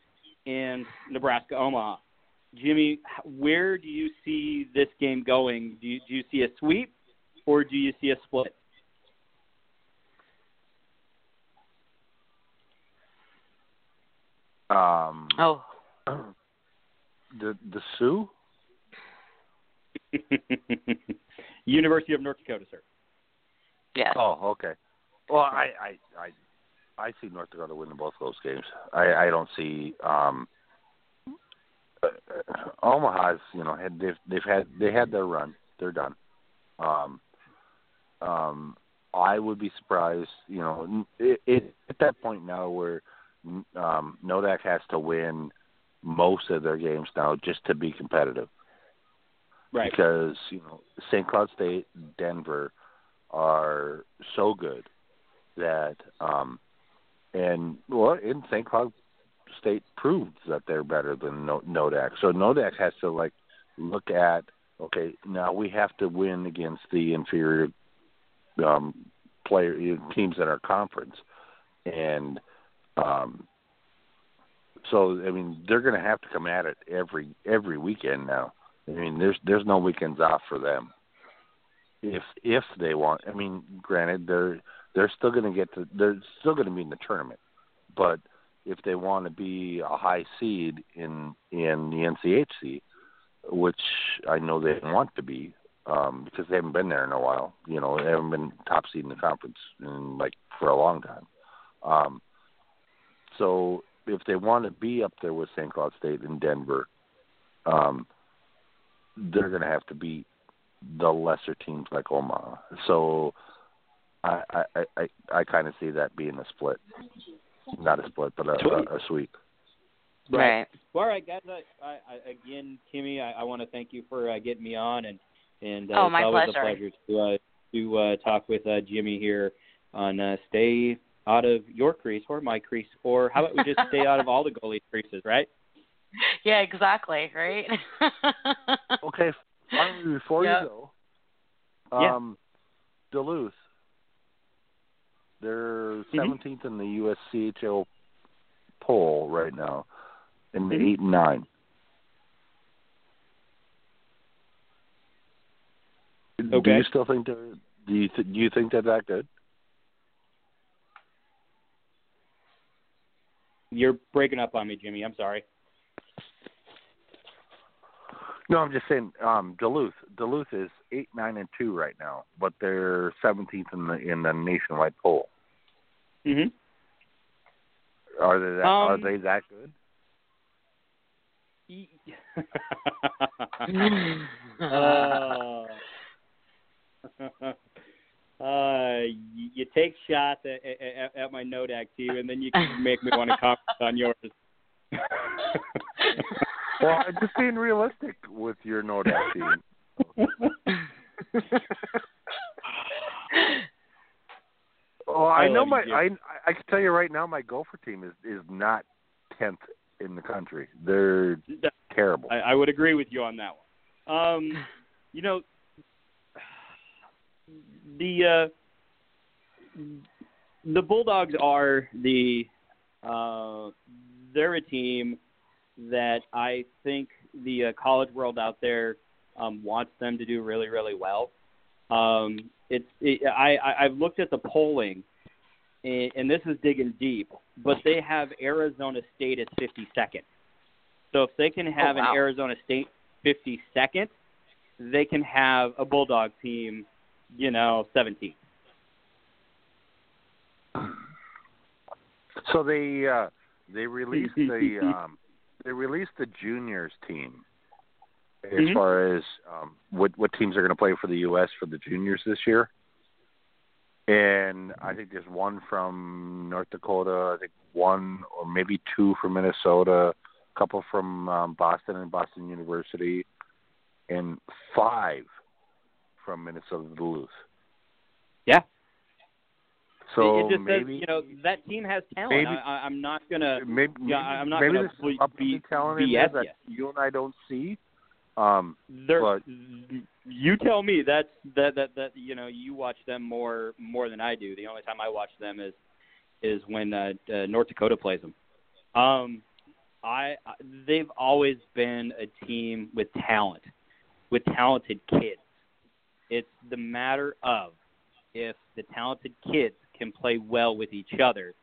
and Nebraska Omaha. Jimmy, where do you see this game going? Do you, do you see a sweep or do you see a split? Um, oh, the the Sioux. University of North Dakota, sir. yes. Oh, okay. Well, I I I, I see North Dakota winning both those games. I I don't see um uh, Omaha's. You know, had they've they've had they had their run. They're done. Um, um, I would be surprised. You know, it, it at that point now where um, Nodak has to win most of their games now just to be competitive Right. because you know St. Cloud State, Denver are so good that um and well in St. Cloud State proved that they're better than no- Nodak. So Nodak has to like look at okay now we have to win against the inferior um player teams in our conference and um so I mean they're going to have to come at it every every weekend now. I mean, there's there's no weekends off for them. If if they want, I mean, granted, they're they're still going to get to they're still going to be in the tournament, but if they want to be a high seed in in the NCHC, which I know they want to be, um, because they haven't been there in a while. You know, they haven't been top seed in the conference in like for a long time. Um, so if they want to be up there with St. Cloud State and Denver, um, they're going to have to beat the lesser teams like Omaha. So I I I, I, I kind of see that being a split, not a split, but a, a, a sweep. Right. Well, all right, guys. I, I, I again, Kimmy, I, I want to thank you for uh, getting me on, and and uh, Oh, it's my always pleasure. a pleasure to uh, to uh, talk with uh, Jimmy here on uh, stay out of your crease or my crease, or how about we just stay out of all the goalies' creases, right? Yeah, exactly. Right. Okay, finally, before Yeah. you go, Yeah. um, Duluth, they're Mhm. 17th in the USCHO poll right now, in the Mhm. eight and nine. Okay. Do you still think they're? Do you th- do you think they're that good? You're breaking up on me, Jimmy. I'm sorry. No, I'm just saying. Um, Duluth, Duluth is eight, nine, and two right now, but they're 17th in the in the nationwide poll. Mm-hmm. Are they that? are Um, they that good? uh, uh, you, you take shots at, at, at my Nodak team, and then you can make me want to comment on yours. Well, I'm just being realistic with your Nodak team. Oh, I, I know my. you, I I can tell you right now, my Gopher team is is not tenth in the country. They're terrible. I, I would agree with you on that one. Um, you know, the uh, the Bulldogs are the uh, they're a team that I think the uh, college world out there um, wants them to do really really well. Um, it's it, I, I I've looked at the polling, and, and this is digging deep, but they have Arizona State at 52nd. So if they can have oh, wow. an Arizona State 52nd, they can have a Bulldog team, you know, 17. So they uh, they released the um, they released the juniors team as Mhm. far as um, what what teams are going to play for the U.S. for the juniors this year. And I think there's one from North Dakota. I think one or maybe two from Minnesota. A couple from um, Boston and Boston University, and five from Minnesota Duluth. Yeah. So it, it just maybe says, you know, that team has talent. maybe- I, I'm not gonna. maybe, Yeah, I'm not maybe gonna there's be- talent there BS that you. you and I don't see. Um, They're, but- you tell me that's that that that you know you watch them more more than I do. The only time I watch them is is when uh, uh, North Dakota plays them. Um, I I- they've always been a team with talent, with talented kids. It's the matter of if the talented kids can play well with each other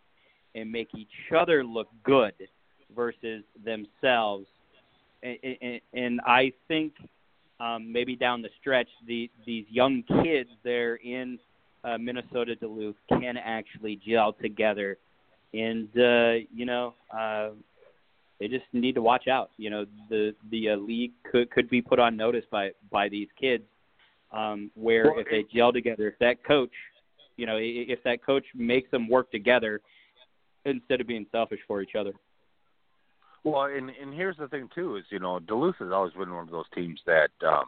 and make each other look good versus themselves. And, and, and I think um, maybe down the stretch, the these young kids there in uh, Minnesota Duluth can actually gel together, and uh, you know uh, they just need to watch out. You know the the uh, league could could be put on notice by by these kids, um, where Well, if they gel together, if that coach, you know, if that coach makes them work together instead of being selfish for each other. well, and and here's the thing too is you know Duluth has always been one of those teams that, um,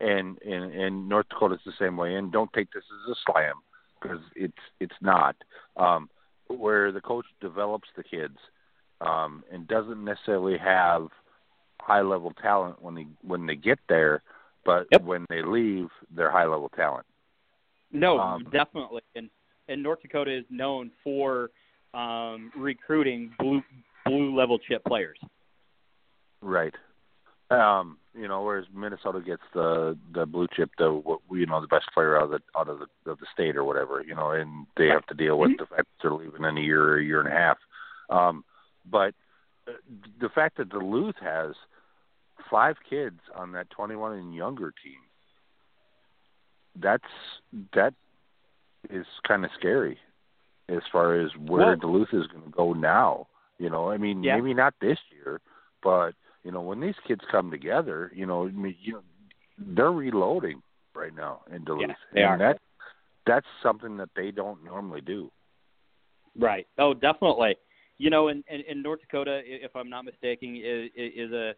and and and North Dakota's the same way. And don't take this as a slam because it's it's not. Um, where the coach develops the kids, um, and doesn't necessarily have high level talent when they when they get there, but Yep. when they leave, they're high level talent. No, Um, definitely. And and North Dakota is known for um, recruiting blue blue level chip players. Right. Um, you know, whereas Minnesota gets the the blue chip, the what- you know the best player out of the out of the of the state or whatever, you know, and they have to deal with the fact that they're leaving in a year or a year and a half. Um, but uh, the fact that Duluth has five kids on that 21 and younger team, that's that is kind of scary as far as where Well- Duluth is going to go now. You know, I mean, Yeah. maybe not this year, but you know, when these kids come together, you know, I mean, you know, they're reloading right now in Duluth, Yeah, they and are. that that's something that they don't normally do. Right. Oh, definitely. You know, in, in, in North Dakota, if I'm not mistaken, is, is a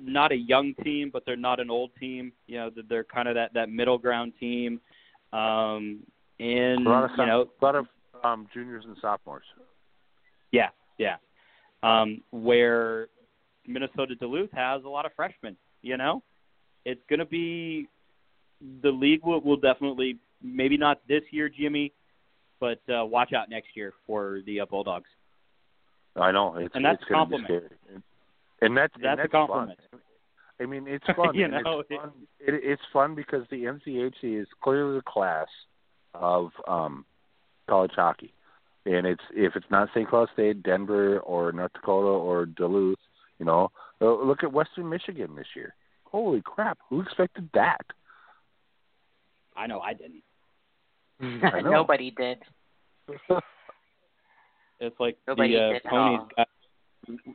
not a young team, but they're not an old team. You know, they're- kind of that that middle ground team. Um, and A lot of you know, a lot of um, juniors and sophomores. Yeah, yeah. Um, where Minnesota Duluth has a lot of freshmen. You know, it's going to be the league will, will definitely maybe not this year, Jimmy, but uh, watch out next year for the uh, Bulldogs. I know it's And that's it's going to be compliment. scary, and, and that's That's and a compliment. Fun. I mean, it's fun. You know, it's fun. It, it's fun because the NCHC is clearly the class of um, college hockey, and it's if it's not St. Cloud State, Denver, or North Dakota, or Duluth, you know, uh, look at Western Michigan this year. Holy crap! Who expected that? I know I didn't. I know. Nobody did. It's like Nobody the uh, ponies got.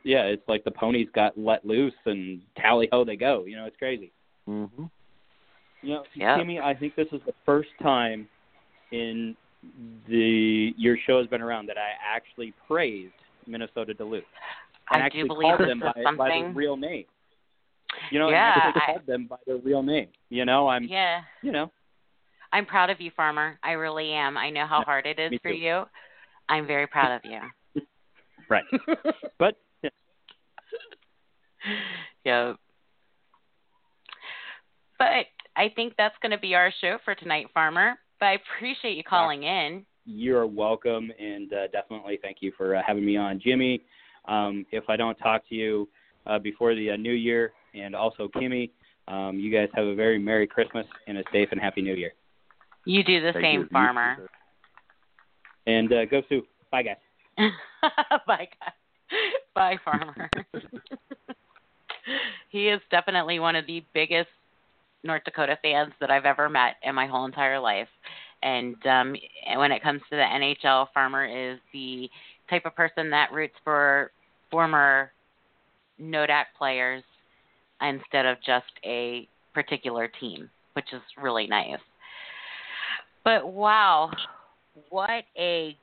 Yeah, it's like the ponies got let loose and tally ho they go. You know, it's crazy. hmm You know, Yeah. Timmy, I think this is the first time in the your show has been around that I actually praised Minnesota Duluth. And I actually do believe called them is by, by their real name. You know, Yeah, and actually I- called them by their real name. You know, I'm Yeah. you know, I'm proud of you, Farmer. I really am. I know how Yeah, hard it is me for too. you. I'm very proud of you. Right. But yeah, yeah. But I think that's going to be our show for tonight, Farmer. But I appreciate you calling in. you're welcome, and uh, definitely thank you for uh, having me on, Jimmy. Um, if I don't talk to you uh, before the uh, new year, and also Kimmy, um, you guys have a very merry Christmas and a safe and happy New Year. You do the Thank same, you. You Farmer. sir. And uh, go Sioux. Bye, guys. Bye, guys. Bye, Farmer. he is definitely one of the biggest North Dakota fans that I've ever met in my whole entire life. And um, when it comes to the NHL, Farmer is the type of person that roots for former NoDak players instead of just a particular team, which is really nice. But wow, what a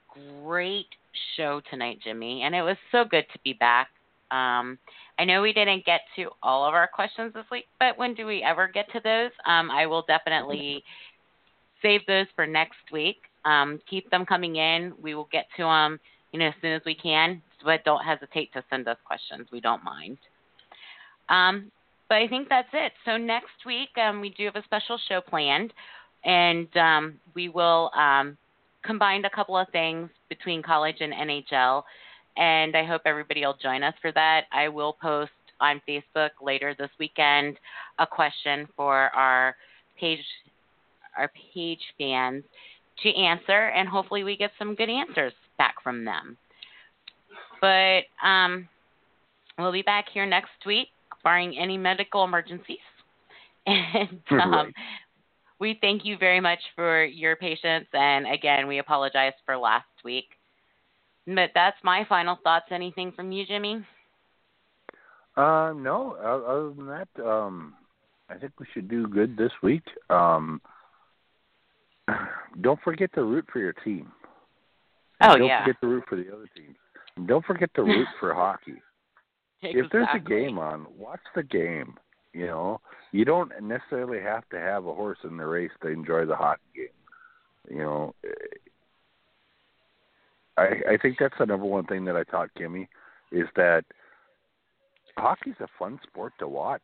great show tonight, Jimmy. And it was so good to be back. Um, I know we didn't get to all of our questions this week, but when do we ever get to those? Um, I will definitely save those for next week. Um, keep them coming in. We will get to them, you know, as soon as we can. But don't hesitate to send us questions. We don't mind. Um, but I think that's it. So next week um, we do have a special show planned, and um, we will um, combine a couple of things between college and NHL. And I hope everybody will join us for that. I will post on Facebook later this weekend a question for our page our page fans to answer, and hopefully we get some good answers back from them. But um, we'll be back here next week, barring any medical emergencies. And um, right. We thank you very much for your patience. And again, we apologize for last week. But that's my final thoughts. Anything from you, Jimmy? Uh, no. Other than that, um, I think we should do good this week. Um, don't forget to root for your team. Oh don't yeah. forget to root for the other teams. And don't forget to root for hockey. Exactly. If there's a game on, watch the game. You know, you don't necessarily have to have a horse in the race to enjoy the hockey game. You know, I I think that's the number one thing that I taught Kimmy is that hockey's a fun sport to watch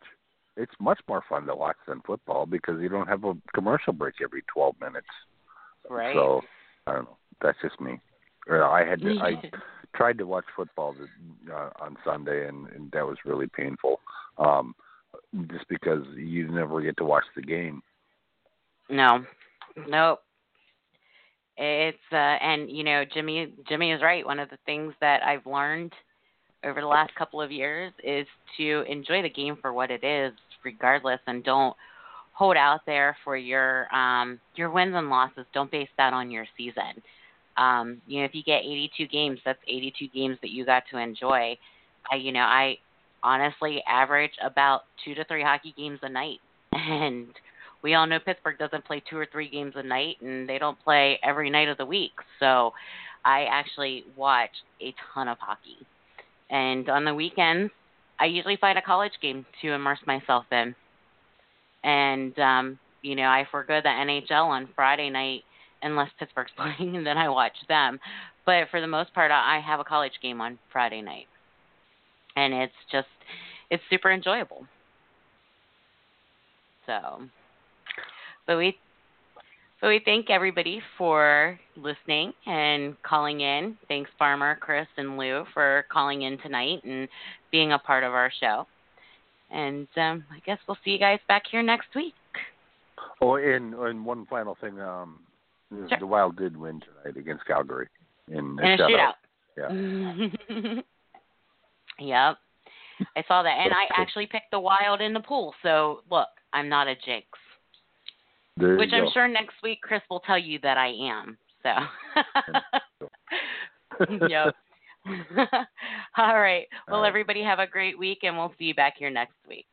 it's much more fun to watch than football because you don't have a commercial break every 12 minutes. Right. So I don't know. That's just me. Or I had to, I tried to watch football uh, on Sunday and, and that was really painful. Um just because you never get to watch the game. No. Nope. It's uh and you know Jimmy Jimmy is right. One of the things that I've learned over the last couple of years is to enjoy the game for what it is, regardless, and don't hold out there for your um, your wins and losses. Don't base that on your season. Um, you know, if you get 82 games, that's 82 games that you got to enjoy. I, you know, I honestly average about two to three hockey games a night, and we all know Pittsburgh doesn't play two or three games a night, and they don't play every night of the week. So, I actually watch a ton of hockey. And on the weekends, I usually find a college game to immerse myself in. And um, you know, I forego the NHL on Friday night unless Pittsburgh's playing, and then I watch them. But for the most part, I have a college game on Friday night, and it's just it's super enjoyable. So, but we but we thank everybody for listening and calling in. Thanks, Farmer, Chris, and Lou, for calling in tonight and being a part of our show. And um, I guess we'll see you guys back here next week. Oh, and and one final thing. Um, sure. the Wild did win tonight against Calgary in, in a shootout. Yeah. yep. I saw that, and I actually picked the Wild in the pool. So look, I'm not a jinx. There Which I'm go. sure next week Chris will tell you that I am. So. yep. All right. Well, All right. everybody have a great week, and we'll see you back here next week.